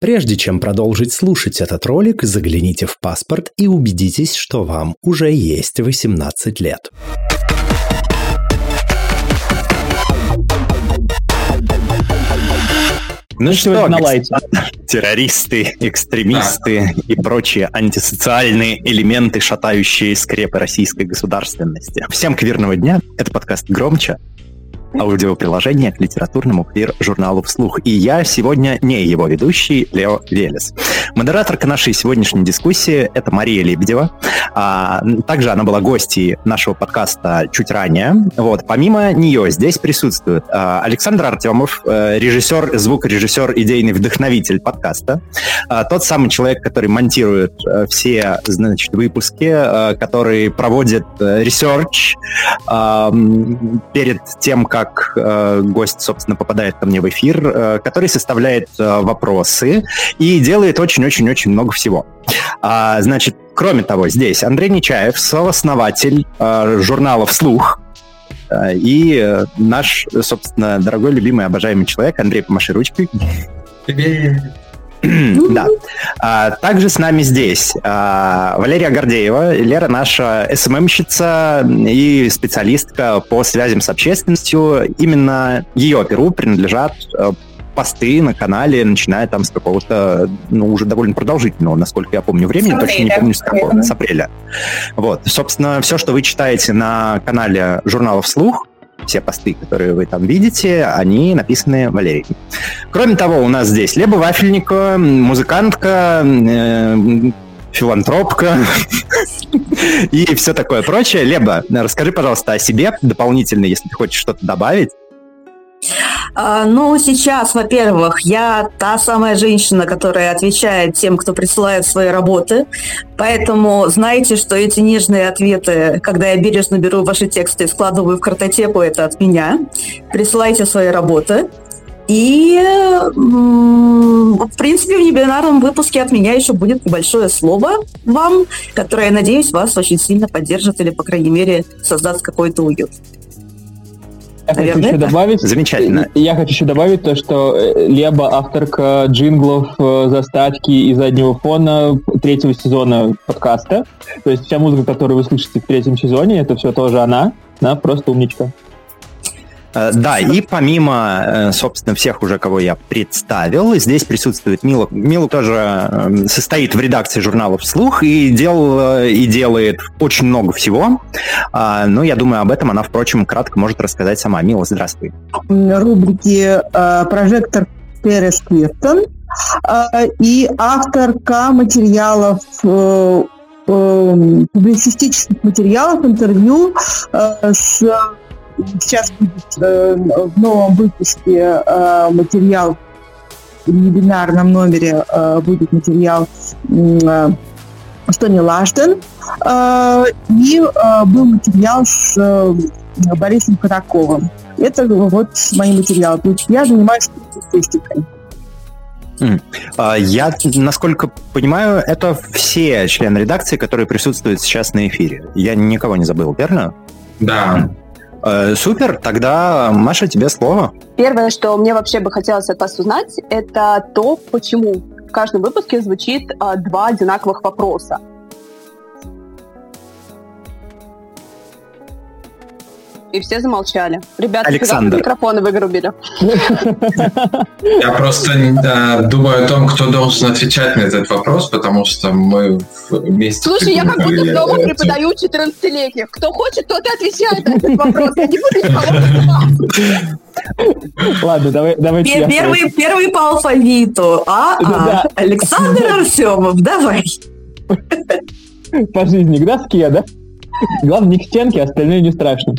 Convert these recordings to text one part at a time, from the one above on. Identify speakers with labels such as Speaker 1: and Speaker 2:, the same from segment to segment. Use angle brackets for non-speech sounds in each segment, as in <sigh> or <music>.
Speaker 1: Прежде чем продолжить слушать этот ролик, загляните в паспорт и убедитесь, что вам уже есть 18 лет.
Speaker 2: Ну что, на террористы, экстремисты и прочие антисоциальные элементы, шатающие скрепы российской государственности. Всем квирного дня. Это подкаст «Громче» аудиоприложение к литературному квир-журналу «Вслух». И я сегодня не его ведущий Лео Велес. Модераторка нашей сегодняшней дискуссии — это Мария Лебедева. А, также она была гостьей нашего подкаста чуть ранее. Вот. Помимо нее здесь присутствует а, Александр Артемов, а, режиссер, звукорежиссер, идейный вдохновитель подкаста. А, тот самый человек, который монтирует а, все значит, выпуски, а, который проводит research а, перед тем, как как э, гость, собственно, попадает ко мне в эфир, э, который составляет э, вопросы и делает очень-очень-очень много всего. А, значит, кроме того, здесь Андрей Нечаев, сооснователь э, журнала «Вслух», э, и э, наш, собственно, дорогой, любимый, обожаемый человек Андрей, помаши ручкой. Привет. Да. А, также с нами здесь а, Валерия Гордеева, Лера наша СММщица и специалистка по связям с общественностью. Именно ее перу принадлежат а, посты на канале, начиная там с какого-то, ну, уже довольно продолжительного, насколько я помню, времени, точно не помню, с какого, с апреля. Вот, собственно, все, что вы читаете на канале журнала «Вслух», все посты, которые вы там видите, они написаны Валерией. Кроме того, у нас здесь Леба Вафельникова, музыкантка, э, филантропка <laughs> и все такое прочее. Леба, расскажи, пожалуйста, о себе дополнительно, если ты хочешь что-то добавить.
Speaker 3: А, ну, сейчас, во-первых, я та самая женщина, которая отвечает тем, кто присылает свои работы. Поэтому знайте, что эти нежные ответы, когда я бережно беру ваши тексты и складываю в картотеку, это от меня. Присылайте свои работы. И, в принципе, в небинарном выпуске от меня еще будет небольшое слово вам, которое, я надеюсь, вас очень сильно поддержит или, по крайней мере, создаст какой-то уют.
Speaker 4: Я хочу еще добавить.
Speaker 2: Замечательно.
Speaker 4: Я хочу еще добавить то, что э, Леба авторка джинглов, э, заставки и заднего фона третьего сезона подкаста. То есть вся музыка, которую вы слышите в третьем сезоне, это все тоже она. Она просто умничка.
Speaker 2: Э, да, и помимо, э, собственно, всех уже, кого я представил, здесь присутствует Мила. Мила тоже эм, состоит в редакции журнала «Вслух» и, дел, и делает очень много всего. А, ну, я думаю, об этом она, впрочем, кратко может рассказать сама. Мила, здравствуй.
Speaker 5: Рубрики э, «Прожектор Перес Клифтон» и авторка материалов публицистических материалов, интервью с Сейчас будет э, в новом выпуске э, материал, в вебинарном номере э, будет материал э, Стони Лаштен. Э, и э, был материал с э, Борисом Катаковым. Это вот мои материалы. То есть я занимаюсь статистикой.
Speaker 2: А, я, насколько понимаю, это все члены редакции, которые присутствуют сейчас на эфире. Я никого не забыл, верно?
Speaker 6: Да.
Speaker 2: Э, супер, тогда, Маша, тебе слово.
Speaker 7: Первое, что мне вообще бы хотелось от вас узнать, это то, почему в каждом выпуске звучит э, два одинаковых вопроса. И все замолчали. Ребята,
Speaker 2: Александр.
Speaker 7: микрофоны выгрубили.
Speaker 6: Я просто думаю о том, кто должен отвечать на этот вопрос, потому что мы вместе...
Speaker 7: Слушай, я как будто дома преподаю 14-летних. Кто хочет, тот и отвечает на этот вопрос. Я не буду
Speaker 4: Ладно, давай, давайте
Speaker 3: первый, первый по алфавиту. А, а. Александр Артемов, давай.
Speaker 4: По жизни к доске, да? Главное, не к стенке, остальное не страшно.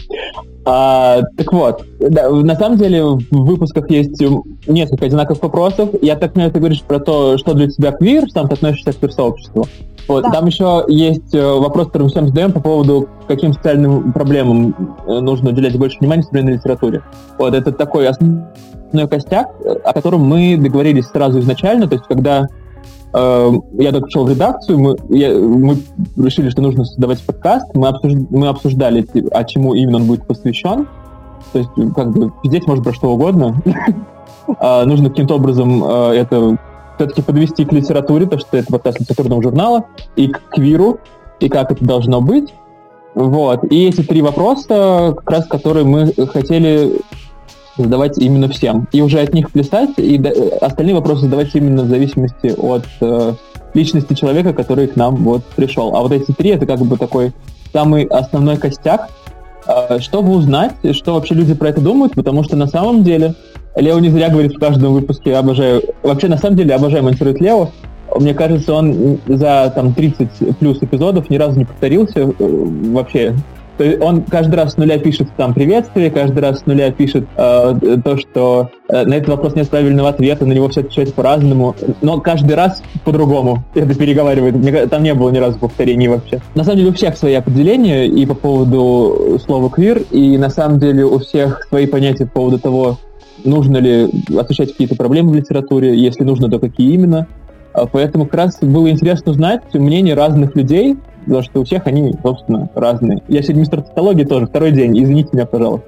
Speaker 4: А, так вот, да, на самом деле в выпусках есть несколько одинаковых вопросов. Я так понимаю, ты говоришь про то, что для тебя квир, сам ты относишься к квир-сообществу. Вот, да. Там еще есть э, вопрос, который мы всем задаем по поводу, каким социальным проблемам э, нужно уделять больше внимания в современной литературе. Вот, это такой основной костяк, о котором мы договорились сразу изначально, то есть когда я только пришел в редакцию, мы, я, мы решили, что нужно создавать подкаст, мы, обсуж, мы обсуждали, а чему именно он будет посвящен. То есть, как бы, здесь может про что угодно. <laughs> А, нужно каким-то образом э, это все-таки подвести к литературе, то, что это подкаст литературного журнала, и к квиру, и как это должно быть. Вот. И эти три вопроса, как раз которые мы хотели задавать именно всем. И уже от них плясать, и остальные вопросы задавать именно в зависимости от э, личности человека, который к нам вот пришел. А вот эти три это как бы такой самый основной костяк, э, чтобы узнать, что вообще люди про это думают, потому что на самом деле Лео не зря говорит в каждом выпуске обожаю. Вообще, на самом деле, обожаю монтировать Лео. Мне кажется, он за там 30 плюс эпизодов ни разу не повторился э, вообще то он каждый раз с нуля пишет там приветствие, каждый раз с нуля пишет э, то, что э, на этот вопрос нет правильного ответа, на него все отвечает по-разному, но каждый раз по-другому это переговаривает. Мне, там не было ни разу повторений вообще. На самом деле у всех свои определения и по поводу слова квир, и на самом деле у всех свои понятия по поводу того, нужно ли освещать какие-то проблемы в литературе, если нужно, то какие именно. А поэтому как раз было интересно узнать мнение разных людей, потому что у всех они, собственно, разные. Я сегодня мистер цитологии тоже, второй день, извините меня, пожалуйста.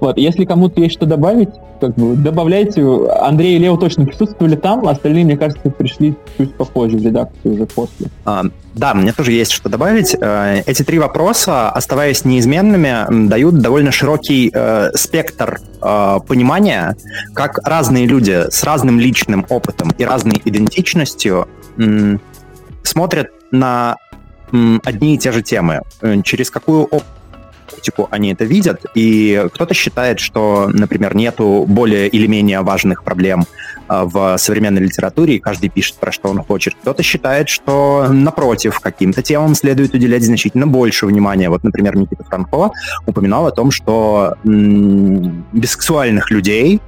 Speaker 4: Вот, если кому-то есть что добавить, как бы добавляйте. Андрей и Лео точно присутствовали там, остальные, мне кажется, пришли чуть попозже в редакцию уже после.
Speaker 2: А, да, мне тоже есть что добавить. Э, эти три вопроса, оставаясь неизменными, дают довольно широкий э, спектр э, понимания, как разные люди с разным личным опытом и разной идентичностью м, смотрят на одни и те же темы. Э, через какую оптику они это видят, и кто-то считает, что, например, нету более или менее важных проблем а, в современной литературе, и каждый пишет про что он хочет. Кто-то считает, что, напротив, каким-то темам следует уделять значительно больше внимания. Вот, например, Никита Франко упоминал о том, что м- бисексуальных людей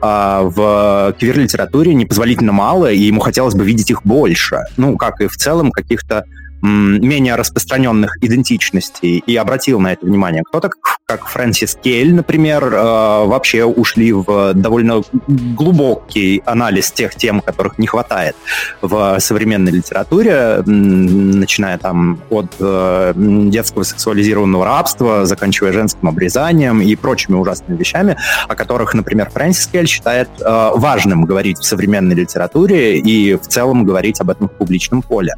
Speaker 2: а, в квир-литературе непозволительно мало, и ему хотелось бы видеть их больше. Ну, как и в целом каких-то менее распространенных идентичностей и обратил на это внимание. Кто-то, как Фрэнсис Кель, например, э, вообще ушли в довольно глубокий анализ тех тем, которых не хватает в современной литературе, начиная там от э, детского сексуализированного рабства, заканчивая женским обрезанием и прочими ужасными вещами, о которых, например, Фрэнсис Кель считает э, важным говорить в современной литературе и в целом говорить об этом в публичном поле.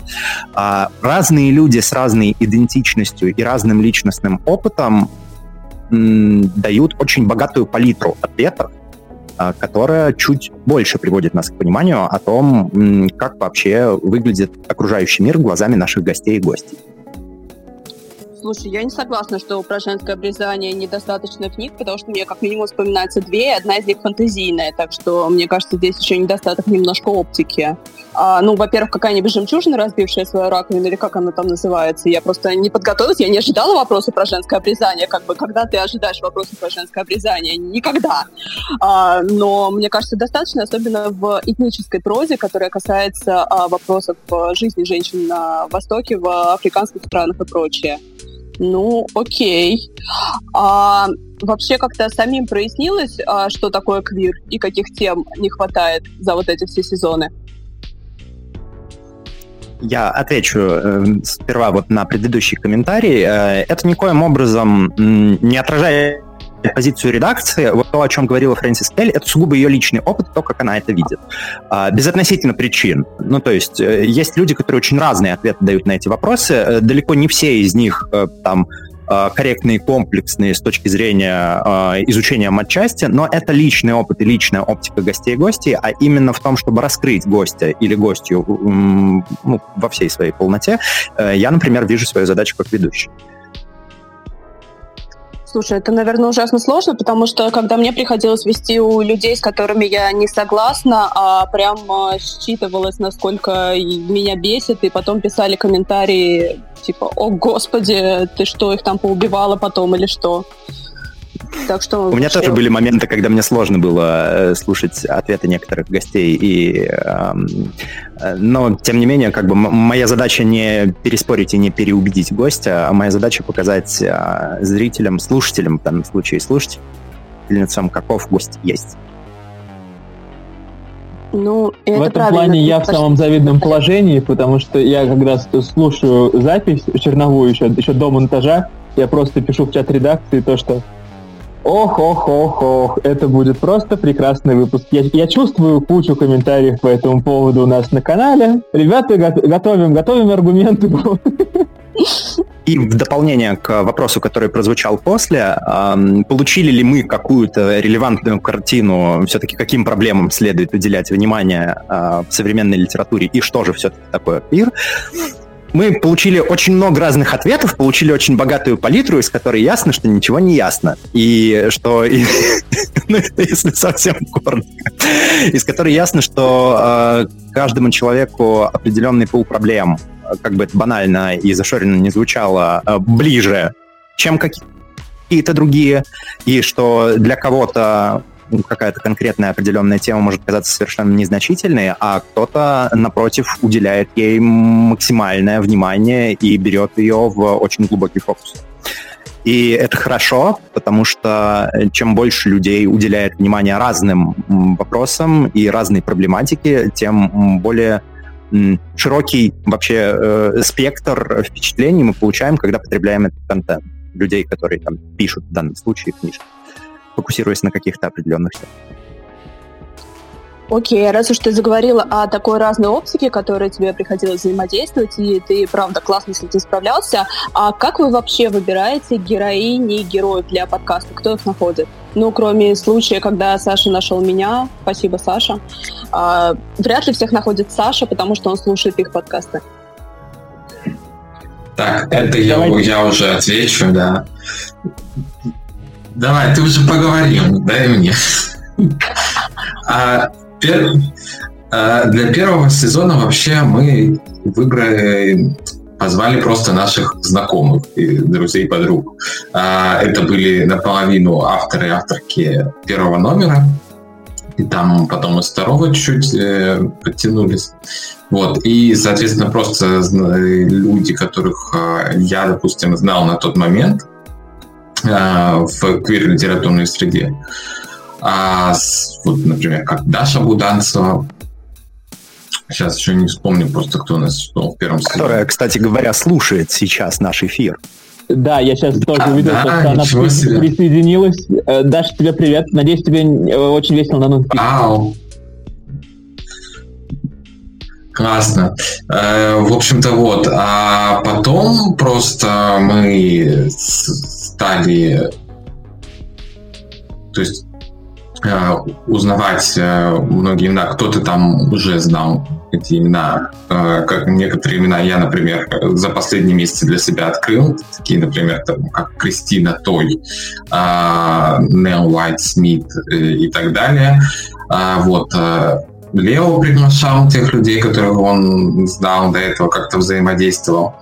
Speaker 2: А разные люди с разной идентичностью и разным личностным опытом дают очень богатую палитру ответов, а, которая чуть больше приводит нас к пониманию о том, как вообще выглядит окружающий мир глазами наших гостей и гостей.
Speaker 7: Слушай, я не согласна, что про женское обрезание недостаточно книг, потому что мне как минимум вспоминается две, и одна из них фантазийная, так что мне кажется, здесь еще недостаток немножко оптики. А, ну, во-первых, какая-нибудь жемчужина, разбившая свою раковину, или как она там называется. Я просто не подготовилась, я не ожидала вопроса про женское обрезание. Как бы, когда ты ожидаешь вопроса про женское обрезание? Никогда. А, но мне кажется, достаточно, особенно в этнической прозе, которая касается а, вопросов жизни женщин на Востоке, в африканских странах и прочее. Ну, окей. А вообще как-то самим прояснилось, а, что такое квир и каких тем не хватает за вот эти все сезоны?
Speaker 2: Я отвечу э, сперва вот на предыдущий комментарий. Э, это никоим образом не отражает позицию редакции, вот то, о чем говорила Фрэнсис Келл, это сугубо ее личный опыт, то, как она это видит. А, безотносительно причин. Ну, то есть, э, есть люди, которые очень разные ответы дают на эти вопросы. Э, далеко не все из них э, там корректные, комплексные с точки зрения изучения матчасти, но это личный опыт и личная оптика гостей и гостей, а именно в том, чтобы раскрыть гостя или гостью ну, во всей своей полноте, я, например, вижу свою задачу как ведущий.
Speaker 7: Слушай, это, наверное, ужасно сложно, потому что когда мне приходилось вести у людей, с которыми я не согласна, а прям считывалось, насколько меня бесит, и потом писали комментарии типа «О, господи, ты что, их там поубивала потом или что?»
Speaker 2: Так что... У меня тоже были моменты, когда мне сложно было э, слушать ответы некоторых гостей, и, э, но, тем не менее, как бы моя задача не переспорить и не переубедить гостя, а моя задача показать э, зрителям, слушателям, в данном случае слушательницам, каков гость есть.
Speaker 4: Ну, это в этом правильно. плане я в самом завидном положении, потому что я когда слушаю запись черновую еще, еще до монтажа, я просто пишу в чат редакции то, что Ох, ох, ох, ох, это будет просто прекрасный выпуск. Я, я чувствую кучу комментариев по этому поводу у нас на канале. Ребята, го- готовим, готовим аргументы.
Speaker 2: И в дополнение к вопросу, который прозвучал после, получили ли мы какую-то релевантную картину, все-таки каким проблемам следует уделять внимание а, в современной литературе и что же все-таки такое квир, мы получили очень много разных ответов, получили очень богатую палитру, из которой ясно, что ничего не ясно. И что, <laughs> ну, если совсем коротко, из которой ясно, что э, каждому человеку определенный пул проблем, как бы это банально и зашоренно не звучало, э, ближе, чем какие-то другие, и что для кого-то какая-то конкретная определенная тема может казаться совершенно незначительной, а кто-то, напротив, уделяет ей максимальное внимание и берет ее в очень глубокий фокус. И это хорошо, потому что чем больше людей уделяет внимание разным вопросам и разной проблематике, тем более широкий вообще э, спектр впечатлений мы получаем, когда потребляем этот контент. Людей, которые там пишут в данном случае книжки фокусируясь на каких-то определенных темах.
Speaker 7: Окей, раз уж ты заговорила о такой разной оптике, которой тебе приходилось взаимодействовать, и ты, правда, классно с этим справлялся, а как вы вообще выбираете героини и героев для подкаста? Кто их находит? Ну, кроме случая, когда Саша нашел меня, спасибо, Саша, а, вряд ли всех находит Саша, потому что он слушает их подкасты.
Speaker 6: Так, это я, я уже отвечу, да. Давай, ты уже поговорил, дай мне. А, пер... а, для первого сезона вообще мы выбрали, позвали просто наших знакомых, и друзей, подруг. А, это были наполовину авторы и авторки первого номера, и там потом из второго чуть э, подтянулись. Вот. И, соответственно, просто люди, которых э, я, допустим, знал на тот момент, Э, в квир-литературной среде. А, вот, например, как Даша Буданцева, сейчас еще не вспомню просто, кто у нас был в первом сезоне.
Speaker 2: Которая, кстати говоря, слушает сейчас наш эфир.
Speaker 4: Да, я сейчас тоже а, увидел, да, что она себе. присоединилась. Э, Даша, тебе привет. Надеюсь, тебе э, очень весело на новых
Speaker 6: Ау. Классно. В общем-то, вот. А потом просто мы стали то есть э, узнавать э, многие имена. Кто-то там уже знал эти имена. Э, как некоторые имена я, например, за последние месяцы для себя открыл. Такие, например, там, как Кристина Той, Нел Уайт Смит и так далее. Вот. Лео приглашал тех людей, которых он знал до этого, как-то взаимодействовал.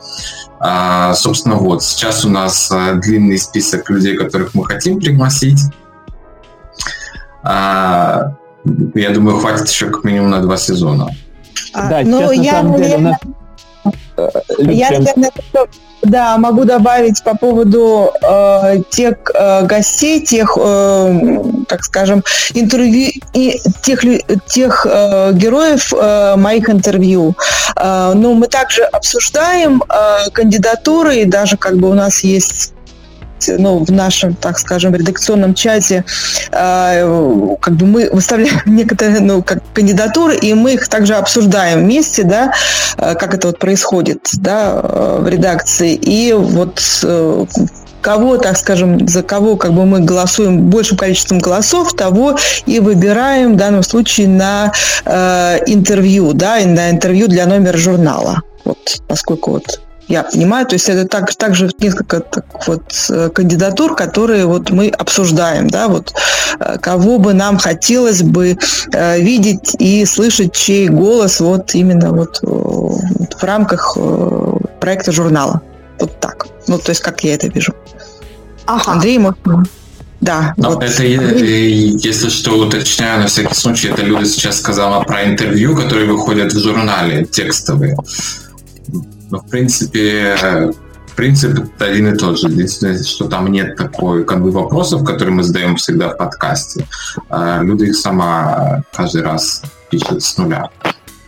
Speaker 6: А, собственно, вот, сейчас у нас а, длинный список людей, которых мы хотим пригласить. А, я думаю, хватит еще как минимум на два сезона.
Speaker 5: А, да, ну, сейчас, я, на самом деле, у нас... Я, наверное, да, могу добавить по поводу э, тех э, гостей, тех, э, так скажем, интервью и тех, тех э, героев э, моих интервью. Э, но мы также обсуждаем э, кандидатуры, и даже как бы у нас есть ну, в нашем, так скажем, редакционном чате, э, как бы мы выставляем <laughs> некоторые, ну, как кандидатуры, и мы их также обсуждаем вместе, да, э, как это вот происходит, да, в редакции. И вот э, кого, так скажем, за кого как бы мы голосуем большим количеством голосов, того и выбираем в данном случае на э, интервью, да, на интервью для номера журнала. Вот насколько вот я понимаю. То есть это так, также несколько так, вот, э, кандидатур, которые вот мы обсуждаем, да, вот э, кого бы нам хотелось бы э, видеть и слышать, чей голос вот именно вот в рамках проекта журнала. Вот так. Ну, то есть как я это вижу. Ага. Андрей, может, да.
Speaker 6: Но вот. Это, если что, уточняю на всякий случай, это Люда сейчас сказала про интервью, которые выходят в журнале текстовые. Но, в принципе, принцип один и тот же. Единственное, что там нет такой как бы вопросов, которые мы задаем всегда в подкасте. А Люда их сама каждый раз пишет с нуля.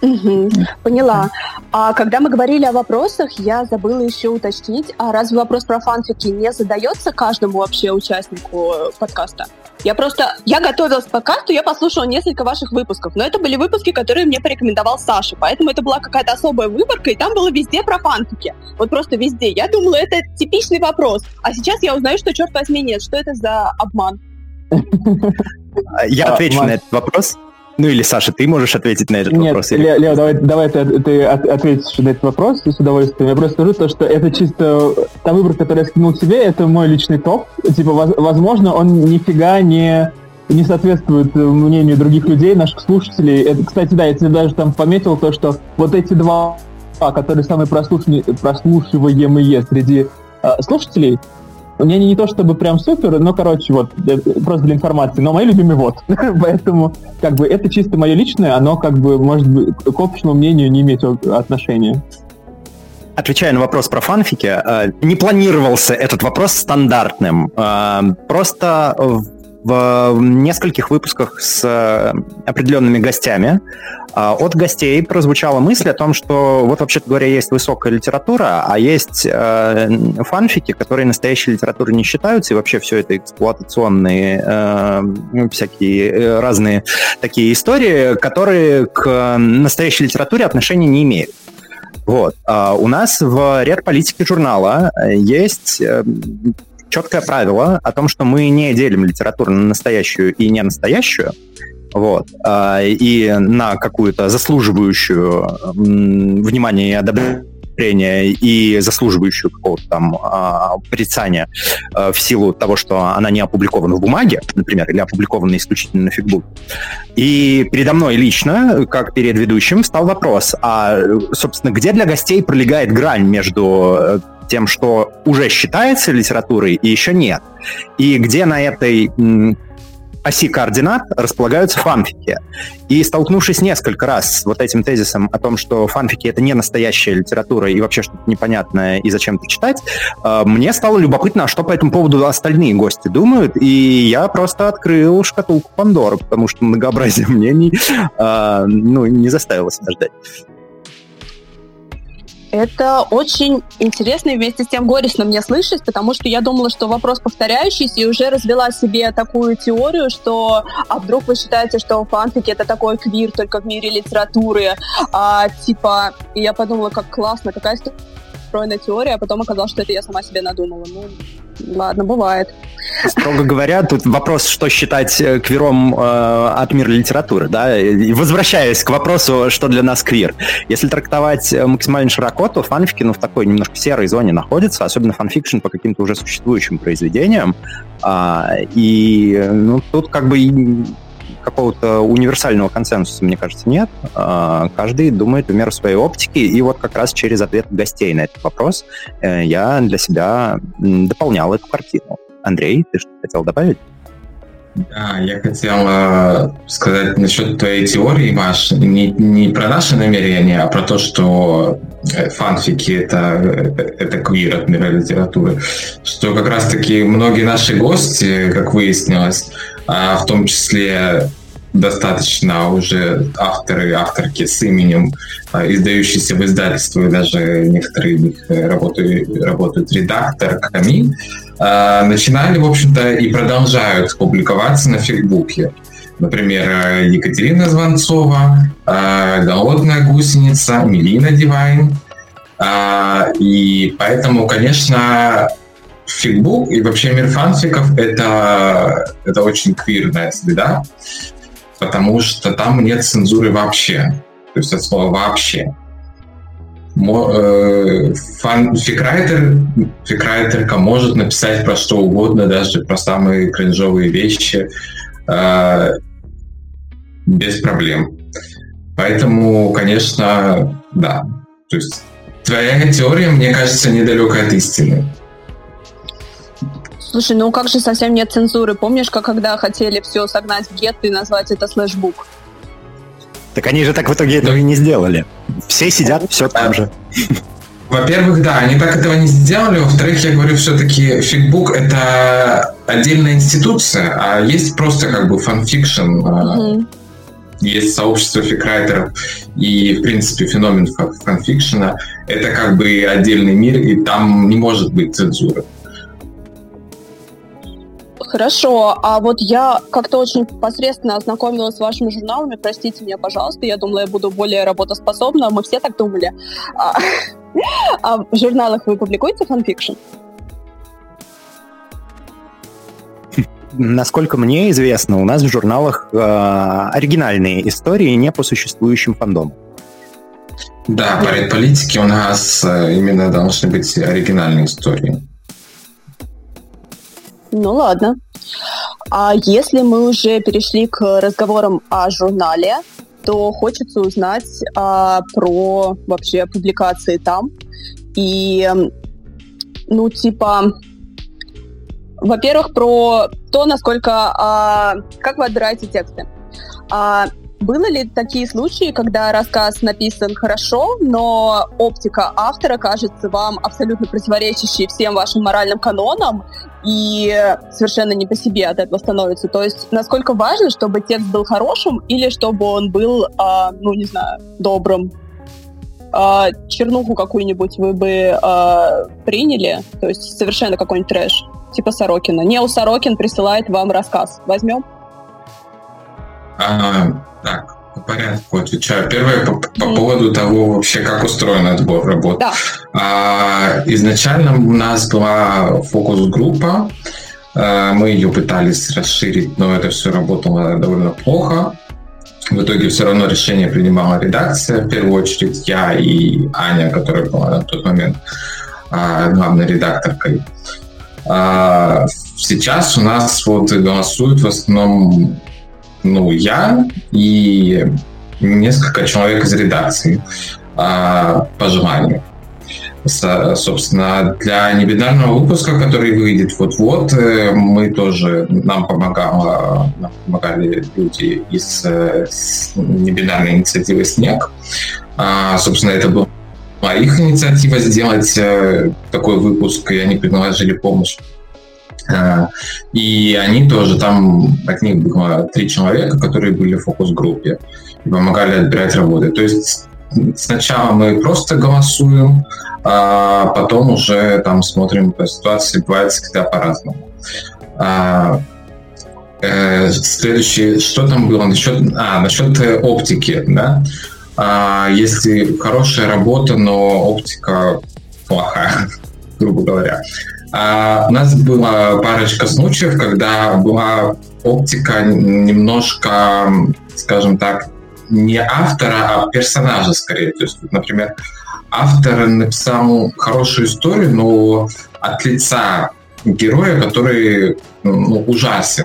Speaker 7: Угу, поняла. А когда мы говорили о вопросах, я забыла еще уточнить, а разве вопрос про фанфики не задается каждому вообще участнику э, подкаста? Я просто, я готовилась к подкасту, я послушала несколько ваших выпусков, но это были выпуски, которые мне порекомендовал Саша, поэтому это была какая-то особая выборка, и там было везде про фанфики. Вот просто везде. Я думала, это типичный вопрос. А сейчас я узнаю, что, черт возьми, нет. Что это за обман?
Speaker 2: Я отвечу на этот вопрос. Ну или, Саша, ты можешь ответить на этот
Speaker 4: Нет,
Speaker 2: вопрос?
Speaker 4: Или... Лео, Лео, давай, давай ты, ты ответишь на этот вопрос с удовольствием. Я просто скажу то, что это чисто та выбор, который я скинул себе, это мой личный топ. Типа, возможно, он нифига не не соответствует мнению других людей, наших слушателей. Это, кстати, да, я тебе даже там пометил то, что вот эти два, которые самые прослушиваемые среди э, слушателей, у меня не то чтобы прям супер, но, короче, вот, просто для информации. Но мои любимые вот. <laughs> Поэтому, как бы, это чисто мое личное, оно, как бы, может быть, к общему мнению не иметь отношения.
Speaker 2: Отвечая на вопрос про фанфики, э, не планировался этот вопрос стандартным. Э, просто в нескольких выпусках с э, определенными гостями а, от гостей прозвучала мысль о том, что вот вообще-то говоря есть высокая литература, а есть э, фанфики, которые настоящей литературой не считаются, и вообще все это эксплуатационные э, всякие э, разные такие истории, которые к настоящей литературе отношения не имеют. Вот. А у нас в ряд политики журнала есть четкое правило о том, что мы не делим литературу на настоящую и не настоящую, вот, а, и на какую-то заслуживающую внимания и одобрения и заслуживающую какого-то там а, порицания а, в силу того, что она не опубликована в бумаге, например, или опубликована исключительно на фигбуке. И передо мной лично, как перед ведущим, стал вопрос, а, собственно, где для гостей пролегает грань между э, тем, что уже считается литературой и еще нет. И где на этой оси координат располагаются фанфики. И столкнувшись несколько раз с вот этим тезисом о том, что фанфики — это не настоящая литература и вообще что-то непонятное и зачем-то читать, э, мне стало любопытно, а что по этому поводу остальные гости думают, и я просто открыл шкатулку Пандоры, потому что многообразие <laughs> мнений э, ну, не заставило себя ждать.
Speaker 7: Это очень интересно и вместе с тем горестно мне слышать, потому что я думала, что вопрос повторяющийся, и уже развела себе такую теорию, что а вдруг вы считаете, что фанфики это такой квир только в мире литературы, а типа, и я подумала, как классно, какая стройная теория, а потом оказалось, что это я сама себе надумала. Ну, ладно, бывает.
Speaker 2: Строго говоря, тут вопрос, что считать э, квиром э, от мира литературы, да, и возвращаясь к вопросу, что для нас квир. Если трактовать э, максимально широко, то фанфики, ну, в такой немножко серой зоне находятся, особенно fan fiction по каким-то уже существующим произведениям, а, и, ну, тут как бы какого-то универсального консенсуса, мне кажется, нет. А, каждый думает в меру своей оптики, и вот как раз через ответ гостей на этот вопрос э, я для себя дополнял эту картину. Андрей, ты что хотел добавить?
Speaker 6: Да, я хотел э, сказать насчет твоей теории, Маш, не, не про наши намерения, а про то, что э, фанфики это, это квир от мира литературы. Что как раз-таки многие наши гости, как выяснилось, а в том числе достаточно уже авторы, авторки с именем, а, издающиеся в издательство, и даже некоторые из них э, работают, работают редакторками, а, начинали, в общем-то, и продолжают публиковаться на Фейсбуке. Например, э, Екатерина Звонцова, «Голодная гусеница», Милина Дивайн. И поэтому, конечно, фигбук и вообще мир фанфиков это, это очень квирная среда, потому что там нет цензуры вообще. То есть от слова вообще. Э, фикрайтер, фикрайтерка может написать про что угодно, даже про самые кринжовые вещи, э, без проблем. Поэтому, конечно, да. То есть твоя теория, мне кажется, недалека от истины.
Speaker 7: Слушай, ну как же совсем нет цензуры? Помнишь, как когда хотели все согнать в гет и назвать это слэшбук?
Speaker 2: Так они же так в итоге этого и не сделали. Все сидят все там же.
Speaker 6: Во-первых, да, они так этого не сделали. Во-вторых, я говорю, все-таки фикбук — это отдельная институция, а есть просто как бы fan fiction. Mm-hmm. есть сообщество фикрайтеров и, в принципе, феномен фанфикшена, это как бы отдельный мир, и там не может быть цензуры.
Speaker 7: Хорошо, а вот я как-то очень посредственно ознакомилась с вашими журналами, простите меня, пожалуйста, я думала, я буду более работоспособна, мы все так думали. А, <laughs> а в журналах вы публикуете fan fiction?
Speaker 2: Насколько мне известно, у нас в журналах э, оригинальные истории не по существующим фандомам.
Speaker 6: Да, по политики у нас э, именно должны быть оригинальные истории.
Speaker 7: Ну ладно. А если мы уже перешли к разговорам о журнале, то хочется узнать а, про вообще публикации там. И, ну, типа, во-первых, про то, насколько, а, как вы отбираете тексты. А, было ли такие случаи, когда рассказ написан хорошо, но оптика автора кажется вам абсолютно противоречащей всем вашим моральным канонам и совершенно не по себе от этого становится? То есть насколько важно, чтобы текст был хорошим или чтобы он был, э, ну, не знаю, добрым? Э, чернуху какую-нибудь вы бы э, приняли? То есть совершенно какой-нибудь трэш, типа Сорокина. Не у Сорокин присылает вам рассказ. Возьмем?
Speaker 6: А, так, по порядку отвечаю. Первое по, по поводу того вообще, как устроен отбор работ. Да. А, изначально у нас была фокус-группа. А, мы ее пытались расширить, но это все работало довольно плохо. В итоге все равно решение принимала редакция, в первую очередь я и Аня, которая была на тот момент а, главной редакторкой. А, сейчас у нас вот голосуют в основном ну, я и несколько человек из редакции а, по желанию. Со, собственно, для небинарного выпуска, который выйдет вот-вот, э, мы тоже, нам, помогало, нам помогали люди из э, небинарной инициативы «Снег». А, собственно, это была их инициатива сделать э, такой выпуск, и они предложили помощь и они тоже, там от них было три человека, которые были в фокус-группе и помогали отбирать работы. То есть сначала мы просто голосуем, а потом уже там смотрим по ситуации, бывает всегда по-разному. А, э, следующее, что там было насчет, а, насчет оптики, да? А, если хорошая работа, но оптика плохая, <laughs> грубо говоря. А у нас была парочка случаев, когда была оптика немножко, скажем так, не автора, а персонажа скорее. То есть, например, автор написал хорошую историю, но от лица героя, который ну, ужасен.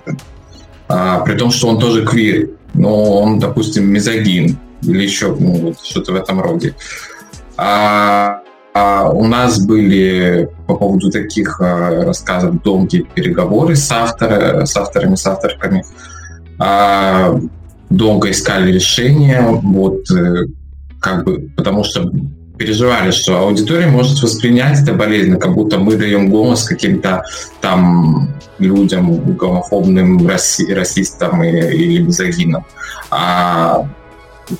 Speaker 6: А, при том, что он тоже квир, но он, допустим, мизогин или еще ну, вот, что-то в этом роде. А, а у нас были по поводу таких а, рассказов долгие переговоры с, автор, с авторами, с авторками. А, долго искали решение, вот э, как бы, потому что переживали, что аудитория может воспринять это болезненно, как будто мы даем голос каким-то там людям, гомофобным раси, расистам или, или мизогинам. А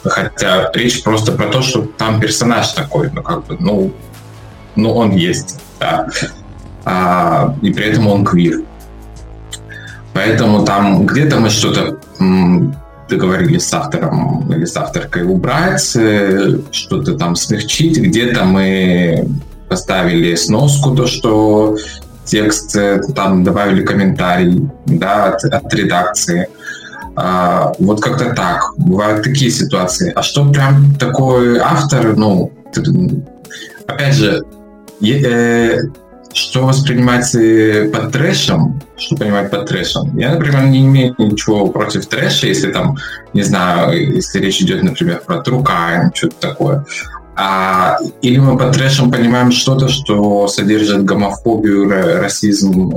Speaker 6: Хотя речь просто про то, что там персонаж такой, ну как бы, ну, ну он есть, да. А, и при этом он квир. Поэтому там где-то мы что-то договорились с автором или с авторкой убрать, э, что-то там смягчить. Где-то мы поставили сноску, то, что текст, э, там добавили комментарий да, от, от редакции. А, вот как-то так. Бывают такие ситуации. А что прям такой автор, ну, опять же, э, что воспринимать э, под трэшем, что понимать под трэшем. Я, например, не имею ничего против трэша, если там, не знаю, если речь идет, например, про crime, что-то такое. А, или мы под трэшем понимаем что-то, что содержит гомофобию, расизм,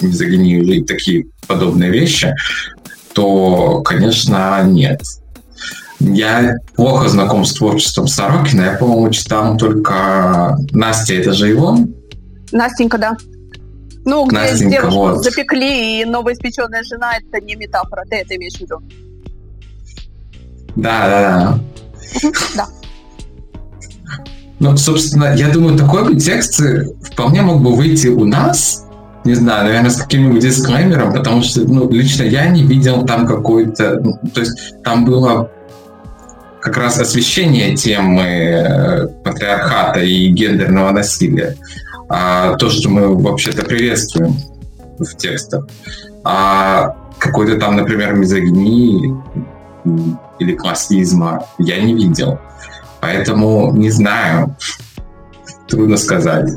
Speaker 6: мизогинию и такие подобные вещи то, конечно, нет. Я плохо знаком с творчеством Сорокина. Я, по-моему, читал только Настя, это же его?
Speaker 7: Настенька, да. Ну, где
Speaker 6: Настенька,
Speaker 7: девушку
Speaker 6: вот.
Speaker 7: запекли, и новоиспеченная жена — это не метафора. Ты это имеешь в виду?
Speaker 6: Да, да, да.
Speaker 7: Да.
Speaker 6: Ну, собственно, я думаю, такой бы текст вполне мог бы выйти у нас, не знаю, наверное, с каким-нибудь дисклеймером, потому что, ну, лично я не видел там какой-то... Ну, то есть там было как раз освещение темы э, патриархата и гендерного насилия. А то, что мы вообще-то приветствуем в текстах. А какой-то там, например, мизогинии или классизма я не видел. Поэтому не знаю. Трудно сказать.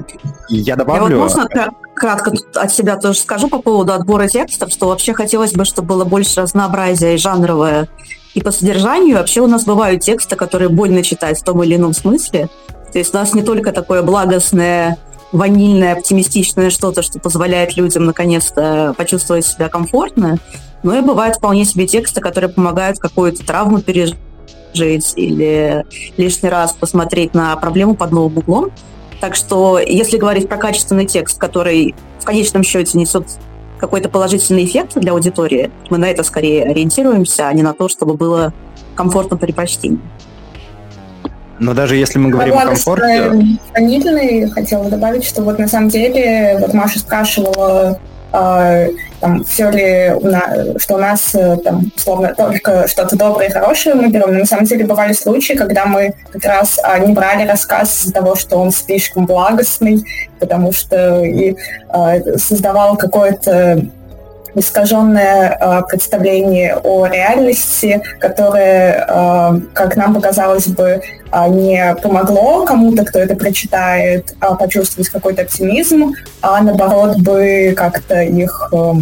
Speaker 3: Я добавлю... Я вот можно кратко от себя тоже скажу по поводу отбора текстов, что вообще хотелось бы, чтобы было больше разнообразия и жанровое, и по содержанию. Вообще у нас бывают тексты, которые больно читать в том или ином смысле. То есть у нас не только такое благостное, ванильное, оптимистичное что-то, что позволяет людям наконец-то почувствовать себя комфортно, но и бывают вполне себе тексты, которые помогают какую-то травму пережить или лишний раз посмотреть на проблему под новым углом. Так что, если говорить про качественный текст, который в конечном счете несет какой-то положительный эффект для аудитории, мы на это скорее ориентируемся, а не на то, чтобы было комфортно при прочтении.
Speaker 2: Но даже если мы говорим о комфорте...
Speaker 8: Хранительный хотела добавить, что вот на самом деле, вот Маша спрашивала, э, там, все ли, у нас, что у нас э, там, условно, только что-то доброе и хорошее мы берем. Но на самом деле бывали случаи, когда мы как раз а, не брали рассказ из-за того, что он слишком благостный, потому что и а, создавал какое-то искаженное э, представление о реальности, которое, э, как нам показалось бы, э, не помогло кому-то, кто это прочитает, э, почувствовать какой-то оптимизм, а наоборот бы как-то их э,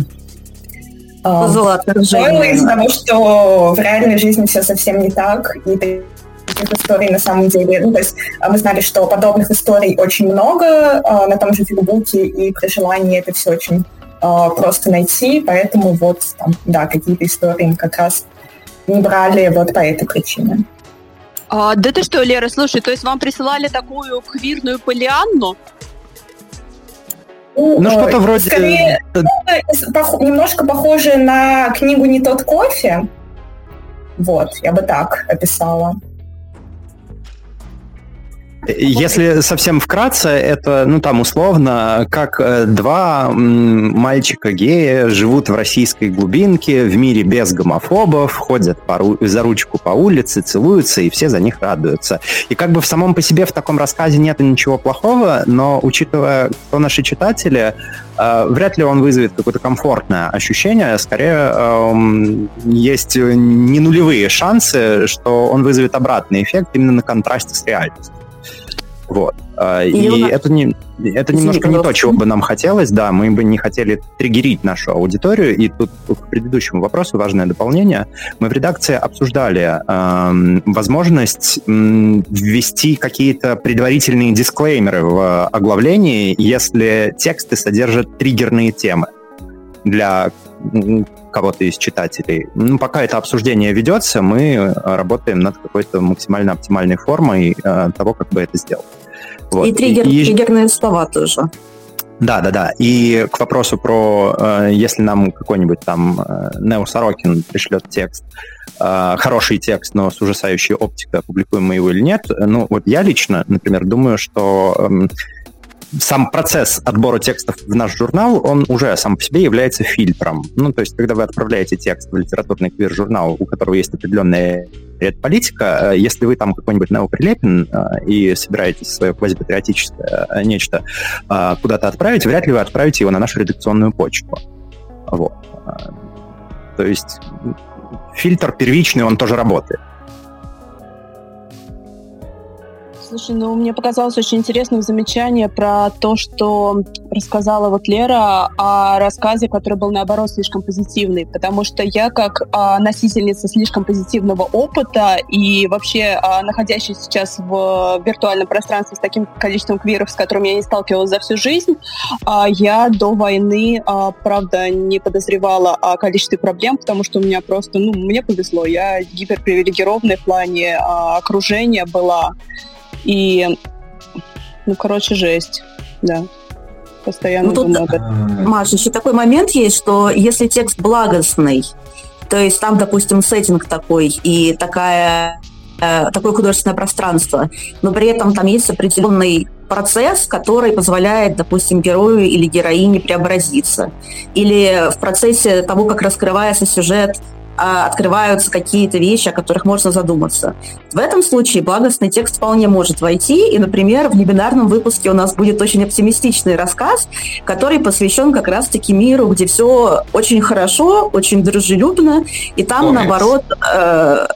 Speaker 8: из-за того, что в реальной жизни все совсем не так, и таких историй на самом деле. Ну, то есть мы знали, что подобных историй очень много на том же Фейсбуке, и при желании это все очень э, просто найти, поэтому вот, там, да, какие-то истории мы как раз не брали вот по этой причине.
Speaker 7: А, да ты что, Лера, слушай, то есть вам присылали такую квирную полианну?
Speaker 2: Ну, ну что-то вроде...
Speaker 8: Скорее, пох- немножко похоже на книгу «Не тот кофе». Вот, я бы так описала.
Speaker 2: Если совсем вкратце, это, ну, там, условно, как э, два мальчика гея живут в российской глубинке, в мире без гомофобов, ходят по, за ручку по улице, целуются, и все за них радуются. И как бы в самом по себе в таком рассказе нет ничего плохого, но, учитывая, кто наши читатели, э, вряд ли он вызовет какое-то комфортное ощущение, скорее э, есть не нулевые шансы, что он вызовет обратный эффект именно на контрасте с реальностью. Вот. А, и, и это, не, это немножко не то, чего бы нам хотелось, да, мы бы не хотели триггерить нашу аудиторию, и тут к предыдущему вопросу важное дополнение. Мы в редакции обсуждали э, возможность э, ввести какие-то предварительные дисклеймеры в оглавлении, если тексты содержат триггерные темы для кого-то из читателей. Ну, пока это обсуждение ведется, мы работаем над какой-то максимально оптимальной формой э, того, как бы это сделать.
Speaker 3: Вот. И, триггер, и триггерные слова тоже.
Speaker 2: Да, да, да. И к вопросу про, э, если нам какой-нибудь там э, Нео Сорокин пришлет текст, э, хороший текст, но с ужасающей оптикой, опубликуем мы его или нет, ну вот я лично, например, думаю, что э, сам процесс отбора текстов в наш журнал, он уже сам по себе является фильтром. Ну, то есть, когда вы отправляете текст в литературный квир-журнал, у которого есть определенная политика, э, если вы там какой-нибудь Нео э, и собираетесь свое квазипатриотическое э, нечто куда-то отправить, вряд ли вы отправите его на нашу редакционную почту. Вот. То есть фильтр первичный, он тоже работает.
Speaker 7: Слушай, ну мне показалось очень интересным замечание про то, что рассказала вот Лера о рассказе, который был наоборот слишком позитивный, потому что я как а, носительница слишком позитивного опыта и вообще а, находящаяся сейчас в виртуальном пространстве с таким количеством квиров, с которым я не сталкивалась за всю жизнь, а, я до войны, а, правда, не подозревала о количестве проблем, потому что у меня просто, ну, мне повезло, я гиперпривилегированная в плане а, окружения была. И, ну, короче, жесть, да. Постоянно ну, тут,
Speaker 3: думаю об этом. Маша, еще такой момент есть, что если текст благостный, То есть там, допустим, сеттинг такой и такая э, такое художественное пространство, но при этом там есть определенный процесс, который позволяет, допустим, герою или героине преобразиться. Или в процессе того, как раскрывается сюжет, открываются какие-то вещи, о которых можно задуматься. В этом случае благостный текст вполне может войти, и, например, в вебинарном выпуске у нас будет очень оптимистичный рассказ, который посвящен как раз-таки миру, где все очень хорошо, очень дружелюбно, и там, Ой. наоборот, э,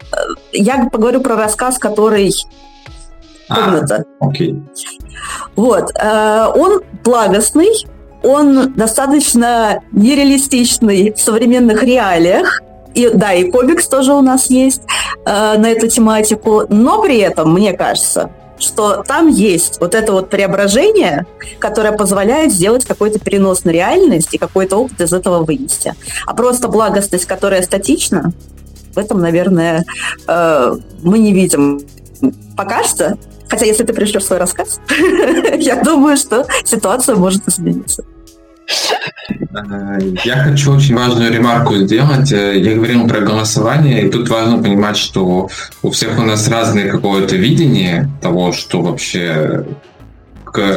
Speaker 3: я поговорю про рассказ, который комната.
Speaker 6: А, окей.
Speaker 3: Вот. Э, он благостный, он достаточно нереалистичный в современных реалиях, и, да, и комикс тоже у нас есть э, на эту тематику, но при этом, мне кажется, что там есть вот это вот преображение, которое позволяет сделать какой-то перенос на реальность и какой-то опыт из этого вынести. А просто благостность, которая статична, в этом, наверное, э, мы не видим пока что. Хотя, если ты пришлешь свой рассказ, <laughs> я думаю, что ситуация может измениться.
Speaker 6: Э, я хочу очень важную ремарку сделать. Э, я говорил про голосование, и тут важно понимать, что у всех у нас разное какое-то видение того, что вообще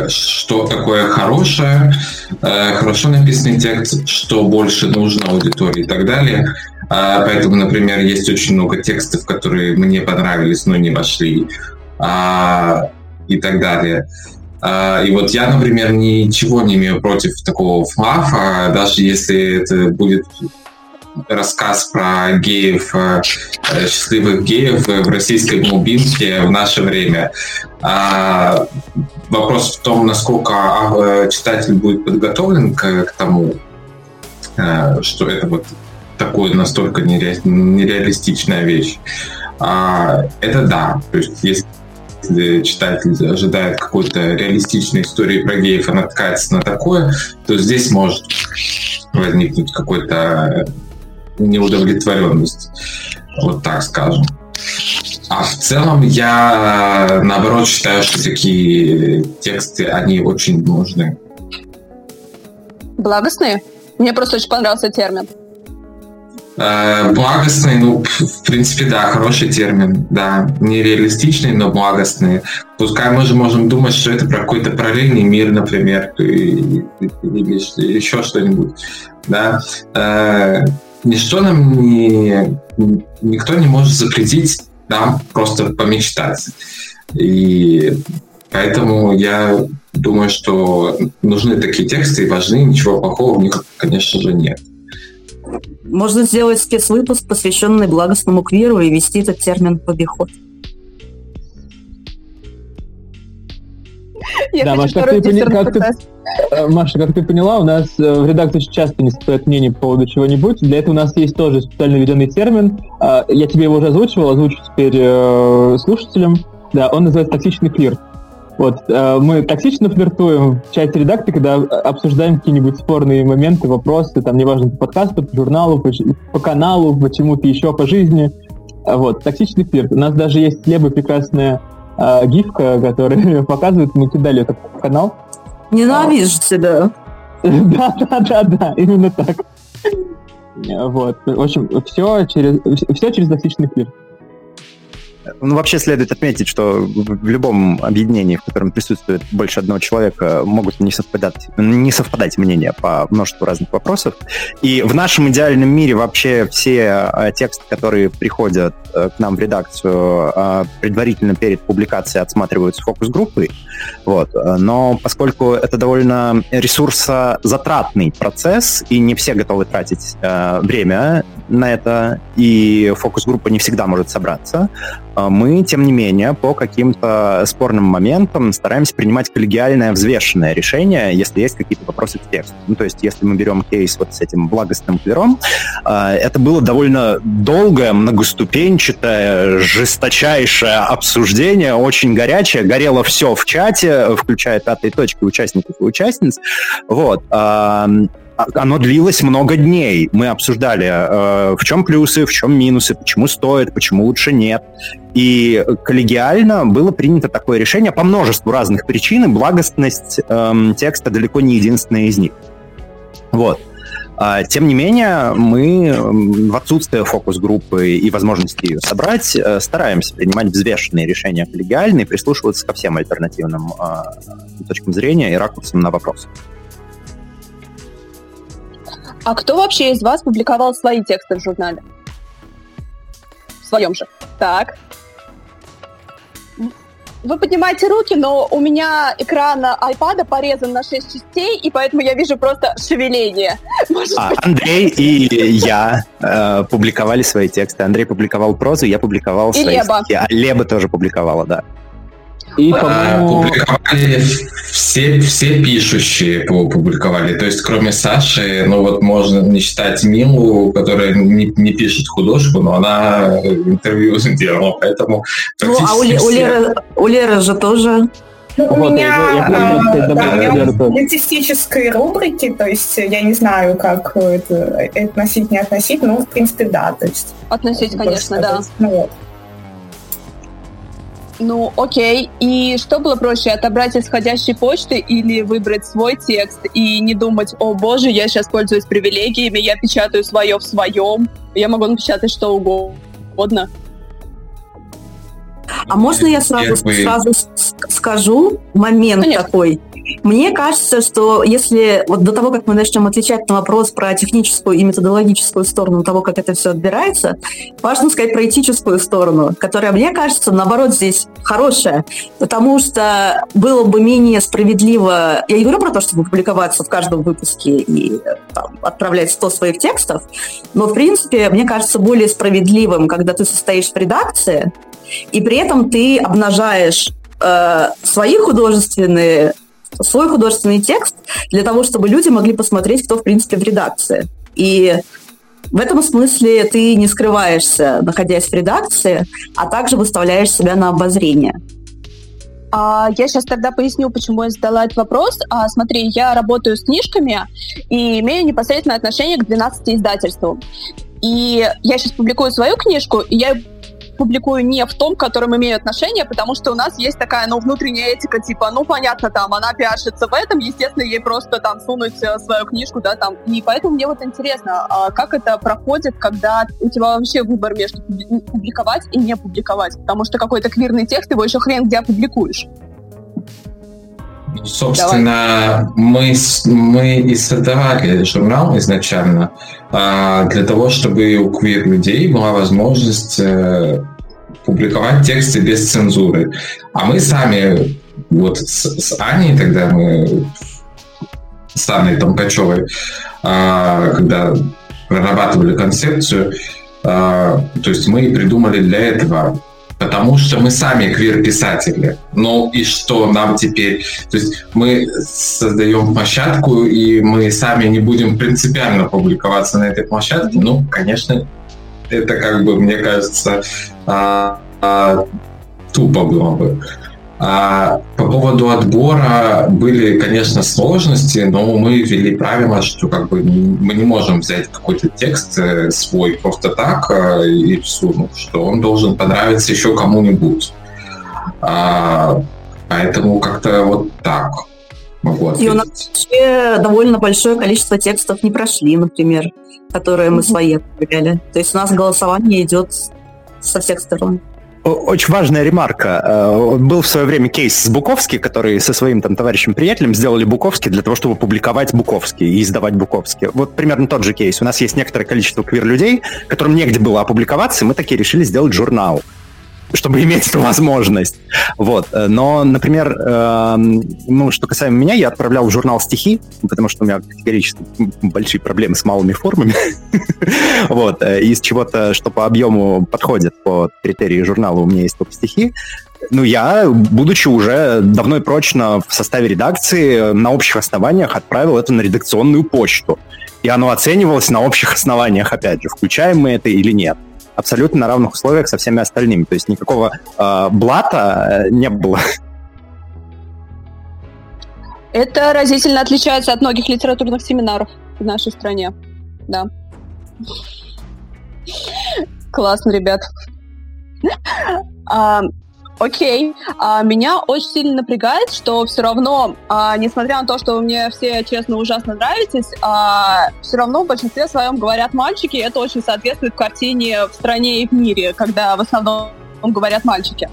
Speaker 6: что такое хорошее, э, хорошо написанный текст, что больше нужно аудитории и так далее. А, поэтому, например, есть очень много текстов, которые мне понравились, но не вошли а, и так далее. А, и вот я, например, ничего не имею против такого флафа, даже если это будет рассказ про геев, э, счастливых геев в российской глубинке в наше время. А вопрос в том, насколько а, читатель будет подготовлен к, тому, э, что это вот такое настолько нереалистичная вещь. Это да. То есть если читатель ожидает какой-то реалистичной истории про геев, она ткается на такое, то здесь может возникнуть какой-то неудовлетворенность. Вот так скажем. А в целом я, наоборот, считаю, что такие тексты, они очень нужны.
Speaker 7: Благостные? Мне просто очень понравился термин.
Speaker 6: Э, благостный, ну, <laughs> в принципе, да, хороший термин, да. Нереалистичный, но благостный. Пускай мы же можем думать, что это про какой-то параллельный мир, например, или еще что-нибудь, да. Э, ничто нам не... Никто не может запретить нам просто помечтать. И поэтому я думаю, что нужны такие тексты и важны, ничего плохого в них, конечно же, нет.
Speaker 3: Можно сделать спецвыпуск, посвященный благостному квиру, и ввести этот термин в обиход.
Speaker 4: да, Маша, как ты, пони... как ты... Э, Маша, как ты поняла, у нас э, в редакции очень часто не стоит мнение по поводу чего-нибудь. Для этого у нас есть тоже специально введенный термин. А, я тебе его уже озвучивал, озвучу теперь э, слушателям. Да, он называется «токсичный флирт». Вот, э, мы токсично флиртуем в чате редакции, когда обсуждаем какие-нибудь спорные моменты, вопросы, там, неважно, по подкасту, по журналу, по, по каналу, почему-то еще по жизни. Вот, токсичный флирт. У нас даже есть с Лебой прекрасная э, гифка, которая <laughs> показывает, мы кидали это в канал.
Speaker 3: Ненавижу тебя. <laughs>
Speaker 4: Да, да, да, да, именно так. Вот, в общем, все через, все через токсичный флирт.
Speaker 2: Ну, вообще следует отметить, что в любом объединении, в котором присутствует больше одного человека, могут не совпадать, не совпадать мнения по множеству разных вопросов. И в нашем идеальном мире вообще все э, тексты, которые приходят э, к нам в редакцию, э, предварительно перед публикацией отсматриваются фокус-группой. Вот. Но поскольку это довольно ресурсозатратный процесс, и не все готовы тратить время на это, и фокус-группа не всегда может собраться, а мы, тем не менее, по каким-то спорным моментам стараемся принимать коллегиальное, взвешенное решение, если есть какие-то вопросы к тексту. Ну, то есть, если мы берем кейс вот с этим благостным клером, а, это было довольно долгое, многоступенчатое, жесточайшее обсуждение, очень горячее, горело все в чате, включая пятые точки участников и участниц. Вот. А, оно длилось много дней. Мы обсуждали, э, в чем плюсы, в чем минусы, почему стоит, почему лучше нет. И коллегиально было принято такое решение по множеству разных причин, и благостность э, текста далеко не единственная из них. Вот. А, тем не менее, мы в отсутствие фокус-группы и возможности ее собрать э, стараемся принимать взвешенные решения коллегиальные, прислушиваться ко всем альтернативным а, точкам зрения и ракурсам на вопрос.
Speaker 7: А кто вообще из вас публиковал свои тексты в журнале? В своем же. Так. Вы поднимаете руки, но у меня экран iPad порезан на 6 частей, и поэтому я вижу просто шевеление. <laughs>
Speaker 2: Может а, Андрей и <laughs> я э, публиковали свои тексты. Андрей публиковал прозу, я публиковал и свои Леба. стихи. А Леба тоже публиковала, да.
Speaker 6: И, по-моему... Публиковали все, все пишущие публиковали. То есть, кроме Саши, ну вот можно не считать Милу, которая не, не пишет художку, но она интервью <laughs> сделала, поэтому
Speaker 3: Ну, а у, у, Леры, у Леры же тоже
Speaker 8: ну, у вот, меня, я, я, а, да, я в публицистической рубрике, то есть я не знаю, как это относить, не относить, но в принципе да. То есть,
Speaker 7: относить, конечно, да. Ну, вот. Ну, окей. И что было проще, отобрать исходящей почты или выбрать свой текст и не думать, о боже, я сейчас пользуюсь привилегиями, я печатаю свое в своем, я могу напечатать что угодно.
Speaker 3: А можно я сразу, сразу скажу момент Конечно. такой? Мне кажется, что если вот до того, как мы начнем отвечать на вопрос про техническую и методологическую сторону того, как это все отбирается, важно сказать про этическую сторону, которая, мне кажется, наоборот, здесь хорошая, потому что было бы менее справедливо, я не говорю про то, чтобы публиковаться в каждом выпуске и там, отправлять 100 своих текстов, но, в принципе, мне кажется, более справедливым, когда ты состоишь в редакции, и при этом ты обнажаешь э, свои художественные свой художественный текст для того, чтобы люди могли посмотреть, кто, в принципе, в редакции. И в этом смысле ты не скрываешься, находясь в редакции, а также выставляешь себя на обозрение.
Speaker 7: А я сейчас тогда поясню, почему я задала этот вопрос. А, смотри, я работаю с книжками и имею непосредственное отношение к 12 издательствам. И я сейчас публикую свою книжку, и я публикую не в том, к которым имею отношение, потому что у нас есть такая, ну, внутренняя этика, типа, ну, понятно, там, она пиарщится в этом, естественно, ей просто там сунуть э, свою книжку, да, там. И поэтому мне вот интересно, а как это проходит, когда у тебя вообще выбор между публиковать и не публиковать? Потому что какой-то квирный текст, его еще хрен где опубликуешь.
Speaker 6: Собственно, мы, мы и создавали журнал изначально а, для того, чтобы у квир-людей была возможность э, публиковать тексты без цензуры. А мы сами, вот с, с Аней тогда мы, с Анной Томкачевой, а, когда прорабатывали концепцию, а, то есть мы придумали для этого потому что мы сами квир-писатели. Ну и что нам теперь? То есть мы создаем площадку, и мы сами не будем принципиально публиковаться на этой площадке. Ну, конечно, это как бы, мне кажется, а, а, тупо было бы. А по поводу отбора были, конечно, сложности, но мы ввели правило, что как бы мы не можем взять какой-то текст э, свой просто так э, и всунуть, что он должен понравиться еще кому-нибудь. А, поэтому как-то вот так могу ответить.
Speaker 3: И у нас вообще довольно большое количество текстов не прошли, например, которые мы свои отправляли. То есть у нас голосование идет со всех сторон.
Speaker 2: Очень важная ремарка. Э, был в свое время кейс с Буковски, который со своим там товарищем-приятелем сделали Буковский для того, чтобы публиковать Буковский и издавать Буковский. Вот примерно тот же кейс. У нас есть некоторое количество квир-людей, которым негде было опубликоваться, и мы такие решили сделать журнал чтобы иметь эту возможность. Вот. Но, например, э, ну, что касаемо меня, я отправлял в журнал стихи, потому что у меня категорически большие проблемы с малыми формами. <laughs> вот. Э, из чего-то, что по объему подходит по критерии журнала, у меня есть только стихи. Ну, я, будучи уже давно и прочно в составе редакции, на общих основаниях отправил это на редакционную почту. И оно оценивалось на общих основаниях, опять же, включаем мы это или нет абсолютно на равных условиях со всеми остальными. То есть никакого э, блата не было.
Speaker 7: Это разительно отличается от многих литературных семинаров в нашей стране. Да. Классно, ребят. А, Окей. А, меня очень сильно напрягает, что все равно, а, несмотря на то, что вы мне все, честно, ужасно нравитесь, а, все равно в большинстве своем говорят мальчики, это очень соответствует картине в стране и в мире, когда в основном говорят мальчики.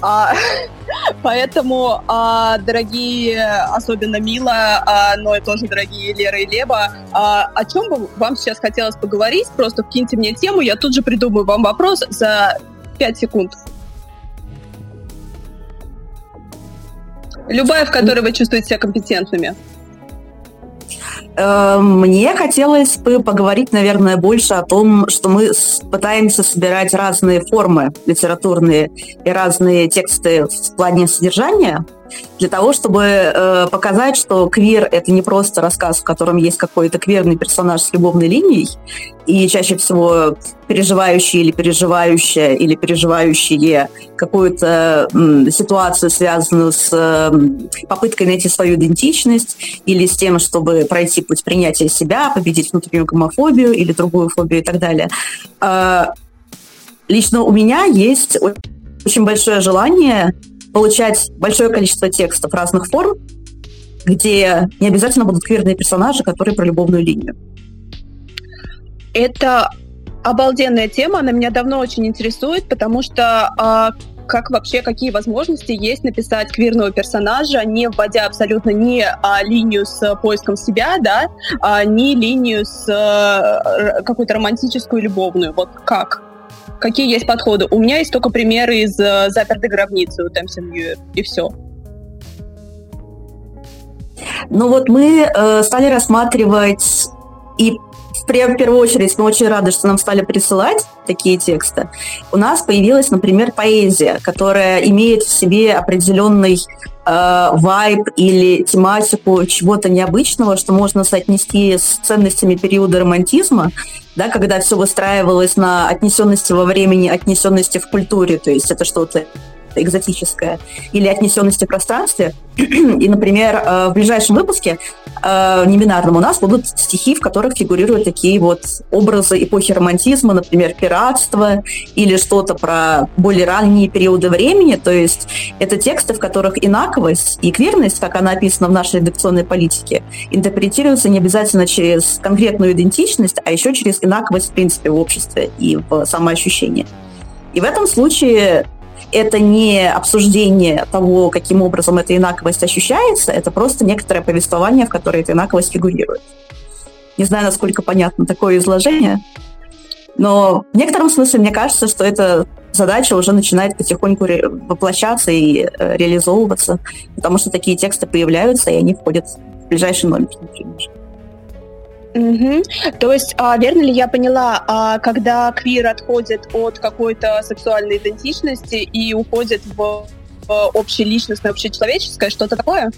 Speaker 7: А, <laughs> поэтому, а, дорогие, особенно Мила, а, но и тоже дорогие Лера и Леба, а, о чем бы вам сейчас хотелось поговорить? Просто вкиньте мне тему, я тут же придумаю вам вопрос за 5 секунд. Любая, в которой вы чувствуете себя компетентными.
Speaker 3: Эм, мне хотелось бы поговорить, наверное, больше о том, что мы пытаемся собирать разные формы литературные и разные тексты в плане содержания – для того, чтобы э, показать, что квир — это не просто рассказ, в котором есть какой-то квирный персонаж с любовной линией, и чаще всего переживающий или переживающая или переживающие какую-то м, ситуацию, связанную с э, попыткой найти свою идентичность или с тем, чтобы пройти путь принятия себя, победить внутреннюю гомофобию или другую фобию и так далее. Э, лично у меня есть очень большое желание получать большое количество текстов разных форм, где не обязательно будут квирные персонажи, которые про любовную линию.
Speaker 7: Это обалденная тема, она меня давно очень интересует, потому что а, как вообще, какие возможности есть написать квирного персонажа, не вводя абсолютно ни а, линию с поиском себя, да, а, ни линию с а, какую-то романтическую любовную. Вот как? Какие есть подходы. У меня есть только примеры из э, запертой гробницы у Тэмсин и все.
Speaker 3: Ну вот мы э, стали рассматривать и в первую очередь мы очень рады, что нам стали присылать такие тексты. У нас появилась, например, поэзия, которая имеет в себе определенный э, вайб или тематику чего-то необычного, что можно соотнести с ценностями периода романтизма, да, когда все выстраивалось на отнесенности во времени, отнесенности в культуре, то есть это что-то экзотическое, или отнесенности в пространстве. <clears throat> И, например, э, в ближайшем выпуске э, небинарном у нас будут стихи, в которых фигурируют такие вот образы эпохи романтизма, например, пиратство или что-то про более ранние периоды времени. То есть это тексты, в которых инаковость и квирность, как она описана в нашей редакционной политике, интерпретируются не обязательно через конкретную идентичность, а еще через инаковость в принципе в обществе и в самоощущении. И в этом случае это не обсуждение того, каким образом эта инаковость ощущается, это просто некоторое повествование, в которое эта инаковость фигурирует. Не знаю, насколько понятно такое изложение, но в некотором смысле мне кажется, что эта задача уже начинает потихоньку воплощаться и э, реализовываться, потому что такие тексты появляются, и они входят в ближайший номер, например.
Speaker 7: Угу. То есть, а, верно ли я поняла, а, когда квир отходит от какой-то сексуальной идентичности и уходит в, в общеличностное, общечеловеческое, что-то такое?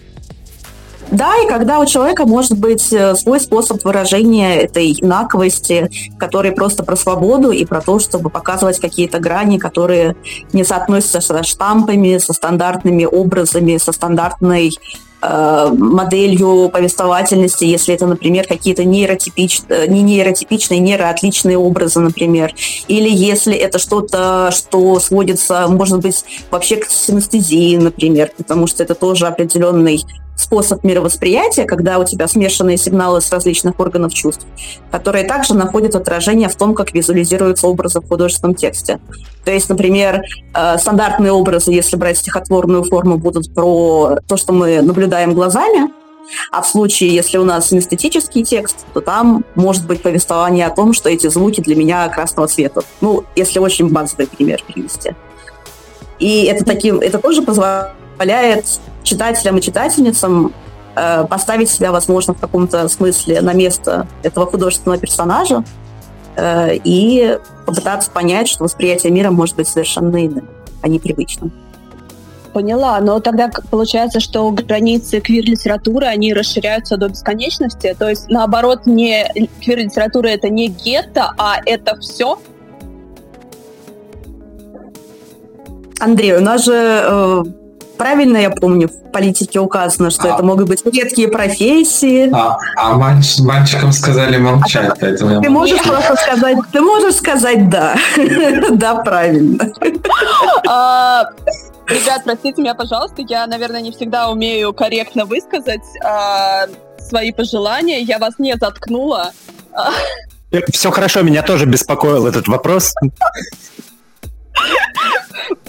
Speaker 3: Да, и когда у человека может быть э, свой способ выражения этой инаковости, который просто про свободу и про то, чтобы показывать какие-то грани, которые не соотносятся со штампами, со стандартными образами, со стандартной моделью повествовательности, если это, например, какие-то нейротипич... Э, не нейротипичные, нейроотличные образы, например, или если это что-то, что сводится, может быть, вообще к синестезии, например, потому что это тоже определенный способ мировосприятия, когда у тебя смешанные сигналы с различных органов чувств, которые также находят отражение в том, как визуализируются образы в художественном тексте. То есть, например, э, стандартные образы, если брать стихотворную форму, будут про то, что мы наблюдаем глазами, а в случае, если у нас эстетический текст, то там может быть повествование о том, что эти звуки для меня красного цвета. Ну, если очень базовый пример привести. И это, таким, это тоже позволяет читателям и читательницам э, поставить себя, возможно, в каком-то смысле на место этого художественного персонажа э, и попытаться понять, что восприятие мира может быть совершенно иным, а не привычным.
Speaker 7: Поняла, но тогда получается, что границы квир-литературы, они расширяются до бесконечности, то есть наоборот, не квир-литература это не гетто, а это все?
Speaker 3: Андрей, у нас же э, Правильно я помню, в политике указано, что а. это могут быть редкие профессии.
Speaker 6: А, а мальч, мальчикам сказали молчать, поэтому
Speaker 3: ты
Speaker 6: я
Speaker 3: можешь просто сказать, ты можешь сказать да, <laughs> да, правильно.
Speaker 7: А, ребят, простите меня, пожалуйста, я, наверное, не всегда умею корректно высказать а, свои пожелания. Я вас не заткнула.
Speaker 2: Все хорошо, меня тоже беспокоил этот вопрос.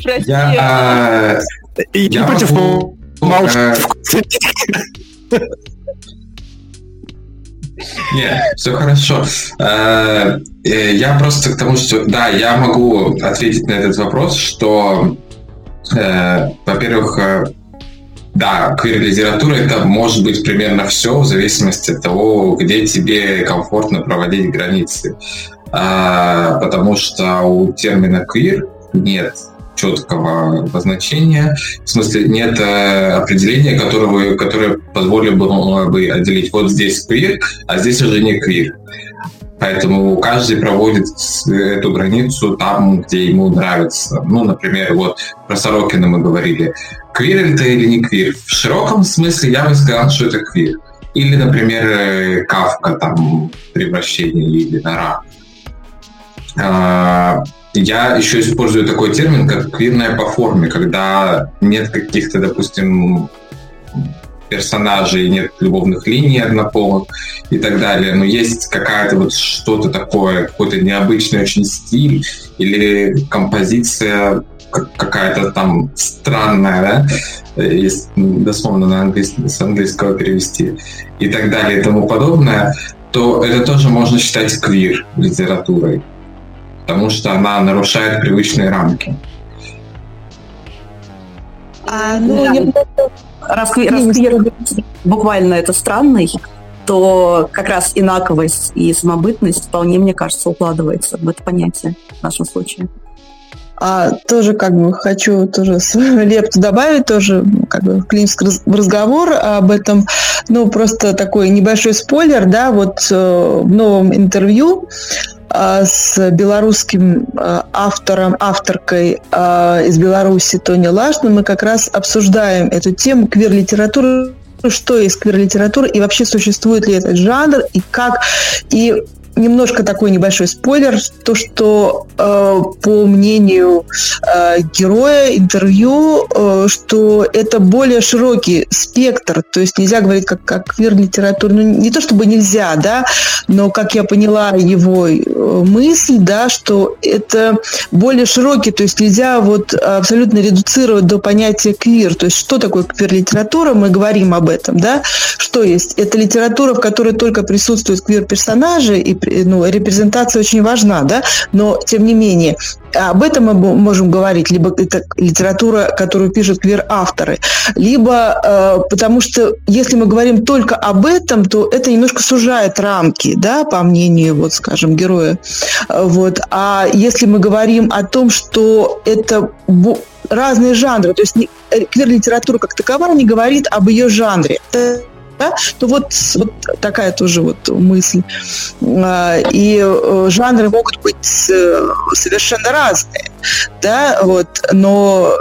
Speaker 7: Прости.
Speaker 6: Я,
Speaker 2: И
Speaker 6: Я
Speaker 2: против
Speaker 6: могу,
Speaker 2: молча- <laughs>
Speaker 6: Нет, все хорошо. Э, э, Я просто к тому, что да, я могу ответить на этот вопрос, что, э, во-первых, да, квир-литература это может быть примерно все в зависимости от того, где тебе комфортно проводить границы. Потому что у термина квир нет четкого обозначения, в смысле нет э, определения, которого, которое позволило бы, бы отделить вот здесь квир, а здесь уже не квир. Поэтому каждый проводит эту границу там, где ему нравится. Ну, например, вот про Сорокина мы говорили. Квир это или не квир? В широком смысле я бы сказал, что это квир. Или, например, э, Кавка, там, превращение или нора. Я еще использую такой термин, как квирная по форме, когда нет каких-то, допустим, персонажей, нет любовных линий однополых и так далее, но есть какая-то вот что-то такое, какой-то необычный очень стиль или композиция как- какая-то там странная, да, если дословно на английский, с английского перевести и так далее и тому подобное, то это тоже можно считать квир литературой, потому что она нарушает привычные рамки.
Speaker 5: А, ну,
Speaker 3: Да.
Speaker 5: немного
Speaker 3: Раз, раз квир буквально это странный, то как раз инаковость и самобытность вполне, мне кажется, укладывается в это понятие в нашем случае.
Speaker 5: А, тоже как бы хочу тоже свою <laughs> лепту добавить, тоже ну, как бы в разговор об этом. Ну, просто такой небольшой спойлер, да, вот э, в новом интервью с белорусским а, автором, авторкой а, из Беларуси Тони Лашно мы как раз обсуждаем эту тему квир-литературы что есть квир-литература и вообще существует ли этот жанр и как и немножко такой небольшой спойлер, то, что э, по мнению э, героя интервью, э, что это более широкий спектр, то есть нельзя говорить как, как квир-литература, ну не то чтобы нельзя, да, но как я поняла его э, мысль, да, что это более широкий, то есть нельзя вот абсолютно редуцировать до понятия квир, то есть что такое квир-литература, мы говорим об этом, да, что есть? Это литература, в которой только присутствуют квир-персонажи, и ну, репрезентация очень важна, да, но тем не менее об этом мы можем говорить, либо это литература, которую пишут квир-авторы, либо э, потому что если мы говорим только об этом, то это немножко сужает рамки, да, по мнению, вот, скажем, героя. Вот. А если мы говорим о том, что это разные жанры, то есть квир-литература как таковая не говорит об ее жанре да, то вот, вот такая тоже вот мысль. И жанры могут быть совершенно разные, да, вот, но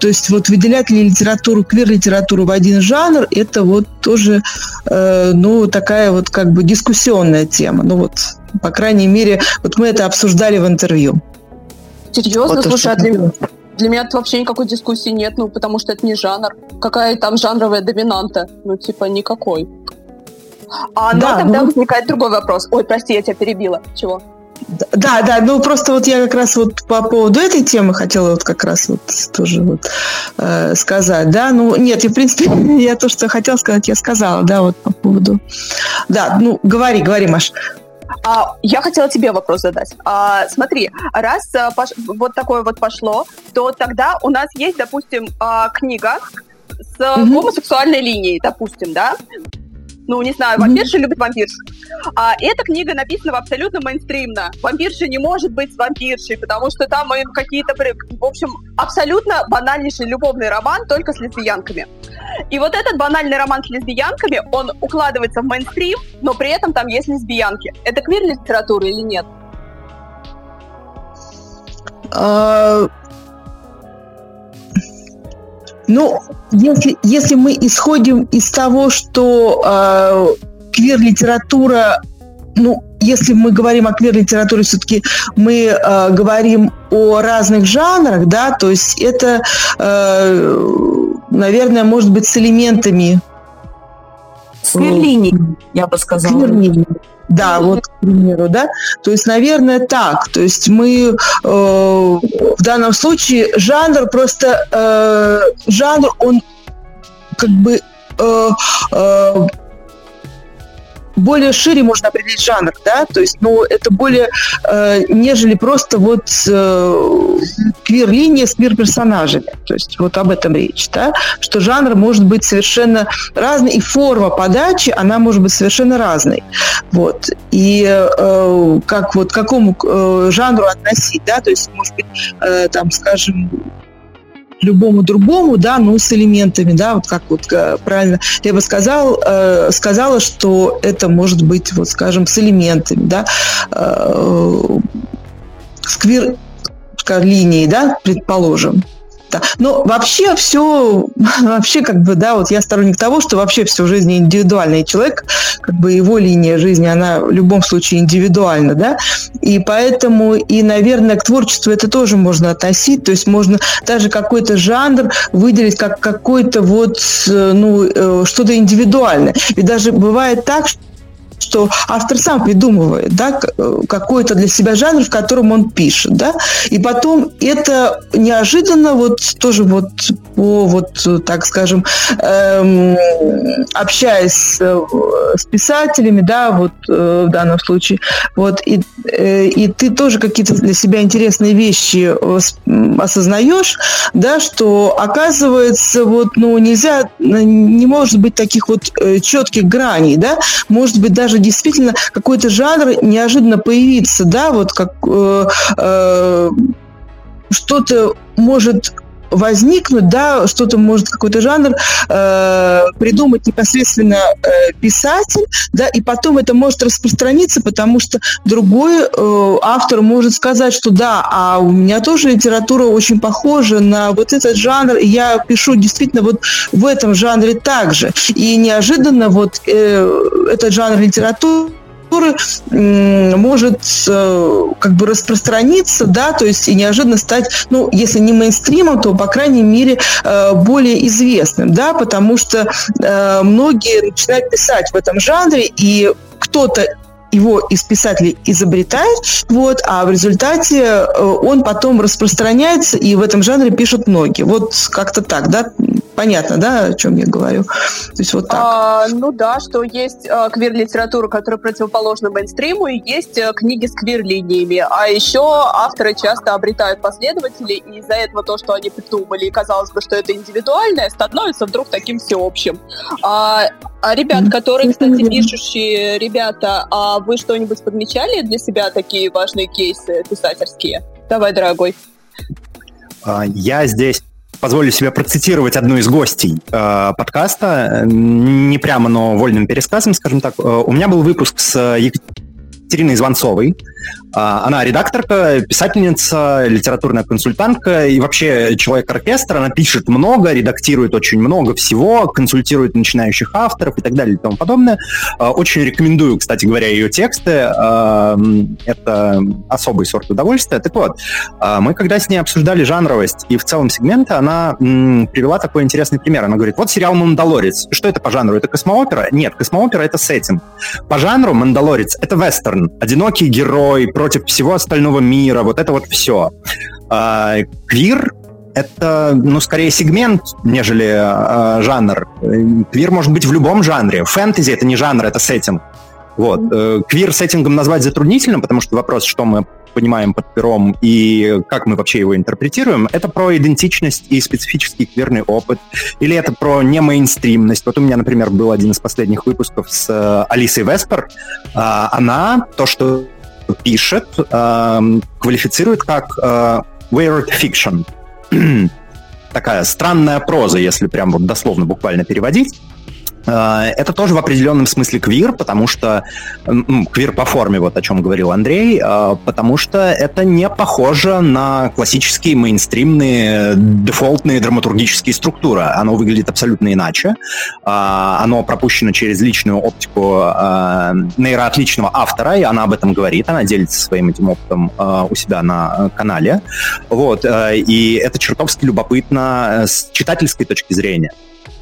Speaker 5: то есть вот выделять ли литературу, квир-литературу в один жанр, это вот тоже, э, ну, такая вот как бы дискуссионная тема. Ну вот, по крайней мере, вот мы это обсуждали в интервью.
Speaker 7: Серьезно? Вот Слушай, а для, для меня тут вообще никакой дискуссии нет, ну, потому что это не жанр. Какая там жанровая доминанта? Ну, типа, никакой. А, но да, тогда ну... возникает другой вопрос. Ой, прости, я тебя перебила. Чего?
Speaker 5: Да, да, ну просто вот я как раз вот по поводу этой темы хотела вот как раз вот тоже вот э, сказать, да, ну нет, я в принципе <laughs> я то, что хотела сказать, я сказала, да, вот по поводу, да, ну говори, говори, Маш.
Speaker 7: А, я хотела тебе вопрос задать. А, смотри, раз а, пош... вот такое вот пошло, то тогда у нас есть, допустим, а, книга с mm-hmm. гомосексуальной линией, допустим, да? Ну, не знаю, вампирша mm-hmm. любит вампирш. А эта книга написана абсолютно мейнстримно. Вампирша не может быть с вампиршей, потому что там какие-то, в общем, абсолютно банальнейший любовный роман, только с лесбиянками. И вот этот банальный роман с лесбиянками, он укладывается в мейнстрим, но при этом там есть лесбиянки. Это квир-литература или нет?
Speaker 5: Ну, если, если мы исходим из того, что э, квир-литература, ну, если мы говорим о квир-литературе, все-таки мы э, говорим о разных жанрах, да, то есть это, э, наверное, может быть с элементами
Speaker 3: Сверлиний, я бы сказала.
Speaker 5: Сверлиний. Да, вот, к примеру, да. То есть, наверное, так. То есть мы э, в данном случае жанр просто э, жанр он как бы э, э, более шире можно определить жанр, да, то есть, ну, это более, э, нежели просто вот э, квир-линия с квир-персонажами, то есть вот об этом речь, да, что жанр может быть совершенно разный, и форма подачи, она может быть совершенно разной, вот, и э, как вот к какому э, жанру относить, да, то есть, может быть, э, там, скажем, любому другому, да, но с элементами, да, вот как вот э, правильно. Я бы сказал, э, сказала, что это может быть, вот скажем, с элементами, да, э, сквер линии, да, предположим, да. Но вообще все, <laughs> вообще как бы, да, вот я сторонник того, что вообще все в жизни индивидуальный человек, как бы его линия жизни, она в любом случае индивидуальна, да, и поэтому и, наверное, к творчеству это тоже можно относить, то есть можно даже какой-то жанр выделить как какой-то вот, э, ну, э, что-то индивидуальное. И даже бывает так, что что автор сам придумывает, да, какой-то для себя жанр, в котором он пишет, да, и потом это неожиданно вот тоже вот по вот так скажем эм, общаясь с, с писателями, да, вот э, в данном случае, вот и э, и ты тоже какие-то для себя интересные вещи осознаешь, да, что оказывается вот ну нельзя не может быть таких вот э, четких граней, да, может быть даже даже действительно какой-то жанр неожиданно появиться, да, вот как э, э, что-то может возникнуть, да, что-то может какой-то жанр э, придумать непосредственно э, писатель, да, и потом это может распространиться, потому что другой э, автор может сказать, что да, а у меня тоже литература очень похожа на вот этот жанр, и я пишу действительно вот в этом жанре также, и неожиданно вот э, этот жанр литературы который может э, как бы распространиться, да, то есть и неожиданно стать, ну, если не мейнстримом, то, по крайней мере, э, более известным, да, потому что э, многие начинают писать в этом жанре, и кто-то его из писателей изобретает, вот, а в результате он потом распространяется, и в этом жанре пишут многие. Вот как-то так, да? Понятно, да, о чем я говорю? То есть вот так.
Speaker 7: А, ну да, что есть а, квир-литература, которая противоположна мейнстриму, и есть а, книги с квир-линиями. А еще авторы часто обретают последователей, и из-за этого то, что они придумали, и казалось бы, что это индивидуальное, становится вдруг таким всеобщим. А, а ребят, которые, кстати, пишущие ребята, а вы что-нибудь подмечали для себя такие важные кейсы писательские? Давай, дорогой.
Speaker 2: А, я здесь позволю себе процитировать одну из гостей э, подкаста, не прямо, но вольным пересказом, скажем так. Э, у меня был выпуск с Екатериной Звонцовой, а, она редакторка, писательница, литературная консультантка и вообще человек-оркестр. Она пишет много, редактирует очень много всего, консультирует начинающих авторов и так далее и тому подобное. А, очень рекомендую, кстати говоря, ее тексты. А, это особый сорт удовольствия. Так вот, мы когда с ней обсуждали жанровость и в целом сегменты, она привела такой интересный пример. Она говорит, вот сериал «Мандалорец». Что это по жанру? Это космоопера? Нет, космоопера — это сеттинг. По жанру «Мандалорец» — это вестерн. Одинокий герой, герой против всего остального мира, вот это вот все. А, квир это, ну, скорее сегмент, нежели а, жанр. Квир может быть в любом жанре. Фэнтези — это не жанр, это сеттинг. Вот. Э, квир сеттингом назвать затруднительно, потому что вопрос, что мы понимаем под пером и как мы вообще его интерпретируем, это про идентичность и специфический квирный опыт, или это про немейнстримность. Вот у меня, например, был один из последних выпусков с э, Алисой Веспер. А, она то, что пишет, э, квалифицирует как э, weird fiction. <clears throat> Такая странная проза, если прям вот дословно буквально переводить. Э, это тоже в определенном смысле квир, потому что квир по форме, вот о чем говорил Андрей, э, потому что это не похоже на классические мейнстримные дефолтные драматургические структуры. Оно выглядит абсолютно иначе. Э, оно пропущено через личную оптику нейроотличного автора, и она об этом говорит, она делится своим этим опытом у себя на канале. Вот. И это чертовски любопытно с читательской точки зрения.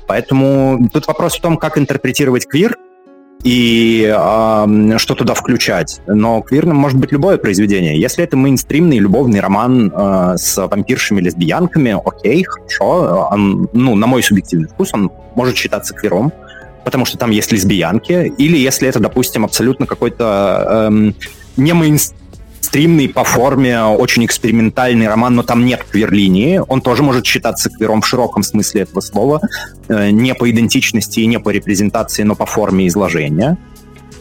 Speaker 2: Поэтому тут вопрос в том, как интерпретировать квир и э, что туда включать. Но квирным может быть любое произведение. Если это мейнстримный любовный роман э, с вампиршами, лесбиянками, окей, хорошо. Он, ну, на мой субъективный вкус, он может считаться квиром, потому что там есть лесбиянки. Или если это, допустим, абсолютно какой-то эм, не мейнстрим стримный по форме, очень экспериментальный роман, но там нет квир-линии. Он тоже может считаться квиром в широком смысле этого слова. Э, не по идентичности и не по репрезентации, но по форме изложения.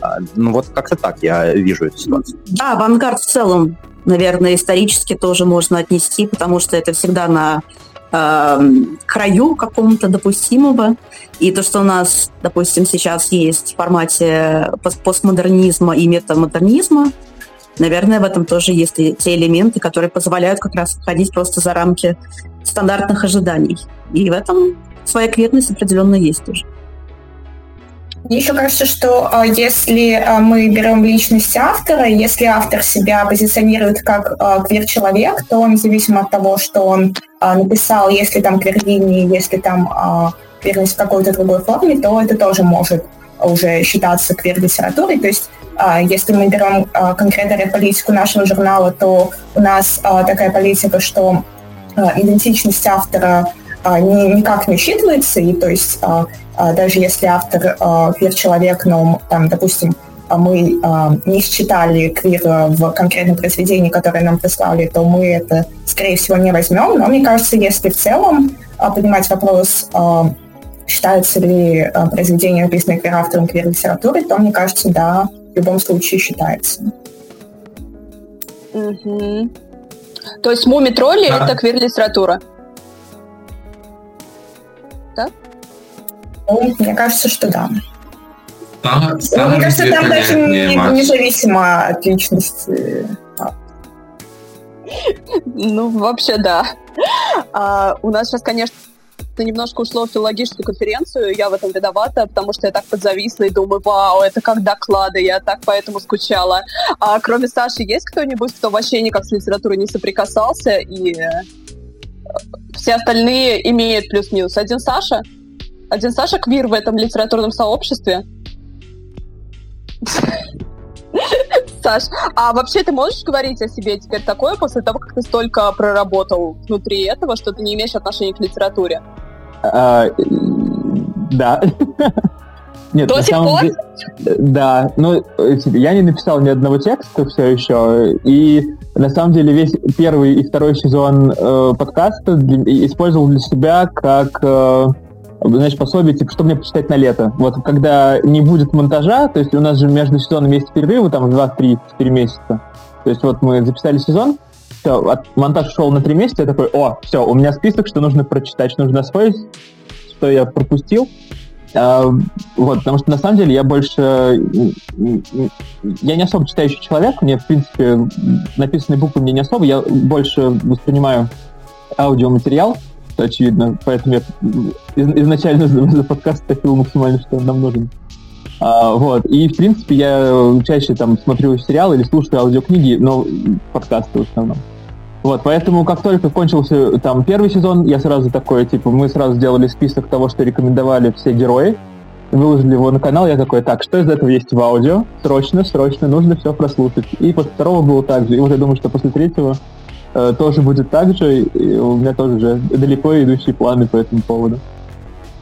Speaker 2: А, ну вот как-то так я вижу эту ситуацию.
Speaker 3: Да, авангард в целом, наверное, исторически тоже можно отнести, потому что это всегда на э, краю какому-то допустимого. И то, что у нас, допустим, сейчас есть в формате постмодернизма и метамодернизма, Наверное, в этом тоже есть те элементы, которые позволяют как раз входить просто за рамки стандартных ожиданий. И в этом своя кветность определенно есть тоже.
Speaker 8: Мне еще кажется, что а, если а, мы берем личность автора, если автор себя позиционирует как а, квир-человек, то независимо от того, что он написал, если там квир-линии, если там квирность в какой-то другой форме, то это тоже может уже считаться квир-литературой. То есть если мы берем а, конкретно политику нашего журнала, то у нас а, такая политика, что идентичность автора никак не учитывается, и то есть даже если автор квир-человек, но, там, допустим, мы не считали квира в конкретном произведении, которое нам прислали, то мы это, скорее всего, не возьмем. Но мне кажется, если в целом поднимать вопрос считается ли произведение, написанное квир-автором квир-литературой, то, мне кажется, да, в любом случае считается.
Speaker 7: Угу. То есть муми-тролли да. это квир-литература?
Speaker 8: Да? Ну, мне кажется, что да.
Speaker 6: Да,
Speaker 8: ну, мне кажется, там даже не, не, независимо от личности.
Speaker 7: Ну, вообще, да. А, у нас сейчас, конечно, это немножко ушло в филологическую конференцию, я в этом виновата, потому что я так подзависла и думаю, вау, это как доклады, я так поэтому скучала. А кроме Саши, есть кто-нибудь, кто вообще никак с литературой не соприкасался, и э, все остальные имеют плюс-минус? Один Саша? Один Саша квир в этом литературном сообществе? <laughs> Саш, а вообще ты можешь говорить о себе теперь такое после того, как ты столько проработал внутри этого, что ты не имеешь отношения к литературе?
Speaker 4: А, да.
Speaker 7: Нет, До сих пор? Деле,
Speaker 4: да, ну, я не написал ни одного текста все еще, и на самом деле весь первый и второй сезон э, подкаста для, использовал для себя как, э, знаешь, пособие, типа, что мне почитать на лето. Вот, когда не будет монтажа, то есть у нас же между сезонами есть перерывы, там, 2-3-4 месяца. То есть вот мы записали сезон, все, монтаж шел на три месяца, я такой, о, все, у меня список, что нужно прочитать, что нужно освоить, что я пропустил. А, вот, потому что на самом деле я больше... Я не особо читающий человек, мне, в принципе, написанные буквы мне не особо, я больше воспринимаю аудиоматериал, что очевидно, поэтому я изначально за, за подкаст топил максимально, что он нам нужен. А, вот. И, в принципе, я чаще там смотрю сериалы или слушаю аудиокниги, но подкасты в основном. Вот, поэтому как только кончился там первый сезон, я сразу такой, типа, мы сразу сделали список того, что рекомендовали все герои, выложили его на канал, я такой, так, что из этого есть в аудио? Срочно, срочно, нужно все прослушать. И после второго было так же. И вот я думаю, что после третьего э, тоже будет так же, и у меня тоже уже далеко идущие планы по этому поводу.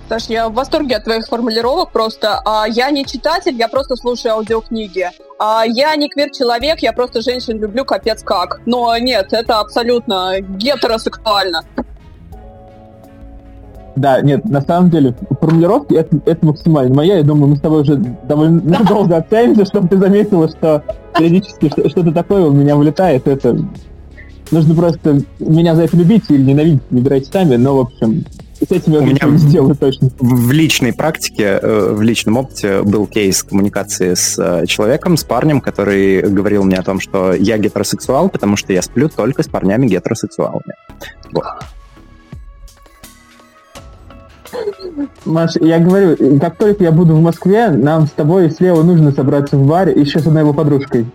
Speaker 7: Саш, я в восторге от твоих формулировок просто. А, я не читатель, я просто слушаю аудиокниги. А, я не квир-человек, я просто женщин люблю капец как. Но нет, это абсолютно гетеросексуально.
Speaker 4: Да, нет, на самом деле, формулировки это, это максимально моя. Я думаю, мы с тобой уже довольно <laughs> долго общаемся, чтобы ты заметила, что периодически что-то такое у меня вылетает. Это нужно просто меня за это любить или ненавидеть, выбирайте сами. Но, в общем, с этим я ничего не сделаю точно.
Speaker 2: В личной практике, э, в личном опыте был кейс коммуникации с э, человеком, с парнем, который говорил мне о том, что я гетеросексуал, потому что я сплю только с парнями гетеросексуалами. Вот.
Speaker 4: Маш, я говорю, как только я буду в Москве, нам с тобой слева нужно собраться в баре еще с одной его подружкой.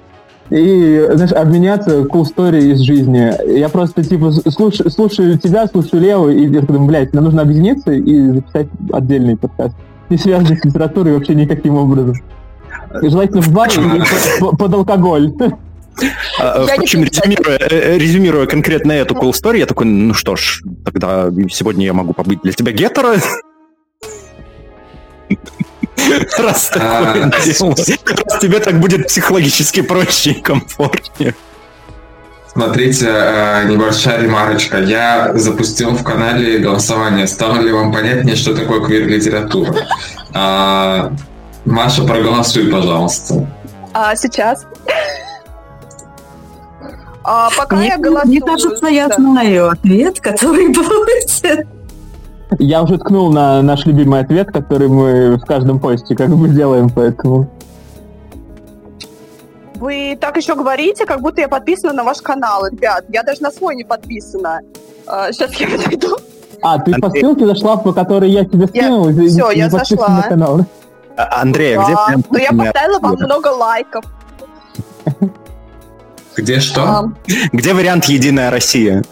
Speaker 4: И, знаешь, обменяться cool story из жизни. Я просто, типа, слушаю, слушаю тебя, слушаю Леву, и я думаю, блядь, нам нужно объединиться и записать отдельный подкаст. Не связанный с литературой вообще никаким образом. И желательно в баре под, под алкоголь.
Speaker 2: А, впрочем, резюмируя, э, э, резюмируя конкретно эту cool story, я такой, ну что ж, тогда сегодня я могу побыть для тебя гетеро. Раз а, Раз тебе так будет психологически проще и комфортнее.
Speaker 6: Смотрите, э, небольшая ремарочка. Я запустил в канале голосование. Стало ли вам понятнее, что такое квир-литература? А, Маша, проголосуй, пожалуйста.
Speaker 7: А сейчас? А пока
Speaker 3: мне,
Speaker 7: я голосую...
Speaker 3: Мне кажется, я знаю ответ, который <laughs> будет.
Speaker 4: Я уже ткнул на наш любимый ответ, который мы в каждом посте как бы делаем, поэтому...
Speaker 7: Вы так еще говорите, как будто я подписана на ваш канал, ребят. Я даже на свой не подписана. сейчас я зайду.
Speaker 4: А, ты по ссылке зашла, по которой я тебе скинул?
Speaker 7: Я... Все, я зашла. На канал.
Speaker 2: А, Андрей, а где...
Speaker 7: Да, но я поставила вам много лайков.
Speaker 6: Где что?
Speaker 2: Где вариант «Единая Россия»?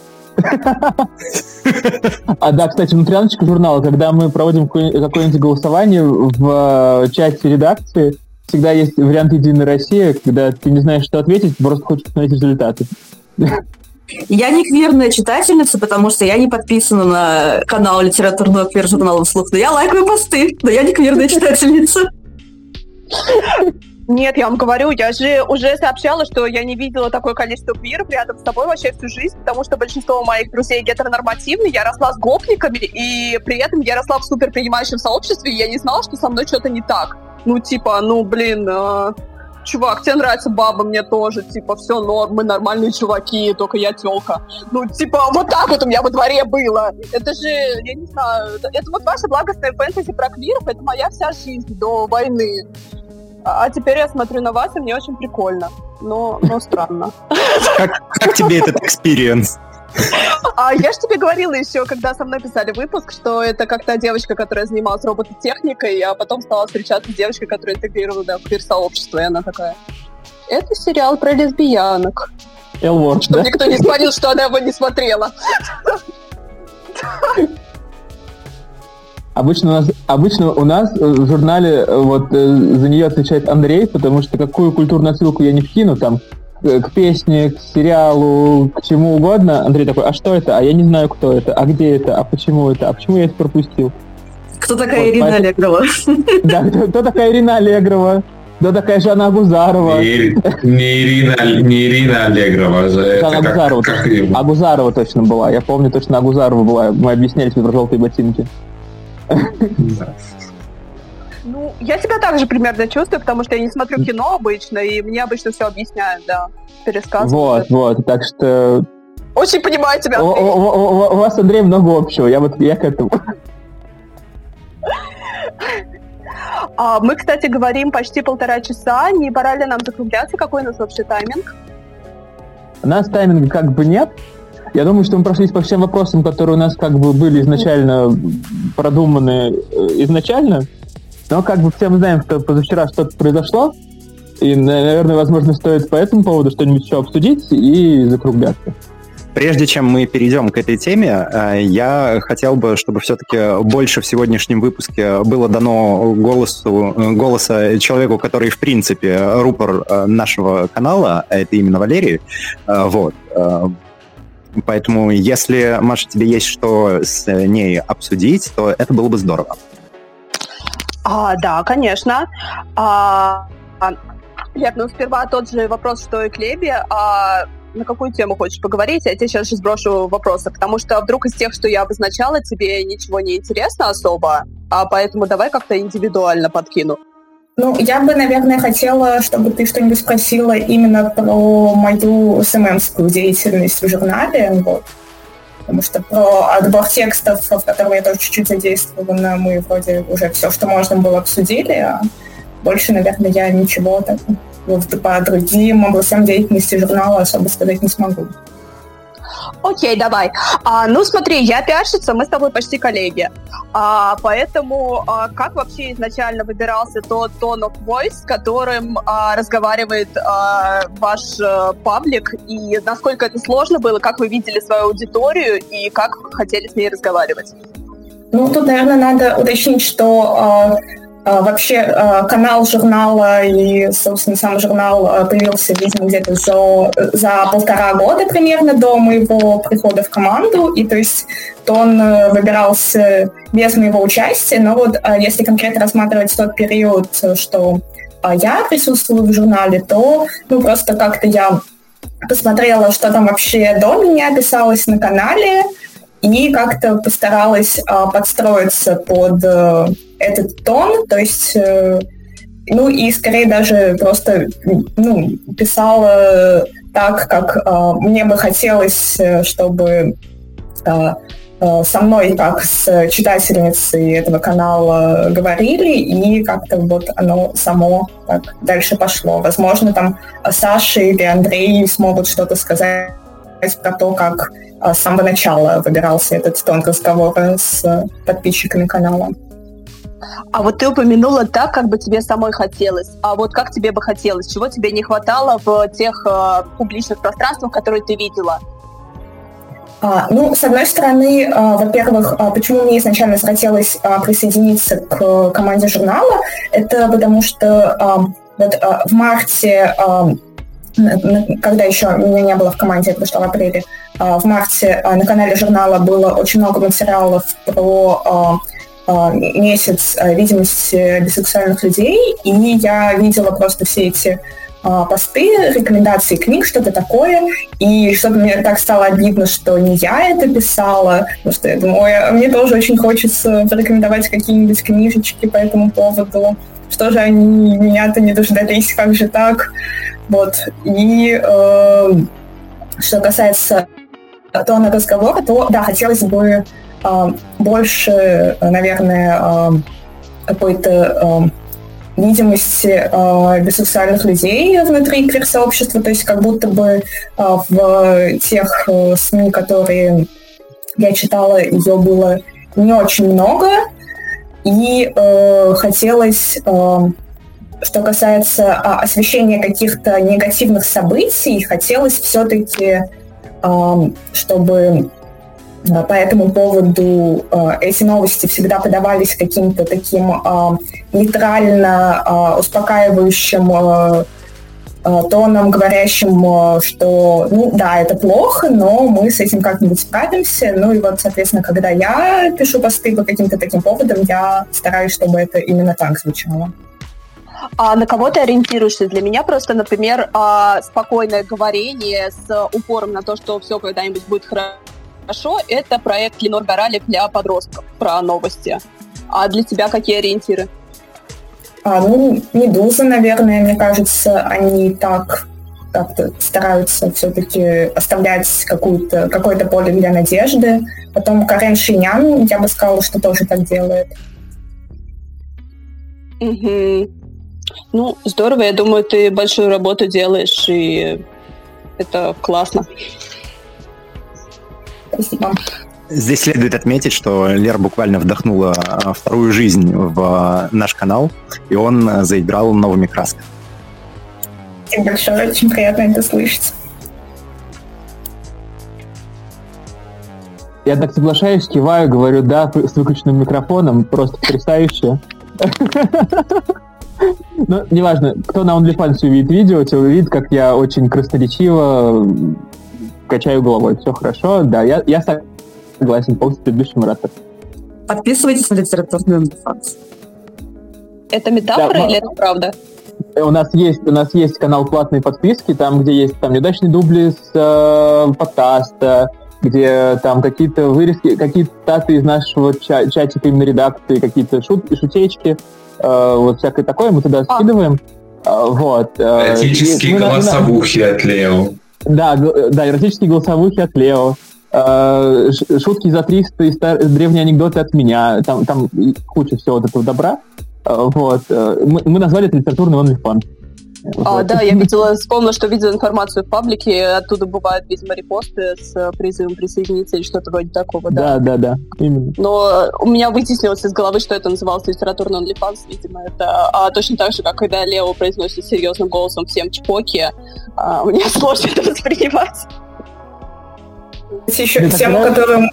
Speaker 4: А да, кстати, внутряночка журнала, когда мы проводим какое-нибудь голосование в э, чате редакции, всегда есть вариант «Единая Россия», когда ты не знаешь, что ответить, просто хочешь посмотреть результаты.
Speaker 3: Я не квирная читательница, потому что я не подписана на канал литературного квир-журнала «Вслух», но я лайкаю посты, но я не квирная читательница.
Speaker 7: Нет, я вам говорю, я же уже сообщала, что я не видела такое количество квиров рядом с тобой вообще всю жизнь, потому что большинство моих друзей гетеронормативны, я росла с гопниками, и при этом я росла в суперпринимающем сообществе, и я не знала, что со мной что-то не так. Ну, типа, ну, блин, э, чувак, тебе нравится баба, мне тоже, типа, все норм, мы нормальные чуваки, только я телка. Ну, типа, вот так вот у меня во дворе было. Это же, я не знаю, это, это вот ваша благостная фэнтези про квиров, это моя вся жизнь до войны. А, а теперь я смотрю на вас, и мне очень прикольно. Но, но странно.
Speaker 2: Как, как тебе этот experience?
Speaker 7: А я же тебе говорила еще, когда со мной писали выпуск, что это как та девочка, которая занималась робототехникой, а потом стала встречаться с девочкой, которая интегрирована в квир-сообщество, и она такая, это сериал про лесбиянок.
Speaker 4: Элворд,
Speaker 7: Чтобы да? никто не смотрел, что она его не смотрела. <laughs>
Speaker 4: Обычно у нас, обычно у нас в журнале э, вот э, за нее отвечает Андрей, потому что какую культурную ссылку я не вкину, там, э, к песне, к сериалу, к чему угодно, Андрей такой, а что это? А я не знаю, кто это, а где это, а почему это, а почему я это пропустил?
Speaker 3: Кто такая вот, Ирина поэтому... Аллегрова? <laughs>
Speaker 4: Да, кто, кто такая Ирина Аллегрова? Да такая же она Агузарова.
Speaker 6: Не, не, Ирина, не Ирина Аллегрова.
Speaker 4: Жанна Агузарова. Как, как Агузарова точно была. Я помню, точно Агузарова была. Мы объясняли тебе про желтые ботинки.
Speaker 7: Ну, я себя также примерно чувствую, потому что я не смотрю кино обычно, и мне обычно все объясняют, да, пересказывают.
Speaker 4: Вот, вот, так что...
Speaker 7: Очень понимаю тебя,
Speaker 4: Андрей. У, у, у, у вас, Андрей, много общего, я вот, я к этому.
Speaker 7: А, мы, кстати, говорим почти полтора часа, не пора ли нам закругляться? Какой у нас вообще тайминг?
Speaker 4: У нас тайминга как бы нет, я думаю, что мы прошлись по всем вопросам, которые у нас как бы были изначально продуманы э, изначально. Но как бы все мы знаем, что позавчера что-то произошло, и, наверное, возможно, стоит по этому поводу что-нибудь еще обсудить и закругляться.
Speaker 2: Прежде чем мы перейдем к этой теме, э, я хотел бы, чтобы все-таки больше в сегодняшнем выпуске было дано голосу, э, голоса человеку, который, в принципе, рупор нашего канала, а это именно Валерий. Вот. Поэтому, если, Маша, тебе есть что с ней обсудить, то это было бы здорово.
Speaker 7: А, да, конечно. А, Лев, ну сперва тот же вопрос, что и к. А на какую тему хочешь поговорить? Я тебе сейчас же сброшу вопросы, потому что вдруг из тех, что я обозначала, тебе ничего не интересно особо, а поэтому давай как-то индивидуально подкину.
Speaker 8: Ну, я бы, наверное, хотела, чтобы ты что-нибудь спросила именно про мою СММскую деятельность в журнале. Вот. потому что про отбор текстов, в котором я тоже чуть-чуть задействована, мы вроде уже все, что можно было, обсудили, а больше, наверное, я ничего так по другим областям деятельности журнала особо сказать не смогу.
Speaker 7: Окей, давай. А, ну, смотри, я пиарщица, мы с тобой почти коллеги. А, поэтому а, как вообще изначально выбирался тот тон of voice, которым а, разговаривает а, ваш а, паблик, и насколько это сложно было, как вы видели свою аудиторию и как хотели с ней разговаривать?
Speaker 8: Ну, тут, наверное, надо уточнить, что а, вообще а, канал журнала и, собственно, сам журнал а, появился, видимо, где-то за, за полтора года примерно до моего прихода в команду. И то есть то он э, выбирался без моего участия. Но вот если конкретно рассматривать тот период, что я присутствую в журнале, то ну, просто как-то я посмотрела, что там вообще до меня писалось на канале, и как-то постаралась подстроиться под э, этот тон, то есть, э, ну и скорее даже просто ну, писала так, как э, мне бы хотелось, э, чтобы э, э, со мной, как с читательницей этого канала говорили, и как-то вот оно само так дальше пошло. Возможно, там Саша или Андрей смогут что-то сказать про то, как с самого начала выбирался этот тон разговора с подписчиками канала.
Speaker 7: А вот ты упомянула так, как бы тебе самой хотелось. А вот как тебе бы хотелось? Чего тебе не хватало в тех э, публичных пространствах, которые ты видела?
Speaker 8: А, ну, с одной стороны, а, во-первых, а, почему мне изначально захотелось а, присоединиться к команде журнала, это потому что а, вот а, в марте а, когда еще меня не было в команде, это вышло в апреле, в марте на канале журнала было очень много материалов про а, месяц а, видимости бисексуальных людей, и я видела просто все эти а, посты, рекомендации книг, что-то такое, и что-то мне так стало обидно, что не я это писала, потому что я думаю, ой, мне тоже очень хочется порекомендовать какие-нибудь книжечки по этому поводу, что же они меня-то не дождались, как же так, вот, и э, что касается тона разговора, то, да, хотелось бы а, больше, наверное, а, какой-то а, видимости бисексуальных людей внутри квир-сообщества, то есть как будто бы в тех э, СМИ, которые я читала, ее было не очень много, и э, хотелось, э, что касается э, освещения каких-то негативных событий, хотелось все-таки, э, чтобы Э, по этому поводу э, эти новости всегда подавались каким-то таким э, нейтрально успокаивающим тоном, говорящим, что, ну, да, это плохо, но мы с этим как-нибудь справимся. Ну и вот, соответственно, когда я пишу посты по каким-то таким поводам, я стараюсь, чтобы это именно так звучало.
Speaker 7: А на кого ты ориентируешься? Для меня просто, например, спокойное говорение с упором на то, что все когда-нибудь будет хорошо, хорошо, это проект Ленор Горалик для подростков про новости. А для тебя какие ориентиры?
Speaker 8: А, ну, «Медуза», наверное, мне кажется, они так как-то стараются все-таки оставлять какую-то, какое-то поле для надежды. Потом Карен Шинян, я бы сказала, что тоже так делает.
Speaker 7: Угу. Ну, здорово. Я думаю, ты большую работу делаешь, и это классно.
Speaker 8: Спасибо.
Speaker 2: Здесь следует отметить, что Лера буквально вдохнула а, вторую жизнь в а, наш канал, и он заиграл новыми красками.
Speaker 8: Спасибо большое, очень приятно это слышать.
Speaker 4: Я так соглашаюсь, киваю, говорю да с выключенным микрофоном, просто потрясающе. Ну, неважно, кто на OnlyFans увидит видео, те увидит, как я очень красноречиво качаю головой. Все хорошо, да, я, я согласен полностью с предыдущим оратором.
Speaker 3: Подписывайтесь на литературный OnlyFans.
Speaker 7: Это метафора да, или это правда?
Speaker 4: У нас есть у нас есть канал платной подписки, там где есть там неудачные дубли с э, подкаста, где там какие-то вырезки, какие-то статы из нашего ча- чатика именно редакции, какие-то шут, шутечки, э, вот всякое такое мы туда а. скидываем. Э, вот.
Speaker 6: Э, Эротические голосовухи от Лео.
Speaker 4: Да, да, эротические голосовухи от Лео. э, шутки за 300 и стар... древние анекдоты от меня, там, там куча всего вот этого добра. Э, вот. Э, мы, мы назвали это литературный OnlyFans.
Speaker 7: А, да, я видела, вспомнила, что видела информацию в паблике, оттуда бывают, видимо, репосты с призывом присоединиться или что-то вроде такого,
Speaker 4: да. Да, да, да,
Speaker 7: именно. Но у меня вытеснилось из головы, что это называлось литературный OnlyFans, видимо, это а, точно так же, как когда Лео произносит серьезным голосом всем чпоки, а, мне <laughs> сложно это воспринимать.
Speaker 8: Еще тема, которую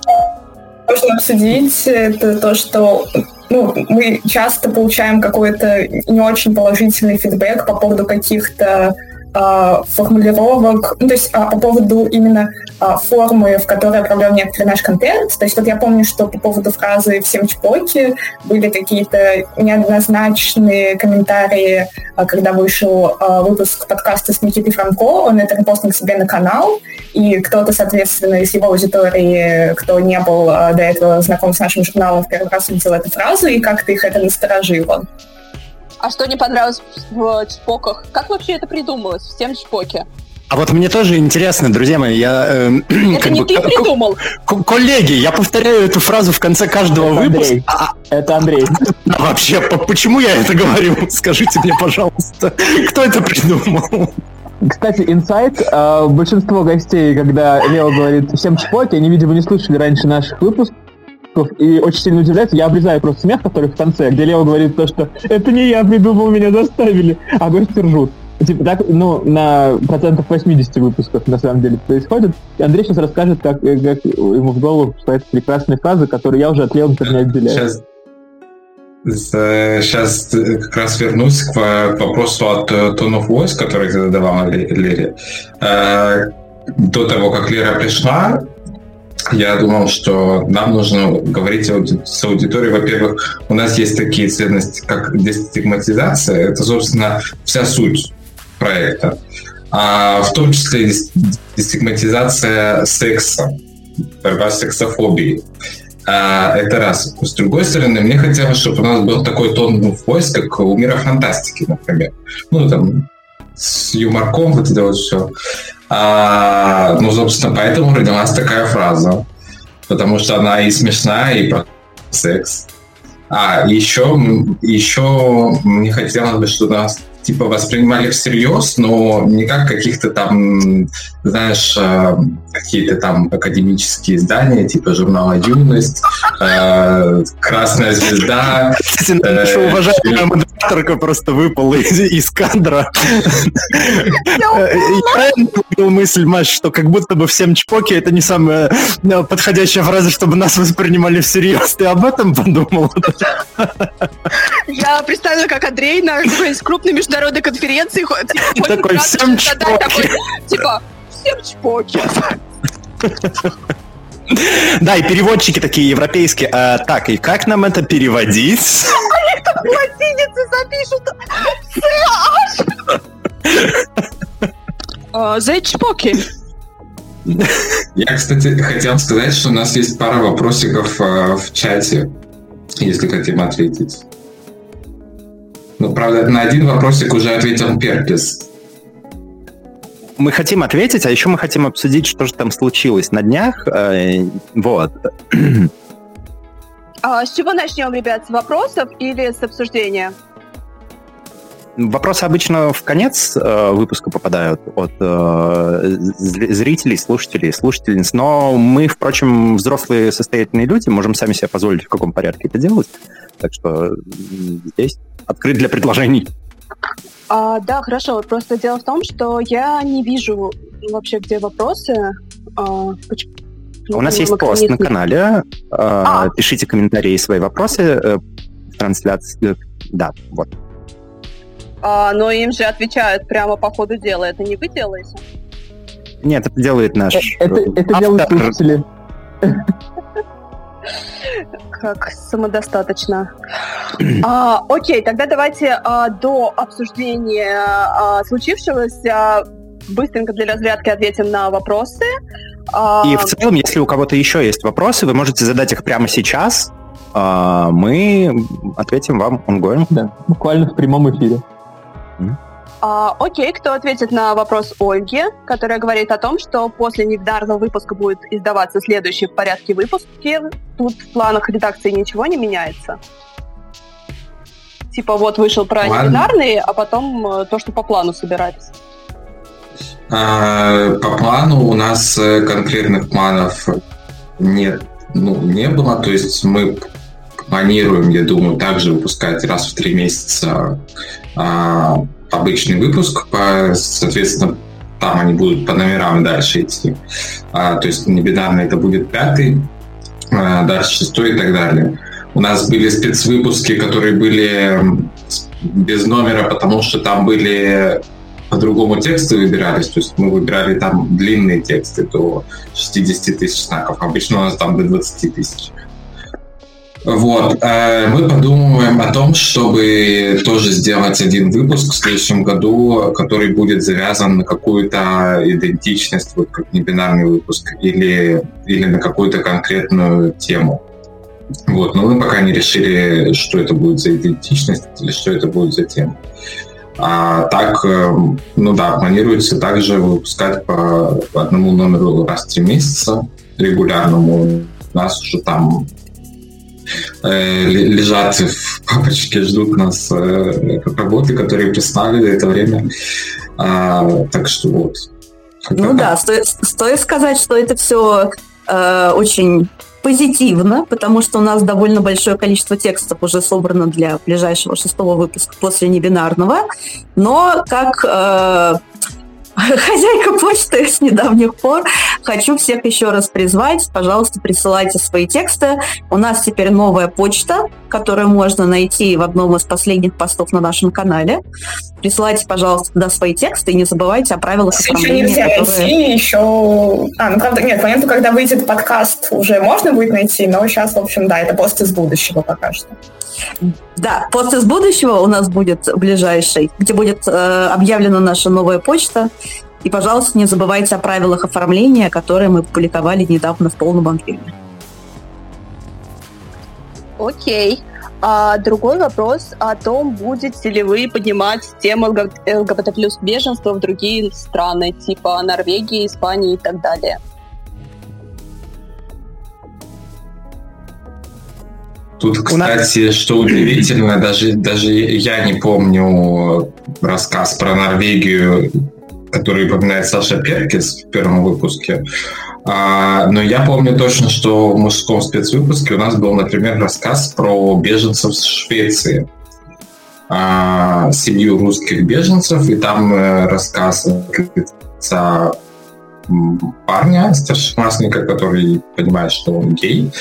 Speaker 8: можно обсудить, это то, что ну, мы часто получаем какой-то не очень положительный фидбэк по поводу каких-то э, формулировок, ну, то есть э, по поводу именно э, формы, в которой отправлял некоторый наш контент. То есть вот я помню, что по поводу фразы «всем чпоки» были какие-то неоднозначные комментарии, э, когда вышел э, выпуск подкаста с Никитой Франко, он это репостнул к себе на канал, и кто-то, соответственно, из его аудитории, кто не был э, до этого знаком с нашим журналом, в первый раз увидел эту фразу, и как-то их это насторожило.
Speaker 7: А что не понравилось в чпоках? Как вообще это придумалось? Всем чпоки?
Speaker 2: А вот мне тоже интересно, друзья мои, я...
Speaker 7: Э, <clears throat> это не бы, ты придумал.
Speaker 2: Коллеги, я повторяю эту фразу в конце каждого это выпуска. Андрей.
Speaker 4: А, это Андрей. <laughs>
Speaker 2: А вообще, почему я это говорю? <laughs> Скажите мне, пожалуйста, <laughs> кто это придумал?
Speaker 4: Кстати, инсайт. Э, большинство гостей, когда Лео говорит «всем чпоки», они, видимо, не слышали раньше наших выпусков, и очень сильно удивляется, я обрезаю просто смех, который в конце, где Лео говорит то, что это не я придумал, меня заставили, а гости ржут. Типа так, ну, на процентов 80 выпусков на самом деле происходит. Андрей сейчас расскажет, как, э, как ему в голову пришла эта прекрасная фраза, которую я уже от Лео не отделяю.
Speaker 6: Сейчас, сейчас как раз вернусь к вопросу от Tone of Voice, который ты задавала Лере. Э, до того, как Лера пришла, я думал, что нам нужно говорить с аудиторией. Во-первых, у нас есть такие ценности, как дестигматизация. Это, собственно, вся суть проекта. А в том числе дестигматизация секса, борьба с сексофобией. А, это раз. С другой стороны, мне хотелось, чтобы у нас был такой тон в поиск, как у мира фантастики, например. Ну, там, с юморком, вот это вот все. А, ну, собственно, поэтому родилась такая фраза. Потому что она и смешная, и про секс. А, еще, еще мне хотелось бы, чтобы нас типа воспринимали всерьез, но не как каких-то там, знаешь, э, какие-то там академические издания, типа журнала «Юность», э, «Красная звезда».
Speaker 2: Кстати, наша э, уважаемая модераторка просто выпала из, из кадра. Я убил мысль, Маш, что как будто бы всем чпоки это не самая подходящая фраза, чтобы нас воспринимали всерьез. Ты об этом подумал?
Speaker 7: Я представила, как Андрей на крупной международной международной конференции
Speaker 2: типа, такой, всем чпоки.
Speaker 7: Типа, всем чпоки.
Speaker 2: Да, и переводчики такие европейские. А, так, и как нам это переводить?
Speaker 7: Они как латиницы запишут. За чпоки.
Speaker 6: Я, кстати, хотел сказать, что у нас есть пара вопросиков э, в чате, если хотим ответить. Ну, правда, на один вопросик уже ответил Перпис.
Speaker 2: Мы хотим ответить, а еще мы хотим обсудить, что же там случилось на днях. Э, вот.
Speaker 7: А с чего начнем, ребят? С вопросов или с обсуждения?
Speaker 2: Вопросы обычно в конец э, выпуска попадают от э, зрителей, слушателей, слушательниц, но мы, впрочем, взрослые состоятельные люди, можем сами себе позволить в каком порядке это делать. Так что здесь открыт для предложений.
Speaker 7: А, да, хорошо. Просто дело в том, что я не вижу вообще, где вопросы. А,
Speaker 2: почему? У нас есть пост на канале. А, а. Пишите комментарии, свои вопросы э, в трансляции. Да, вот.
Speaker 7: А, но им же отвечают прямо по ходу дела. Это не вы делаете?
Speaker 2: Нет, это делает наш
Speaker 4: Это, это делают слушатели <laughs>
Speaker 7: как самодостаточно. а, окей, тогда давайте а, до обсуждения а, случившегося быстренько для разрядки ответим на вопросы.
Speaker 2: А... И в целом, если у кого-то еще есть вопросы, вы можете задать их прямо сейчас. А, мы ответим вам ongoing.
Speaker 4: Да, буквально в прямом эфире.
Speaker 7: А, окей, кто ответит на вопрос Ольги, которая говорит о том, что после невидарного выпуска будет издаваться следующий в порядке выпуски. Тут в планах редакции ничего не меняется. Типа вот вышел про невидарный, а потом э, то, что по плану собирались.
Speaker 6: А, по плану у нас э, конкретных планов нет, ну, не было. То есть мы планируем, я думаю, также выпускать раз в три месяца а, обычный выпуск, соответственно, там они будут по номерам дальше идти. А, то есть небинарно это будет пятый, а, дальше шестой и так далее. У нас были спецвыпуски, которые были без номера, потому что там были по-другому тексты выбирались. То есть мы выбирали там длинные тексты до 60 тысяч знаков. Обычно у нас там до 20 тысяч. Вот. Э, мы подумываем о том, чтобы тоже сделать один выпуск в следующем году, который будет завязан на какую-то идентичность, вот как небинарный выпуск, или, или на какую-то конкретную тему. Вот. Но мы пока не решили, что это будет за идентичность или что это будет за тема. А так, э, ну да, планируется также выпускать по одному номеру раз в три месяца регулярному. У нас уже там лежат в папочке, ждут нас э, работы, которые прислали за это время. А, так что вот.
Speaker 3: Ну да, стоит, стоит сказать, что это все э, очень позитивно, потому что у нас довольно большое количество текстов уже собрано для ближайшего шестого выпуска после небинарного. Но как э, <laughs> хозяйка почты с недавних пор. Хочу всех еще раз призвать. Пожалуйста, присылайте свои тексты. У нас теперь новая почта, которую можно найти в одном из последних постов на нашем канале. Присылайте, пожалуйста, туда свои тексты и не забывайте о правилах оформления.
Speaker 8: Еще нельзя которые... найти, еще... А, ну, правда, нет, понятно, когда выйдет подкаст, уже можно будет найти, но сейчас, в общем, да, это пост из будущего пока что.
Speaker 3: Да, пост из будущего у нас будет ближайший, где будет э, объявлена наша новая почта. И, пожалуйста, не забывайте о правилах оформления, которые мы публиковали недавно в полном объеме.
Speaker 7: Окей. А другой вопрос о том, будете ли вы поднимать тему ЛГБТ плюс беженства в другие страны, типа Норвегии, Испании и так далее.
Speaker 6: Тут, кстати, что удивительно, даже, даже я не помню рассказ про Норвегию, который упоминает Саша Перкис в первом выпуске. А, но я помню точно, что в мужском спецвыпуске у нас был, например, рассказ про беженцев с Швеции. А, семью русских беженцев, и там э, рассказ лица парня, старшеклассника, который понимает, что он гей,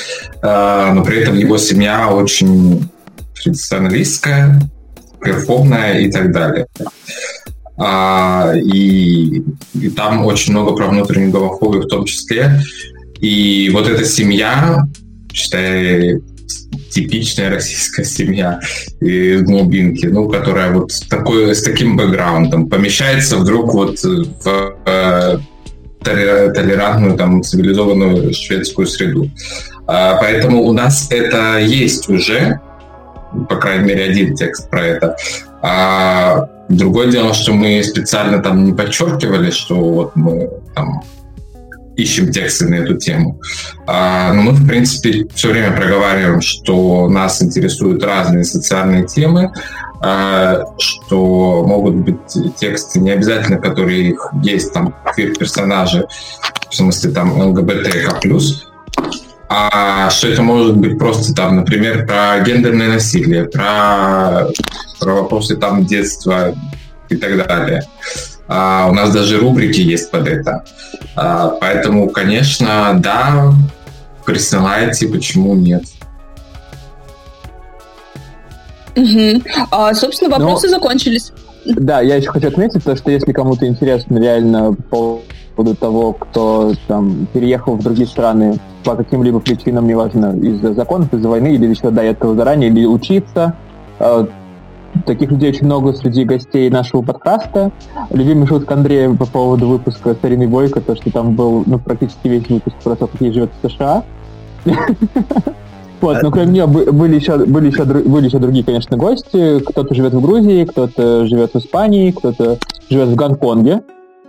Speaker 6: э, но при этом его семья очень традиционалистская, перформная и так далее. А, и, и там очень много про внутреннюю гомофобию в том числе. И вот эта семья, считай, типичная российская семья из глубинки, ну, которая вот такой, с таким бэкграундом помещается вдруг вот в э, толерантную, там, цивилизованную шведскую среду. А, поэтому у нас это есть уже, по крайней мере, один текст про это. А другое дело, что мы специально там не подчеркивали, что вот мы там ищем тексты на эту тему. А, но мы, в принципе, все время проговариваем, что нас интересуют разные социальные темы, а, что могут быть тексты не обязательно, которые их есть там персонажи, в смысле там ЛГБТК+, а что это может быть просто там, например, про гендерное насилие, про, про вопросы там детства и так далее. А, у нас даже рубрики есть под это. А, поэтому, конечно, да, присылайте, почему нет.
Speaker 7: Угу. А, собственно, вопросы Но... закончились.
Speaker 4: Да, я еще хочу отметить то, что если кому-то интересно реально по поводу того, кто там переехал в другие страны по каким-либо причинам, неважно, из-за законов, из-за войны или еще до этого заранее, или учиться, э, Таких людей очень много среди гостей нашего подкаста. Любимый шутка Андрея по поводу выпуска «Старинный Бойко», то, что там был ну, практически весь выпуск про то, как ей живет в США. <laughs> Вот, но кроме нее были еще, были, еще, были еще другие, конечно, гости. Кто-то живет в Грузии, кто-то живет в Испании, кто-то живет в Гонконге.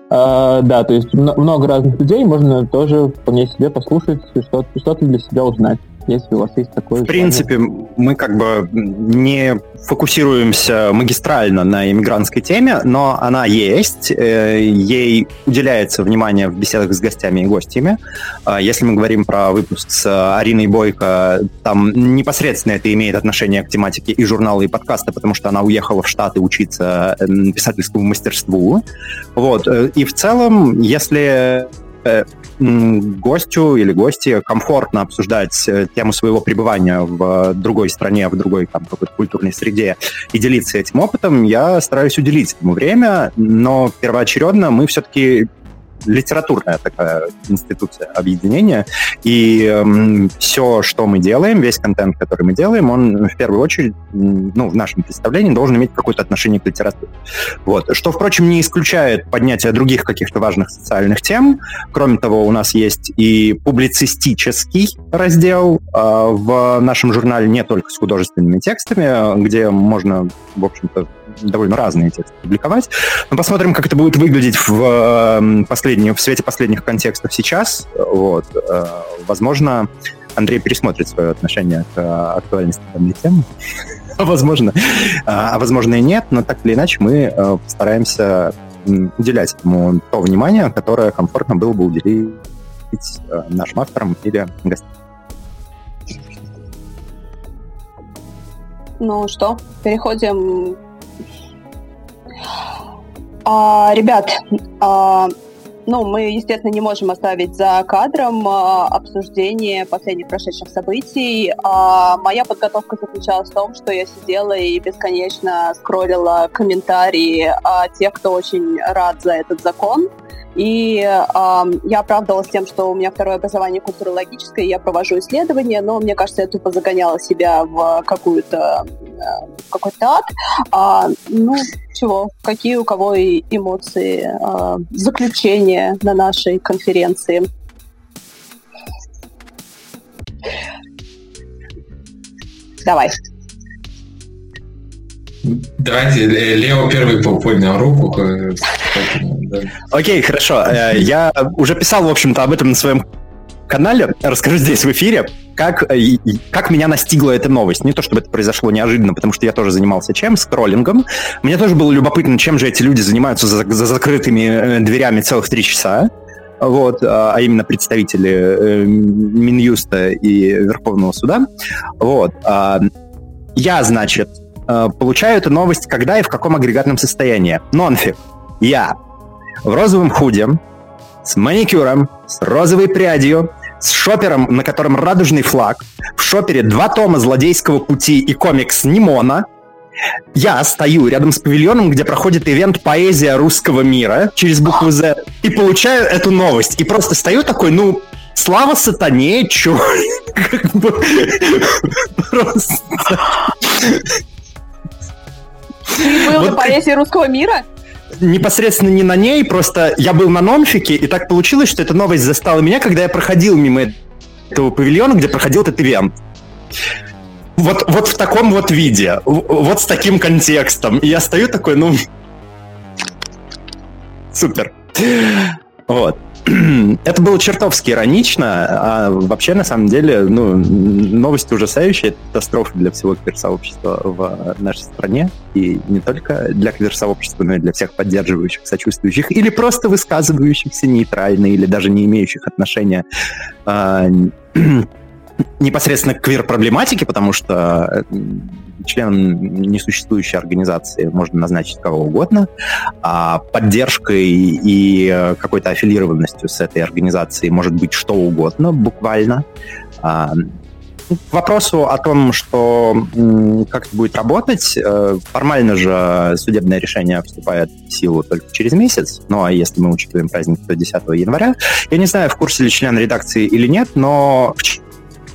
Speaker 4: А, да, то есть много разных людей, можно тоже вполне себе послушать, что-то, что-то для себя узнать если у вас есть такое.
Speaker 2: В принципе, мы как бы не фокусируемся магистрально на иммигрантской теме, но она есть, э, ей уделяется внимание в беседах с гостями и гостями. А если мы говорим про выпуск с Ариной Бойко, там непосредственно это имеет отношение к тематике и журнала, и подкаста, потому что она уехала в Штаты учиться писательскому мастерству. Вот. Э, и в целом, если э, гостю или гости комфортно обсуждать э, тему своего пребывания в другой стране, в другой там, какой-то культурной среде и делиться этим опытом, я стараюсь уделить этому время, но первоочередно мы все-таки литературная такая институция объединения, и э, все, что мы делаем, весь контент, который мы делаем, он в первую очередь, ну, в нашем представлении, должен иметь какое-то отношение к литературе. Вот. Что, впрочем, не исключает поднятия других каких-то важных социальных тем. Кроме того, у нас есть и публицистический раздел э, в нашем журнале, не только с художественными текстами, где можно, в общем-то, довольно разные тексты публиковать. Но посмотрим, как это будет выглядеть в, эм, последнем, в свете последних контекстов сейчас. Вот. Э, возможно, Андрей пересмотрит свое отношение к э, актуальности данной темы. <laughs> Возможно. А, а возможно и нет, но так или иначе мы э, постараемся уделять ему то внимание, которое комфортно было бы уделить нашим авторам или гостям.
Speaker 7: Ну что, переходим а, ребят, а, ну, мы, естественно, не можем оставить за кадром а, обсуждение последних прошедших событий. А, моя подготовка заключалась в том, что я сидела и бесконечно скроллила комментарии а, тех, кто очень рад за этот закон. И э, я оправдывалась тем, что у меня второе образование культурологическое, я провожу исследования, но мне кажется, я тупо загоняла себя в какую-то э, какой-то ад. А, ну, чего, какие у кого эмоции, э, заключения на нашей конференции. Давай.
Speaker 6: Давайте, Лео первый поднял руку.
Speaker 2: Окей, хорошо. Э, я уже писал, в общем-то, об этом на своем канале. Расскажу здесь в эфире, как, э, как меня настигла эта новость. Не то, чтобы это произошло неожиданно, потому что я тоже занимался чем? Скроллингом. Мне тоже было любопытно, чем же эти люди занимаются за, за закрытыми э, дверями целых три часа. Вот, а, а именно представители Минюста и Верховного суда. Вот. А, я, значит, получаю эту новость когда и в каком агрегатном состоянии. Нонфи. Я в розовом худе, с маникюром, с розовой прядью, с шопером, на котором радужный флаг, в шопере два тома «Злодейского пути» и комикс «Нимона», я стою рядом с павильоном, где проходит ивент «Поэзия русского мира» через букву «З» и получаю эту новость. И просто стою такой, ну, слава сатане, чё? <laughs> Просто...
Speaker 7: Ты был на «Поэзии русского мира»?
Speaker 2: непосредственно не на ней, просто я был на нонфике, и так получилось, что эта новость застала меня, когда я проходил мимо этого павильона, где проходил этот ивент. Вот, вот в таком вот виде, вот с таким контекстом. И я стою такой, ну... Супер. Вот. <clears throat> это было чертовски иронично, а вообще, на самом деле, ну, новость ужасающая, это катастрофа для всего квир-сообщества в нашей стране, и не только для квир-сообщества, но и для всех поддерживающих, сочувствующих, или просто высказывающихся нейтрально, или даже не имеющих отношения а, непосредственно к квир-проблематике, потому что членом несуществующей организации можно назначить кого угодно, а поддержкой и какой-то аффилированностью с этой организацией может быть что угодно, буквально. А, к вопросу о том, что как это будет работать, э, формально же судебное решение вступает в силу только через месяц, ну а если мы учитываем праздник, то 10 января. Я не знаю, в курсе ли член редакции или нет, но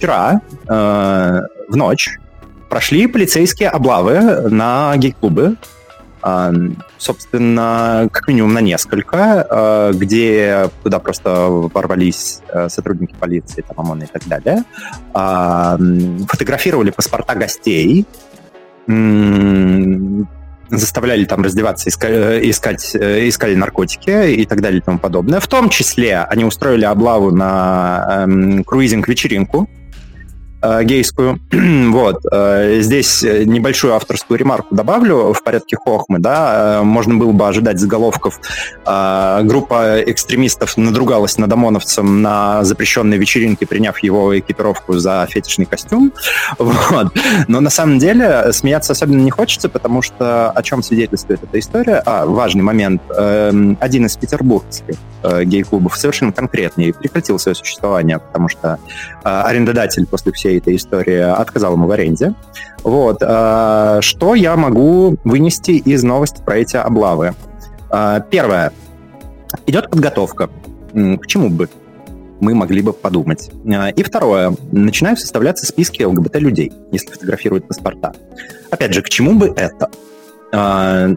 Speaker 2: вчера э, в ночь прошли полицейские облавы на гей-клубы. Собственно, как минимум на несколько, где туда просто ворвались сотрудники полиции, там, ОМОН и так далее. Фотографировали паспорта гостей, заставляли там раздеваться, искать, искать, искали наркотики и так далее и тому подобное. В том числе они устроили облаву на эм, круизинг-вечеринку, э, гейскую. <clears throat> вот. Э, здесь небольшую авторскую ремарку добавлю в порядке хохмы. Да? Э, можно было бы ожидать заголовков. Э, группа экстремистов надругалась над ОМОНовцем на запрещенной вечеринке, приняв его экипировку за фетишный костюм. <laughs> Вот. Но на самом деле смеяться особенно не хочется, потому что о чем свидетельствует эта история? А, важный момент. Эм, один из петербургских э, гей-клубов совершенно конкретнее прекратил свое существование, потому что э, арендодатель после всей этой истории отказал ему в аренде. Вот. Э, что я могу вынести из новости про эти облавы? Э, первое. Идет подготовка. К чему бы мы могли бы подумать. Э, и второе. Начинают составляться списки ЛГБТ-людей, если фотографируют паспорта. Опять же, к чему бы это?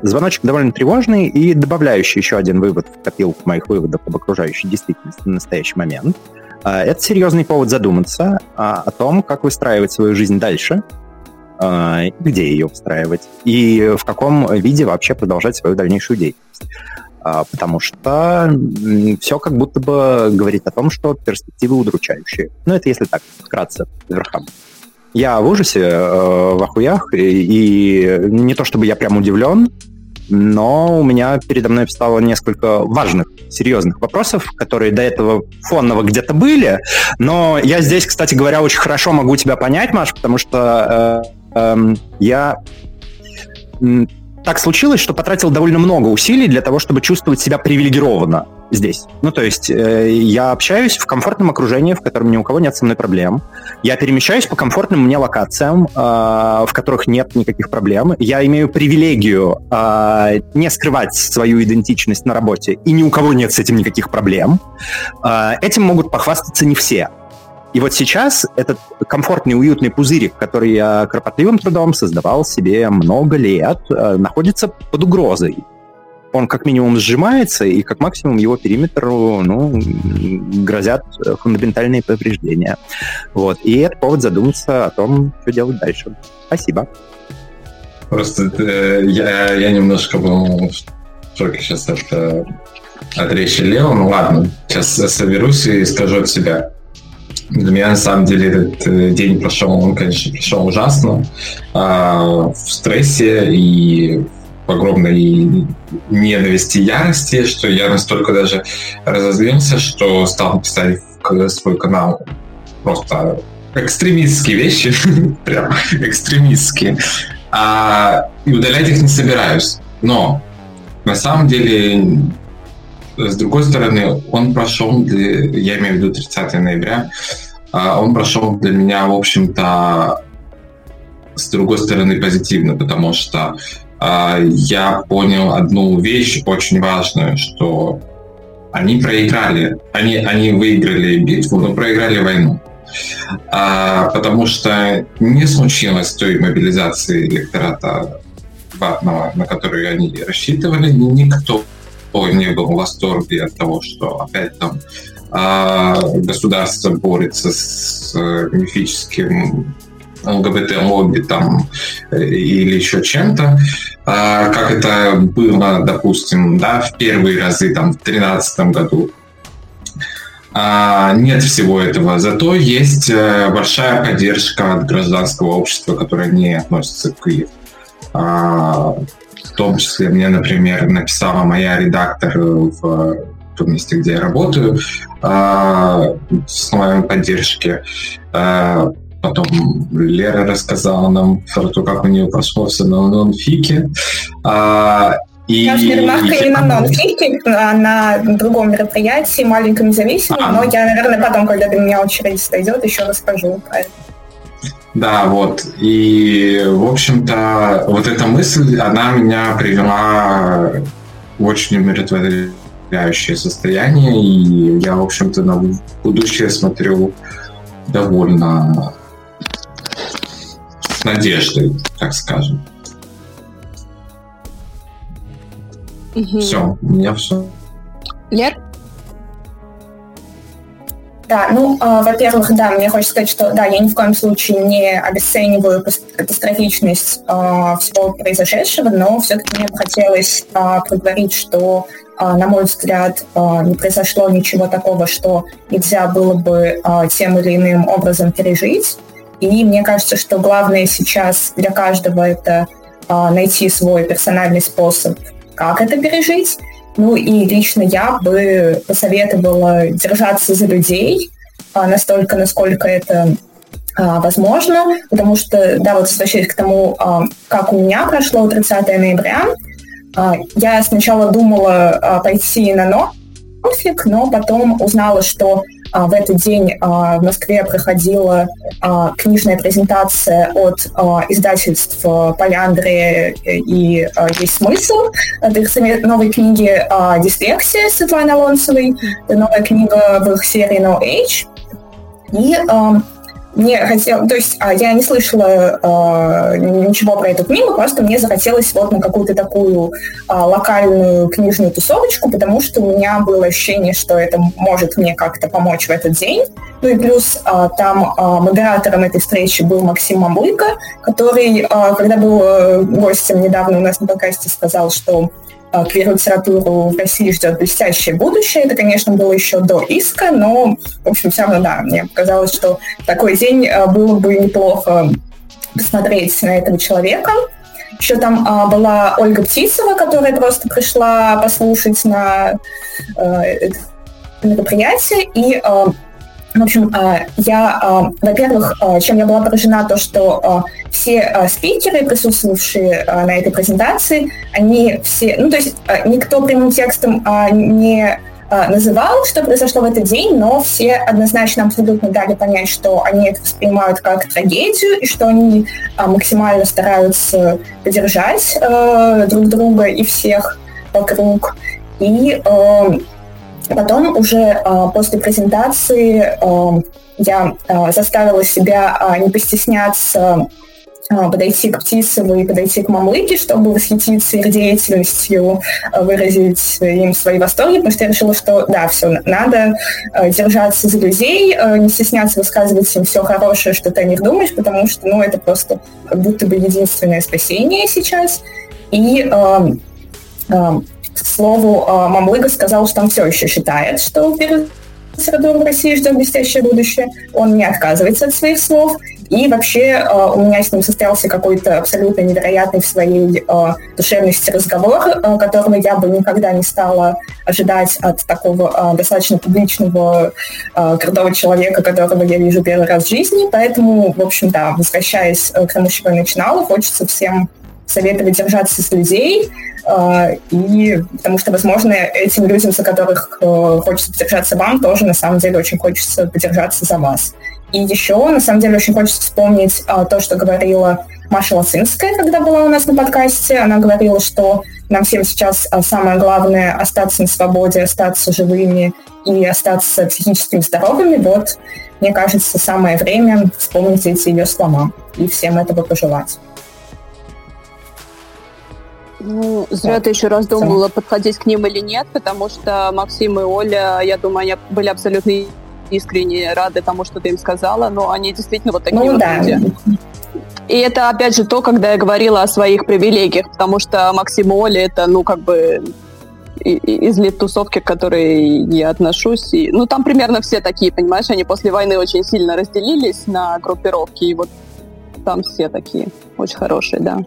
Speaker 2: Звоночек довольно тревожный и добавляющий еще один вывод в копилку моих выводов об окружающей действительности в настоящий момент. А, это серьезный повод задуматься а, о том, как выстраивать свою жизнь дальше, где ее устраивать и в каком виде вообще продолжать свою дальнейшую деятельность. Потому что все как будто бы говорит о том, что перспективы удручающие. Ну, это если так, вкратце, верхам. Я в ужасе, э, в охуях, и, и не то чтобы я прям удивлен, но у меня передо мной встало несколько важных, серьезных вопросов, которые до этого фонного где-то были. Но я здесь, кстати говоря, очень хорошо могу тебя понять, Маш, потому что э, э, я так случилось, что потратил довольно много усилий для того, чтобы чувствовать себя привилегированно здесь. Ну, то есть э, я общаюсь в комфортном окружении, в котором ни у кого нет со мной проблем. Я перемещаюсь по комфортным мне локациям, э, в которых нет никаких проблем. Я имею привилегию э, не скрывать свою идентичность на работе, и ни у кого нет с этим никаких проблем. Э, этим могут похвастаться не все. И вот сейчас этот комфортный, уютный пузырик, который я кропотливым трудом создавал себе много лет, э, находится под угрозой. Он как минимум сжимается, и как максимум его периметру ну, грозят фундаментальные повреждения. Вот. И это повод задуматься о том, что делать дальше. Спасибо.
Speaker 6: Просто э, я, я немножко был в сейчас от, э, от речи Лео. Ну ладно, сейчас соберусь и скажу от себя. Для меня, на самом деле, этот э, день прошел, он, конечно, прошел ужасно, а, в стрессе и в огромной ненависти и ярости, что я настолько даже разозлился, что стал писать в свой канал просто экстремистские вещи, <laughs> прям экстремистские, а, и удалять их не собираюсь. Но на самом деле с другой стороны, он прошел, я имею в виду 30 ноября, а, он прошел для меня, в общем-то, с другой стороны позитивно, потому что я понял одну вещь очень важную, что они проиграли, они, они выиграли битву, но проиграли войну. А, потому что не случилось той мобилизации электората ватного, на которую они рассчитывали, никто не был в восторге от того, что опять там а, государство борется с э, мифическим ЛГБТ-лобби там э, или еще чем-то, а, как это было, допустим, да, в первые разы там в 2013 году. А, нет всего этого, зато есть э, большая поддержка от гражданского общества, которое не относится к Киеву. В том числе мне, например, написала моя редактор в том месте, где я работаю, а, с словами поддержки. Потом Лера рассказала нам про то, как у нее все на нонфике.
Speaker 8: А, и... Я же ремарка не на нонфике, а на другом мероприятии, маленьком независимом, а. но я, наверное, потом, когда до меня очередь дойдет, еще расскажу про это.
Speaker 6: Да, вот. И, в общем-то, вот эта мысль, она меня привела в очень умиротворяющее состояние, и я, в общем-то, на будущее смотрю довольно с надеждой, так скажем. Угу. Все, у меня все.
Speaker 7: Лер?
Speaker 8: Да, ну, э, во-первых, да, мне хочется сказать, что да, я ни в коем случае не обесцениваю катастрофичность э, всего произошедшего, но все-таки мне бы хотелось э, проговорить, что, э, на мой взгляд, э, не произошло ничего такого, что нельзя было бы э, тем или иным образом пережить. И мне кажется, что главное сейчас для каждого это э, найти свой персональный способ, как это пережить, ну и лично я бы посоветовала держаться за людей а, настолько, насколько это а, возможно, потому что, да, вот возвращаясь к тому, а, как у меня прошло 30 ноября, а, я сначала думала а, пойти на нофик, но потом узнала, что а, в этот день а, в Москве проходила а, книжная презентация от издательств Поляндры и «Есть смысл». Это их новой книги «Дислексия» Светланы Алонсовой, новая книга в их серии «No Age». И мне хотелось, то есть а, я не слышала а, ничего про эту книгу, просто мне захотелось вот на какую-то такую а, локальную книжную тусовочку, потому что у меня было ощущение, что это может мне как-то помочь в этот день. Ну и плюс а, там а, модератором этой встречи был Максим Мамлыко, который, а, когда был э, гостем недавно у нас на подкасте, сказал, что квир-литературу в России ждет блестящее будущее. Это, конечно, было еще до иска, но, в общем, все равно, да, мне показалось, что такой день а, было бы неплохо посмотреть на этого человека. Еще там а, была Ольга Птицева, которая просто пришла послушать на это мероприятие. И а, в общем, а, я, а, во-первых, а, чем я была поражена, то, что все спикеры, присутствовавшие на этой презентации, они все, ну, то есть никто прямым текстом не называл, что произошло в этот день, но все однозначно абсолютно дали понять, что они это воспринимают как трагедию и что они максимально стараются поддержать друг друга и всех вокруг. И Потом уже э, после презентации э, я э, заставила себя не постесняться подойти к Птицеву и подойти к Мамлыке, чтобы восхититься их деятельностью, выразить им свои восторги, потому что я решила, что да, все, надо держаться за людей, не стесняться высказывать им все хорошее, что ты о них думаешь, потому что, ну, это просто как будто бы единственное спасение сейчас. И э, э, к слову, а, Мамлыга сказал, что он все еще считает, что перед в России ждет блестящее будущее. Он не отказывается от своих слов. И вообще а, у меня с ним состоялся какой-то абсолютно невероятный в своей а, душевности разговор, которого я бы никогда не стала ожидать от такого достаточно публичного, крутого человека, которого я вижу первый раз в жизни. Поэтому, в общем, да, возвращаясь к тому, с чего я начинала, хочется всем советовать держаться с людей, а, и потому что, возможно, этим людям, за которых э, хочется подержаться вам, тоже на самом деле очень хочется подержаться за вас. И еще, на самом деле, очень хочется вспомнить а, то, что говорила Маша Лацинская, когда была у нас на подкасте. Она говорила, что нам всем сейчас а, самое главное остаться на свободе, остаться живыми и остаться психически здоровыми. Вот, мне кажется, самое время вспомнить эти ее слова и всем этого пожелать.
Speaker 7: Ну, зря ты еще раз думала, подходить к ним или нет, потому что Максим и Оля, я думаю, они были абсолютно искренне рады тому, что ты им сказала, но они действительно вот такие ну, вот да. люди. И это, опять же, то, когда я говорила о своих привилегиях, потому что Максим и Оля — это, ну, как бы из тусовки, к которой я отношусь. И, ну, там примерно все такие, понимаешь, они после войны очень сильно разделились на группировки, и вот там все такие очень хорошие, да.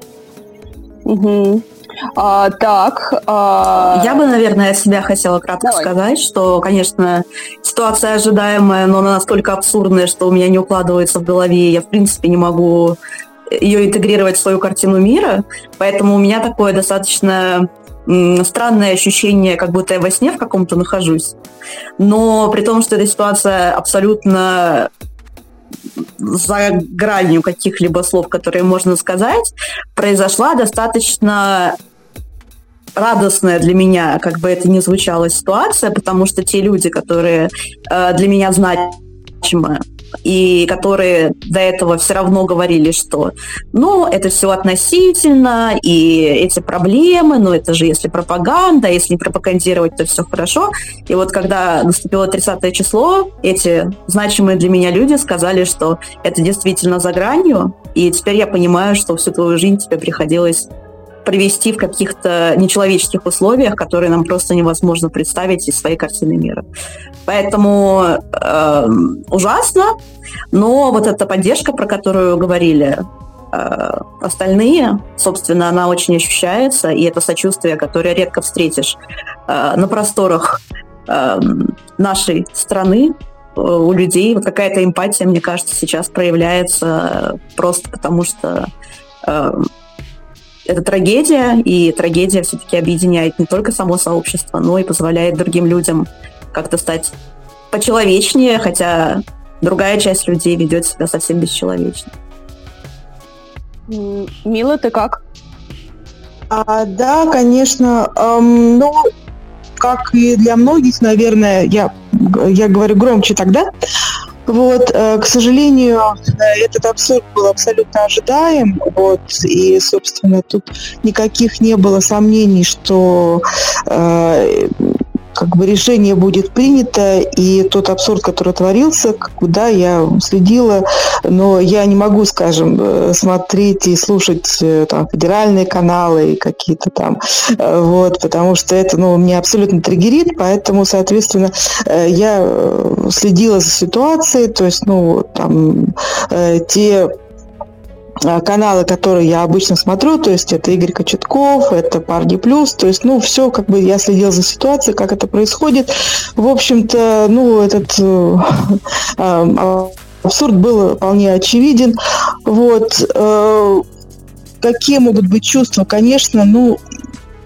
Speaker 7: Угу. А, так. А...
Speaker 3: Я бы, наверное, от себя хотела кратко Давай. сказать, что, конечно, ситуация ожидаемая, но она настолько абсурдная, что у меня не укладывается в голове. Я, в принципе, не могу ее интегрировать в свою картину мира. Поэтому у меня такое достаточно странное ощущение, как будто я во сне в каком-то нахожусь. Но при том, что эта ситуация абсолютно за гранью каких-либо слов, которые можно сказать, произошла достаточно радостная для меня, как бы это ни звучала ситуация, потому что те люди, которые э, для меня значимы, и которые до этого все равно говорили, что ну, это все относительно, и эти проблемы, ну, это же если пропаганда, если не пропагандировать, то все хорошо. И вот когда наступило 30 число, эти значимые для меня люди сказали, что это действительно за гранью, и теперь я понимаю, что всю твою жизнь тебе приходилось провести в каких-то нечеловеческих условиях, которые нам просто невозможно представить из своей картины мира. Поэтому э, ужасно, но вот эта поддержка, про которую говорили э, остальные, собственно, она очень ощущается, и это сочувствие, которое редко встретишь э, на просторах э, нашей страны, э, у людей. Вот какая-то эмпатия, мне кажется, сейчас проявляется просто потому, что э, это трагедия, и трагедия все-таки объединяет не только само сообщество, но и позволяет другим людям как-то стать почеловечнее, хотя другая часть людей ведет себя совсем бесчеловечно.
Speaker 7: Мила, ты как?
Speaker 5: А, да, конечно. Эм, ну, как и для многих, наверное, я, я говорю громче тогда. Вот, э, к сожалению, этот абсурд был абсолютно ожидаем, вот, и, собственно, тут никаких не было сомнений, что э, как бы решение будет принято, и тот абсурд, который творился, куда я следила, но я не могу, скажем, э, смотреть и слушать э, там, федеральные каналы и какие-то там, э, вот, потому что это, ну, меня абсолютно триггерит, поэтому, соответственно, я следила за ситуацией, то есть, ну, там, те каналы, которые я обычно смотрю, то есть это Игорь Кочетков, это Парни Плюс, то есть, ну, все, как бы я следил за ситуацией, как это происходит. В общем-то, ну, этот э, <laughs> э, абсурд был вполне очевиден. Вот. Какие могут быть чувства? Конечно, ну,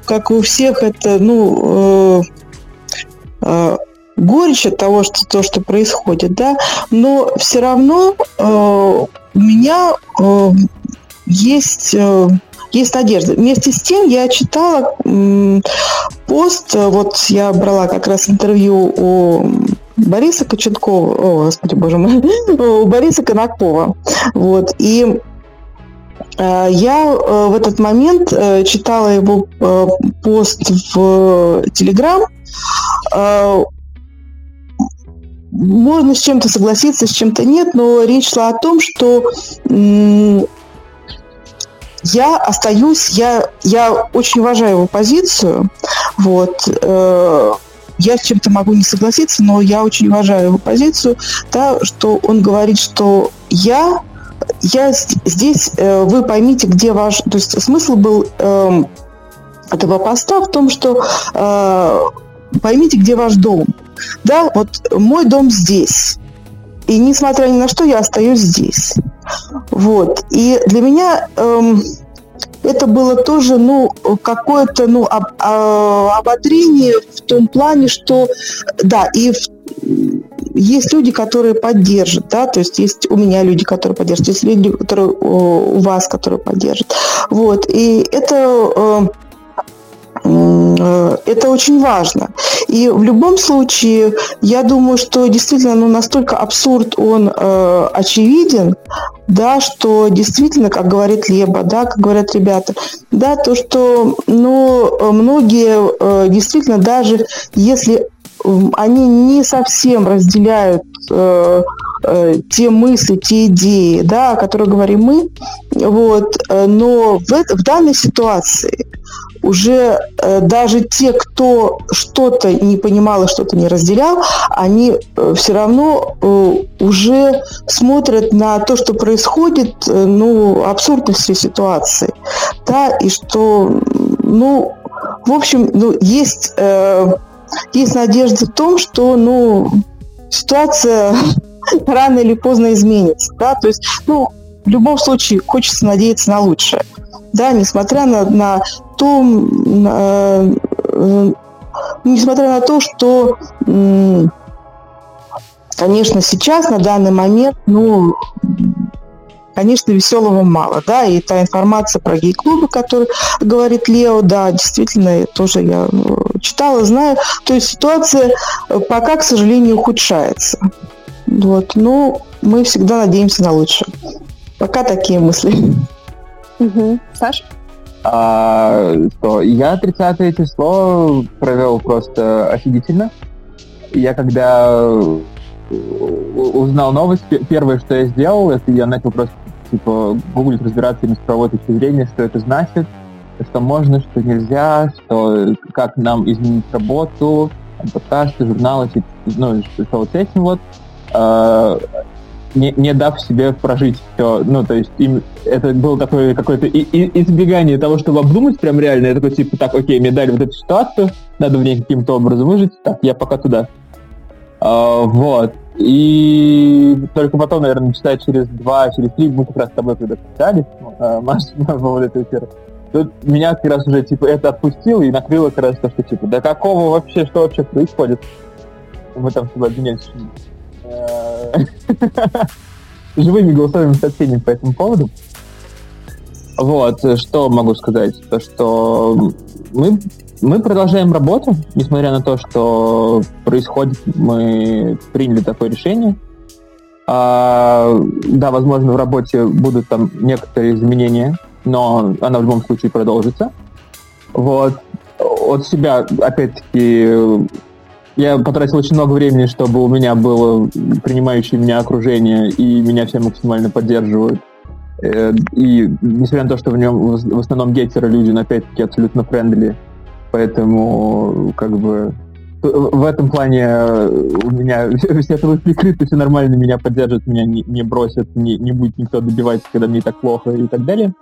Speaker 5: как у всех, это, ну, горечь от того, что то, что происходит, да, но все равно у меня э, есть, э, есть надежда. Вместе с тем я читала э, пост, вот я брала как раз интервью у Бориса Кочеткова, о, господи, боже мой, <laughs> у Бориса Конакова. Вот, и э, я э, в этот момент читала его пост в Телеграм, можно с чем-то согласиться, с чем-то нет, но речь шла о том, что я остаюсь, я, я очень уважаю его позицию, вот, э, я с чем-то могу не согласиться, но я очень уважаю его позицию, да, что он говорит, что я, я здесь, э, вы поймите, где ваш, то есть смысл был э, этого поста в том, что э, поймите, где ваш дом, да, вот мой дом здесь. И несмотря ни на что, я остаюсь здесь. Вот. И для меня эм, это было тоже, ну, какое-то, ну, об, а, ободрение в том плане, что, да, и в, есть люди, которые поддержат, да, то есть есть у меня люди, которые поддержат, есть люди, которые у вас, которые поддержат. Вот. И это э, это очень важно. И в любом случае, я думаю, что действительно ну, настолько абсурд, он э, очевиден, да, что действительно, как говорит Леба, да, как говорят ребята, да, то, что ну, многие э, действительно, даже если они не совсем разделяют э, э, те мысли, те идеи, да, о которых говорим мы, вот, э, но в, в данной ситуации уже э, даже те, кто что-то не понимал и что-то не разделял, они э, все равно э, уже смотрят на то, что происходит, э, ну, абсурдность всей ситуации. Да, и что, ну, в общем, ну, есть, э, есть надежда в том, что, ну, ситуация <laughs> рано или поздно изменится. Да? То есть, ну, в любом случае хочется надеяться на лучшее. Да, несмотря на, на то, на, э, несмотря на то, что, э, конечно, сейчас, на данный момент, ну, конечно, веселого мало, да, и та информация про гей-клубы, который говорит Лео, да, действительно, тоже я э, читала, знаю, то есть ситуация пока, к сожалению, ухудшается. Вот, ну, мы всегда надеемся на лучшее. Пока такие мысли.
Speaker 7: Угу. Саш?
Speaker 4: А, что, я 30 число провел просто офигительно. Я когда узнал новость, первое, что я сделал, это я начал просто типа гуглить, разбираться именно с правовой точки зрения, что это значит, что можно, что нельзя, что как нам изменить работу, подкасты, журналы, типа, ну, что вот с этим вот. А, не, не дав себе прожить все. Ну, то есть им это было такое какое-то и, и, избегание того, чтобы обдумать прям реально. Я такой, типа, так, окей, мне дали вот эту ситуацию, надо в ней каким-то образом выжить, так, я пока туда. А, вот. И только потом, наверное, читать через два, через три, мы как раз с тобой когда писали, а, <laughs> Маша, по поводу этого эфира, тут меня как раз уже, типа, это отпустило и накрыло как раз то, что, типа, да какого вообще, что вообще происходит? Мы там с тобой обменялись <laughs> живыми голосовыми сообщениями по этому поводу. Вот, что могу сказать? То, что мы, мы продолжаем работу, несмотря на то, что происходит, мы приняли такое решение. А, да, возможно, в работе будут там некоторые изменения, но она в любом случае продолжится. Вот. От себя, опять-таки, я потратил очень много времени, чтобы у меня было принимающее меня окружение, и меня все максимально поддерживают. Э, и несмотря на то, что в нем в основном гетеры люди, но опять-таки абсолютно френдли. Поэтому, как бы, в этом плане у меня <laughs> все это прикрыто, все нормально, меня поддержат, меня не, не бросят, не, не будет никто добивать, когда мне так плохо и так далее.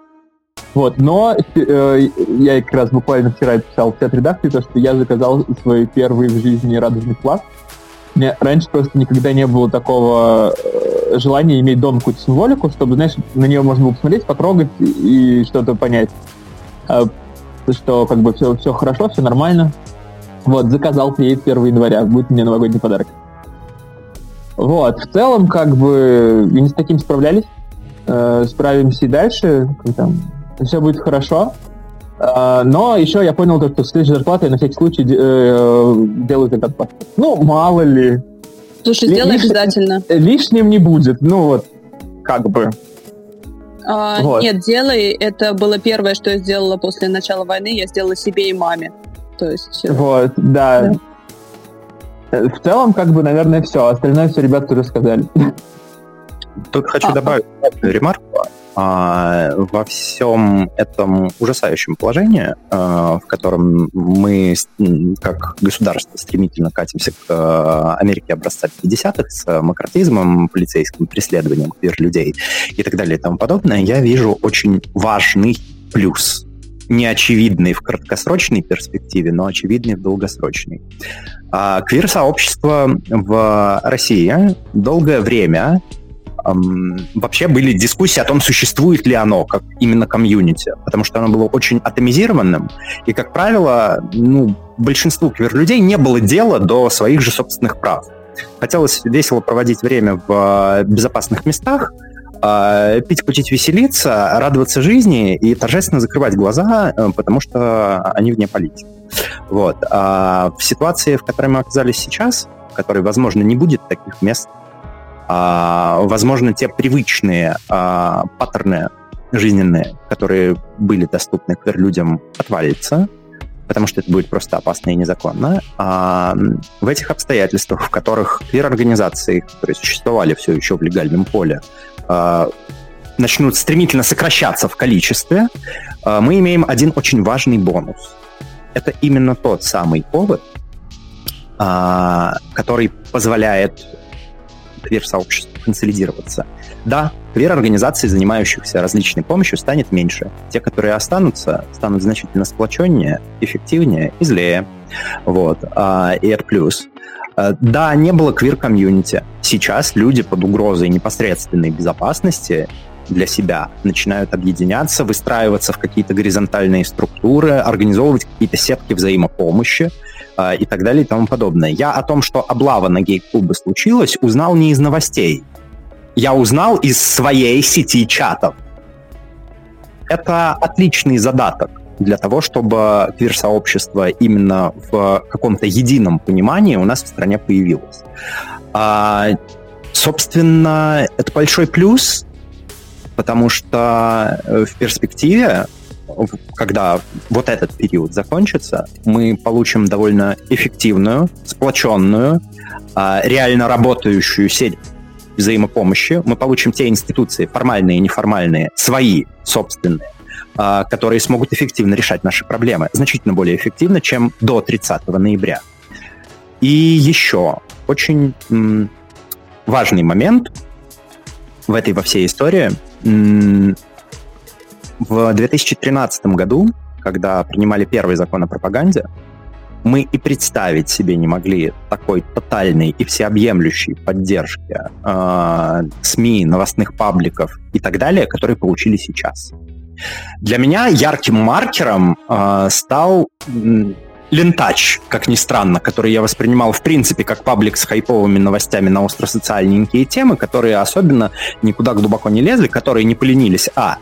Speaker 4: Вот, но э, я как раз буквально вчера писал в чат редакции, то, что я заказал свой первый в жизни радужный флаг. Меня раньше просто никогда не было такого э, желания иметь дома какую-то символику, чтобы, знаешь, на нее можно было посмотреть, потрогать и что-то понять. Э, что как бы все, все хорошо, все нормально. Вот, заказал, приедет 1 января, будет мне новогодний подарок. Вот, в целом, как бы, не с таким справлялись. Э, справимся и дальше. Там, все будет хорошо. Uh, но еще я понял, что с следующей зарплатой на всякий случай э, делают этот паспорт. Ну, мало ли.
Speaker 7: Слушай, сделай Лиш... обязательно.
Speaker 4: Лишним не будет. Ну вот, как бы.
Speaker 7: Uh, вот. Нет, делай. Это было первое, что я сделала после начала войны. Я сделала себе и маме. То есть...
Speaker 4: Э, вот, да. да. В целом, как бы, наверное, все. Остальное все ребята уже сказали.
Speaker 2: Тут хочу а, добавить ремарку. А, во всем этом ужасающем положении, а, в котором мы как государство стремительно катимся к а, Америке образца 50-х с макротизмом, полицейским преследованием людей и так далее и тому подобное, я вижу очень важный плюс неочевидный в краткосрочной перспективе, но очевидный в долгосрочной. Квир-сообщество в России долгое время вообще были дискуссии о том, существует ли оно как именно комьюнити, потому что оно было очень атомизированным, и, как правило, ну, большинству квир-людей не было дела до своих же собственных прав. Хотелось весело проводить время в безопасных местах, а, пить, кутить, веселиться, радоваться жизни и торжественно закрывать глаза, э, потому что они вне политики. Вот. А в ситуации, в которой мы оказались сейчас, в которой, возможно, не будет таких мест, а, возможно, те привычные а, паттерны жизненные, которые были доступны к людям, отвалится, потому что это будет просто опасно и незаконно. А в этих обстоятельствах, в которых квир-организации, которые существовали все еще в легальном поле, а, начнут стремительно сокращаться в количестве, а, мы имеем один очень важный бонус. Это именно тот самый повод, а, который позволяет квир-сообществу консолидироваться. Да, квир-организаций, занимающихся различной помощью, станет меньше. Те, которые останутся, станут значительно сплоченнее, эффективнее и злее. Вот. А, и это плюс. А, да, не было квир-комьюнити. Сейчас люди под угрозой непосредственной безопасности для себя начинают объединяться, выстраиваться в какие-то горизонтальные структуры, организовывать какие-то сетки взаимопомощи, а, и так далее и тому подобное. Я о том, что облава на гей-клубы случилась, узнал не из новостей. Я узнал из своей сети чатов. Это отличный задаток для того, чтобы квир-сообщество именно в каком-то едином понимании у нас в стране появилось. А, Собственно, это большой плюс, потому что э, в перспективе, когда вот этот период закончится, мы получим довольно эффективную, сплоченную, а, реально работающую сеть взаимопомощи. Мы получим те институции, формальные и неформальные, свои, собственные, а, которые смогут эффективно решать наши проблемы. Значительно более эффективно, чем до 30 ноября. И еще очень важный момент в этой во всей истории. В 2013 году, когда принимали первый закон о пропаганде, мы и представить себе не могли такой тотальной и всеобъемлющей поддержки э, СМИ, новостных пабликов и так далее, которые получили сейчас. Для меня ярким маркером э, стал Лентач, как ни странно, который я воспринимал в принципе как паблик с хайповыми новостями на остросоциальненькие темы, которые особенно никуда глубоко не лезли, которые не поленились, а,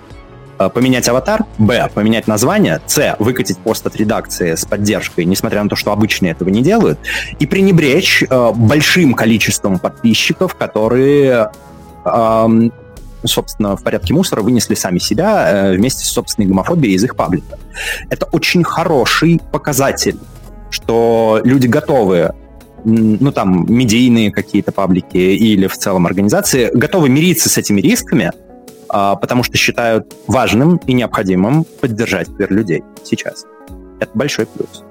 Speaker 2: поменять аватар, б, поменять название, с, выкатить пост от редакции с поддержкой, несмотря на то, что обычные этого не делают, и пренебречь э, большим количеством подписчиков, которые э, собственно, в порядке мусора вынесли сами себя э, вместе с собственной гомофобией из их паблика. Это очень хороший показатель, что люди готовы ну, там, медийные какие-то паблики или в целом организации, готовы мириться с этими рисками, а, потому что считают важным и необходимым поддержать теперь людей сейчас. Это большой плюс.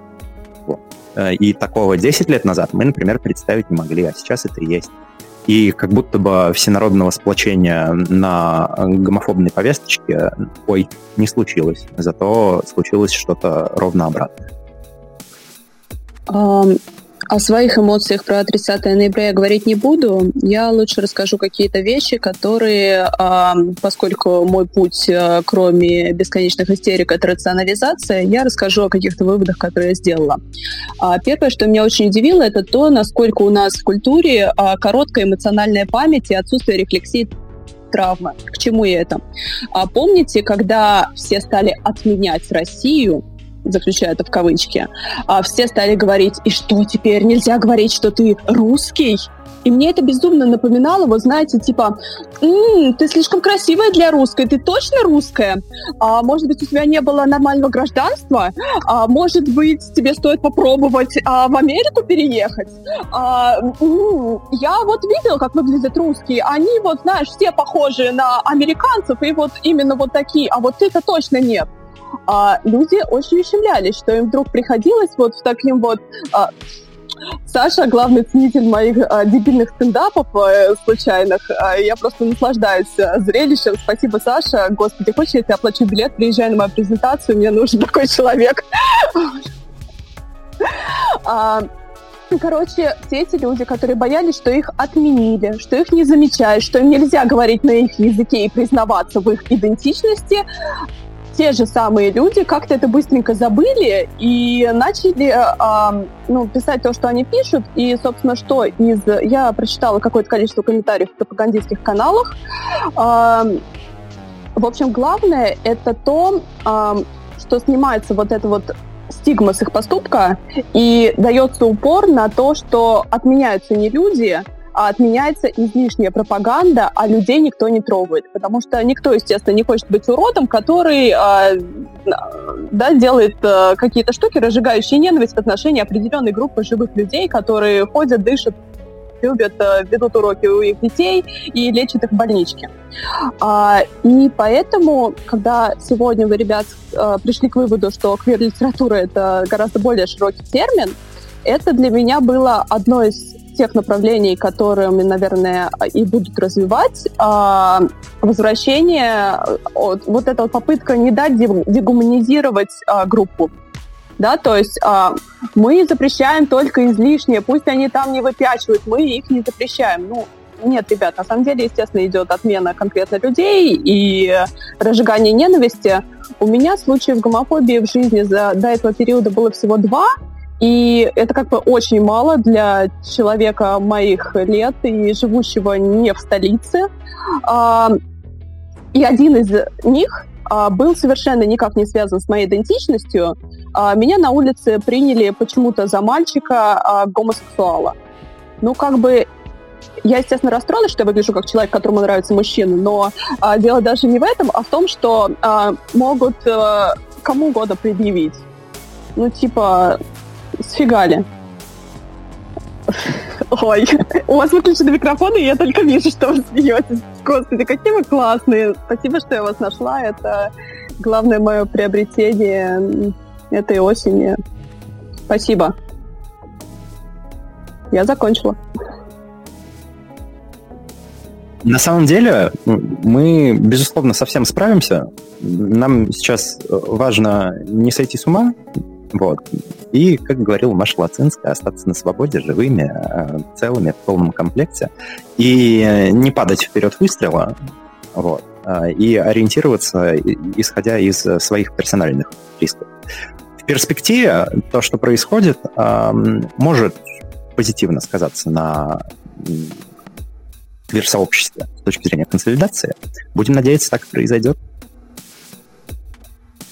Speaker 2: Вот. Э, и такого 10 лет назад мы, например, представить не могли, а сейчас это есть и как будто бы всенародного сплочения на гомофобной повесточке, ой, не случилось. Зато случилось что-то ровно обратное.
Speaker 7: О своих эмоциях про 30 ноября я говорить не буду. Я лучше расскажу какие-то вещи, которые, поскольку мой путь, э, кроме бесконечных истерик, это рационализация, я расскажу о каких-то выводах, которые я сделала. А, первое, что меня очень удивило, это то, насколько у нас в культуре а, короткая эмоциональная память и отсутствие рефлексии травмы. К чему я это? А помните, когда все стали отменять Россию, заключаю это в кавычки, а все стали говорить, и что теперь, нельзя говорить, что ты русский? И мне это безумно напоминало, вот знаете, типа, м-м, ты слишком красивая для русской, ты точно русская? А, может быть, у тебя не было нормального гражданства? А, может быть, тебе стоит попробовать а, в Америку переехать? А, я вот видела, как выглядят русские. Они вот, знаешь, все похожи на американцев, и вот именно вот такие, а вот ты-то точно нет а люди очень ущемлялись, что им вдруг приходилось вот в таким вот... А, Саша, главный ценитель моих а, дебильных стендапов а, случайных. А, я просто наслаждаюсь а, зрелищем. Спасибо, Саша. Господи, хочешь, я тебе оплачу билет, приезжай на мою презентацию, мне нужен <laughs> такой человек. А, Короче, все эти люди, которые боялись, что их отменили, что их не замечают, что им нельзя говорить на их языке и признаваться в их идентичности, те же самые люди как-то это быстренько забыли и начали э, ну, писать то, что они пишут. И, собственно, что из... Я прочитала какое-то количество комментариев в пропагандистских каналах. Э, в общем, главное это то, э, что снимается вот это вот стигма с их поступка и дается упор на то, что отменяются не люди, отменяется излишняя пропаганда, а людей никто не трогает. Потому что никто, естественно, не хочет быть уродом, который а, да, делает а, какие-то штуки, разжигающие ненависть в отношении определенной группы живых людей, которые ходят, дышат, любят, а, ведут уроки у их детей и лечат их в больничке. А, и поэтому, когда сегодня вы, ребят, а, пришли к выводу, что квир-литература — это гораздо более широкий термин, это для меня было одно из тех направлений, которыми, наверное, и будут развивать, а, возвращение, вот эта вот попытка не дать дегуманизировать а, группу. Да, то есть а, мы запрещаем только излишнее, пусть они там не выпячивают, мы их не запрещаем. Ну, нет, ребят, на самом деле, естественно, идет отмена конкретно людей и разжигание ненависти. У меня случаев гомофобии в жизни за, до этого периода было всего два, и это как бы очень мало для человека моих лет и живущего не в столице. А, и один из них а, был совершенно никак не связан с моей идентичностью. А, меня на улице приняли почему-то за мальчика гомосексуала. Ну, как бы я, естественно, расстроена, что я выгляжу как человек, которому нравятся мужчины, но дело даже не в этом, а в том, что могут а, кому угодно предъявить. Ну, типа, сфигали. Ой, у вас выключены микрофоны, и я только вижу, что вы смеетесь. Господи, какие вы классные. Спасибо, что я вас нашла. Это главное мое приобретение этой осени. Спасибо. Я закончила.
Speaker 2: На самом деле, мы, безусловно, совсем справимся. Нам сейчас важно не сойти с ума, вот. И, как говорил Маша Лацинская, остаться на свободе живыми, э, целыми, в полном комплекте. И не падать вперед выстрела. Вот. Э, и ориентироваться, исходя из своих персональных рисков. В перспективе то, что происходит, эм, может позитивно сказаться на квир-сообществе с точки зрения консолидации. Будем надеяться, так и произойдет.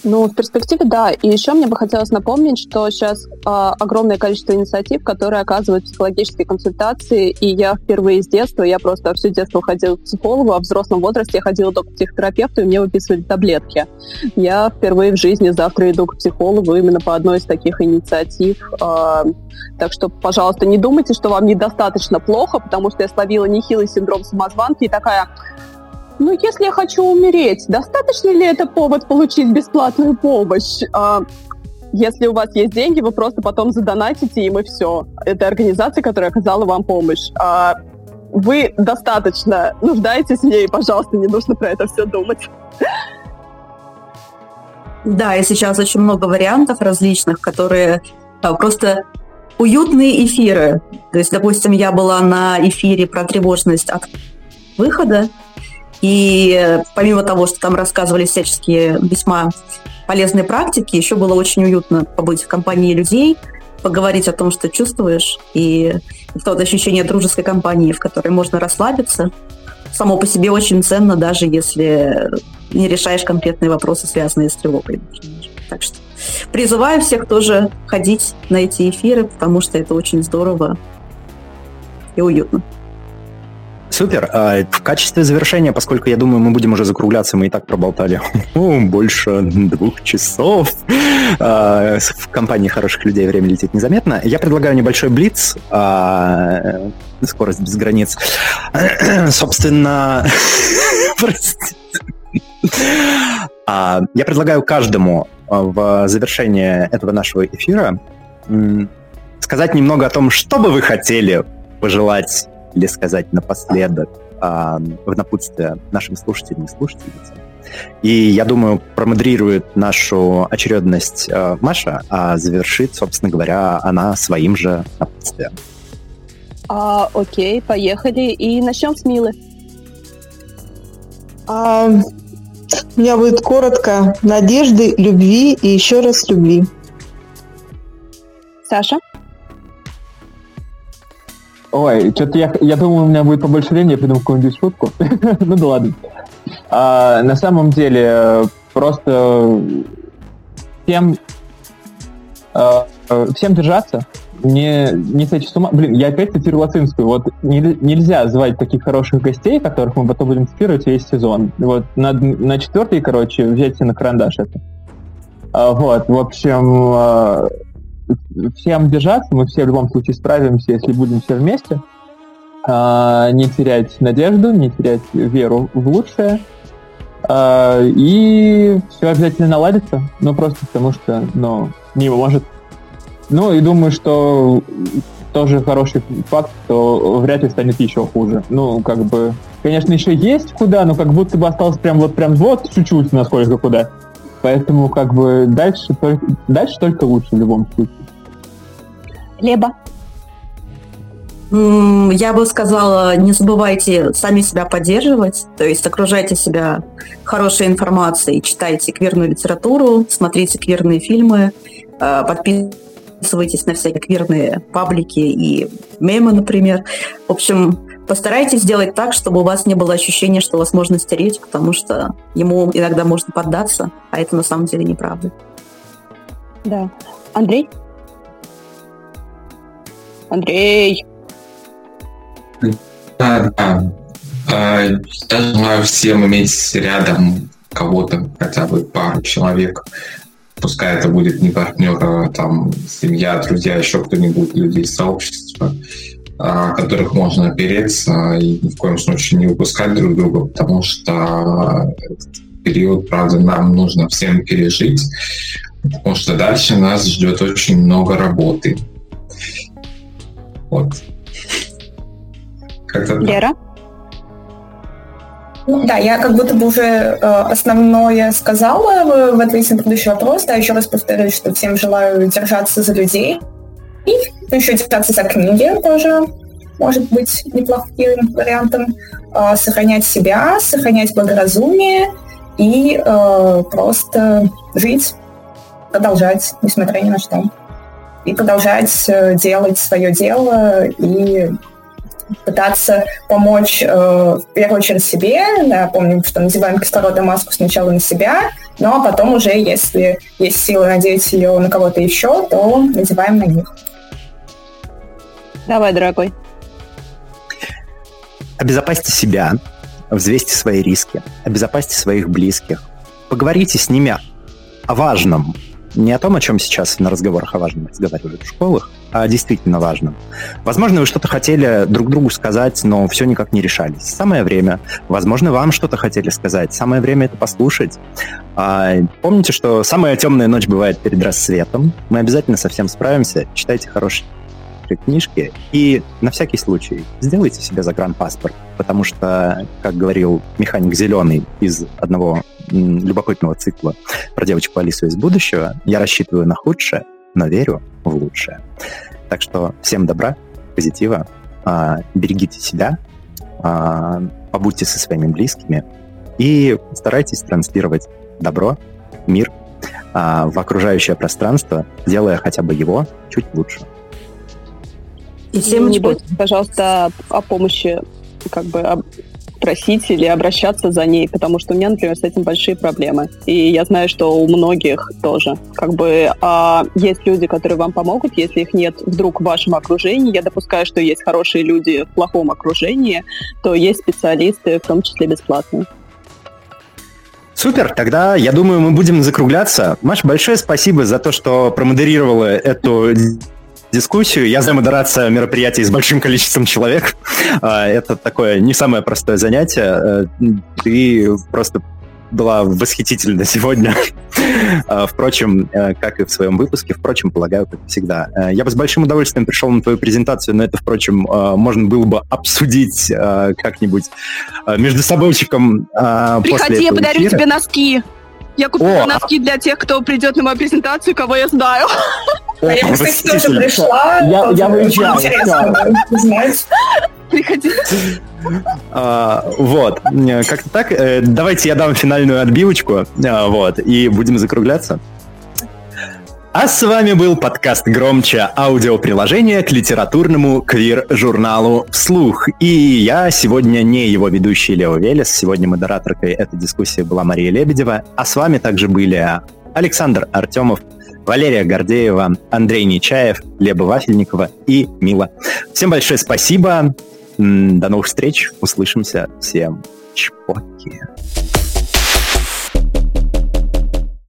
Speaker 7: Ну, в перспективе, да. И еще мне бы хотелось напомнить, что сейчас э, огромное количество инициатив, которые оказывают психологические консультации, и я впервые с детства, я просто все детство ходила к психологу, а в взрослом возрасте я ходила только к психотерапевту, и мне выписывали таблетки. Я впервые в жизни завтра иду к психологу именно по одной из таких инициатив. Э, так что, пожалуйста, не думайте, что вам недостаточно плохо, потому что я словила нехилый синдром самозванки и такая ну, если я хочу умереть, достаточно ли это повод получить бесплатную помощь? А, если у вас есть деньги, вы просто потом задонатите им, и все. Это организация, которая оказала вам помощь. А вы достаточно нуждаетесь в ней, пожалуйста, не нужно про это все думать.
Speaker 3: Да, и сейчас очень много вариантов различных, которые а, просто уютные эфиры. То есть, допустим, я была на эфире про тревожность от выхода, и помимо того, что там рассказывали всяческие весьма полезные практики, еще было очень уютно побыть в компании людей, поговорить о том, что чувствуешь, и то ощущение дружеской компании, в которой можно расслабиться, само по себе очень ценно, даже если не решаешь конкретные вопросы, связанные с тревогой. Так что призываю всех тоже ходить на эти эфиры, потому что это очень здорово и уютно.
Speaker 2: Супер. А в качестве завершения, поскольку я думаю, мы будем уже закругляться, мы и так проболтали <laughs> больше двух часов. А, в компании хороших людей время летит незаметно. Я предлагаю небольшой блиц. А, скорость без границ. <clears throat> Собственно, <laughs> я предлагаю каждому в завершение этого нашего эфира сказать немного о том, что бы вы хотели пожелать или сказать напоследок а, в напутствие нашим слушателям и слушательницам. И я думаю, промодерирует нашу очередность э, Маша, а завершит, собственно говоря, она своим же напутствием.
Speaker 7: А, окей, поехали. И начнем с Милы.
Speaker 5: А, у меня будет коротко. Надежды, любви и еще раз любви.
Speaker 7: Саша?
Speaker 4: Ой, что-то я, я думал, у меня будет побольше времени, я придумал какую-нибудь шутку. <laughs> ну да ладно. А, на самом деле, просто всем, а, всем держаться, не, не сойти с ума. Блин, я опять цитирую Лацинскую. Вот не, нельзя звать таких хороших гостей, которых мы потом будем цитировать весь сезон. Вот на, на четвертый, короче, взять на карандаш это. А, вот, в общем, а, всем держаться, мы все в любом случае справимся, если будем все вместе. А, не терять надежду, не терять веру в лучшее. А, и все обязательно наладится. Ну, просто потому что, ну, не может. Ну, и думаю, что тоже хороший факт, что вряд ли станет еще хуже. Ну, как бы, конечно, еще есть куда, но как будто бы осталось прям вот прям вот чуть-чуть, насколько куда. Поэтому как бы дальше только, дальше только лучше в любом случае.
Speaker 7: Леба?
Speaker 3: Я бы сказала, не забывайте сами себя поддерживать, то есть окружайте себя хорошей информацией, читайте квирную литературу, смотрите квирные фильмы, э, подписывайтесь на всякие квирные паблики и мемы, например. В общем, Постарайтесь сделать так, чтобы у вас не было ощущения, что вас можно стереть, потому что ему иногда можно поддаться, а это на самом деле неправда.
Speaker 7: Да. Андрей? Андрей!
Speaker 6: Да, да. Я желаю всем иметь рядом кого-то, хотя бы пару человек. Пускай это будет не партнер, а там семья, друзья, еще кто-нибудь, люди из сообщества, которых можно опереться и ни в коем случае не выпускать друг друга, потому что этот период, правда, нам нужно всем пережить, потому что дальше нас ждет очень много работы. Вот.
Speaker 7: Как-то Лера?
Speaker 8: Ну, да, я как будто бы уже э, основное сказала в, в ответе на предыдущий вопрос. Да, еще раз повторюсь, что всем желаю держаться за людей. И еще держаться за книги тоже может быть неплохим вариантом. Э, сохранять себя, сохранять благоразумие и э, просто жить, продолжать, несмотря ни на что. И продолжать э, делать свое дело и пытаться помочь э, в первую очередь себе. Да, помним, что надеваем кислородную маску сначала на себя, но потом уже, если есть силы надеть ее на кого-то еще, то надеваем на них.
Speaker 7: Давай, дорогой.
Speaker 2: Обезопасьте себя, взвесьте свои риски, обезопасьте своих близких, поговорите с ними о важном, не о том, о чем сейчас на разговорах о важном разговаривают в школах, а действительно важном. Возможно, вы что-то хотели друг другу сказать, но все никак не решались. Самое время. Возможно, вам что-то хотели сказать. Самое время это послушать. А, помните, что самая темная ночь бывает перед рассветом. Мы обязательно со всем справимся. Читайте хорошие книжки и на всякий случай сделайте себе загранпаспорт, потому что, как говорил механик Зеленый из одного любопытного цикла про девочку Алису из будущего. Я рассчитываю на худшее, но верю в лучшее. Так что всем добра, позитива, а, берегите себя, а, побудьте со своими близкими и старайтесь транслировать добро, мир а, в окружающее пространство, делая хотя бы его чуть лучше.
Speaker 7: И всем не бойтесь, пожалуйста, о помощи как бы просить или обращаться за ней, потому что у меня, например, с этим большие проблемы. И я знаю, что у многих тоже. Как бы а, есть люди, которые вам помогут, если их нет вдруг в вашем окружении. Я допускаю, что есть хорошие люди в плохом окружении, то есть специалисты, в том числе бесплатные.
Speaker 2: Супер, тогда я думаю, мы будем закругляться. Маш, большое спасибо за то, что промодерировала эту дискуссию. Я знаю модерация мероприятий с большим количеством человек. А, это такое не самое простое занятие. Э, ты просто была восхитительна сегодня. А, впрочем, э, как и в своем выпуске, впрочем, полагаю, как всегда. Э, я бы с большим удовольствием пришел на твою презентацию, но это, впрочем, можно было бы обсудить как-нибудь между собойчиком
Speaker 7: Приходи, я подарю эфира. тебе носки. Я купила О! носки для тех, кто придет на мою презентацию, кого я знаю. <laughs>
Speaker 8: А я, кстати, тоже пришла.
Speaker 4: Я, я выезжал.
Speaker 7: Приходи.
Speaker 2: А, вот, как-то так. Э, давайте я дам финальную отбивочку, а, вот, и будем закругляться. А с вами был подкаст «Громче» аудиоприложение к литературному квир-журналу «Вслух». И я сегодня не его ведущий Лео Велес, сегодня модераторкой этой дискуссии была Мария Лебедева, а с вами также были Александр Артемов, Валерия Гордеева, Андрей Нечаев, Леба Вафельникова и Мила. Всем большое спасибо. До новых встреч. Услышимся. Всем чпоки.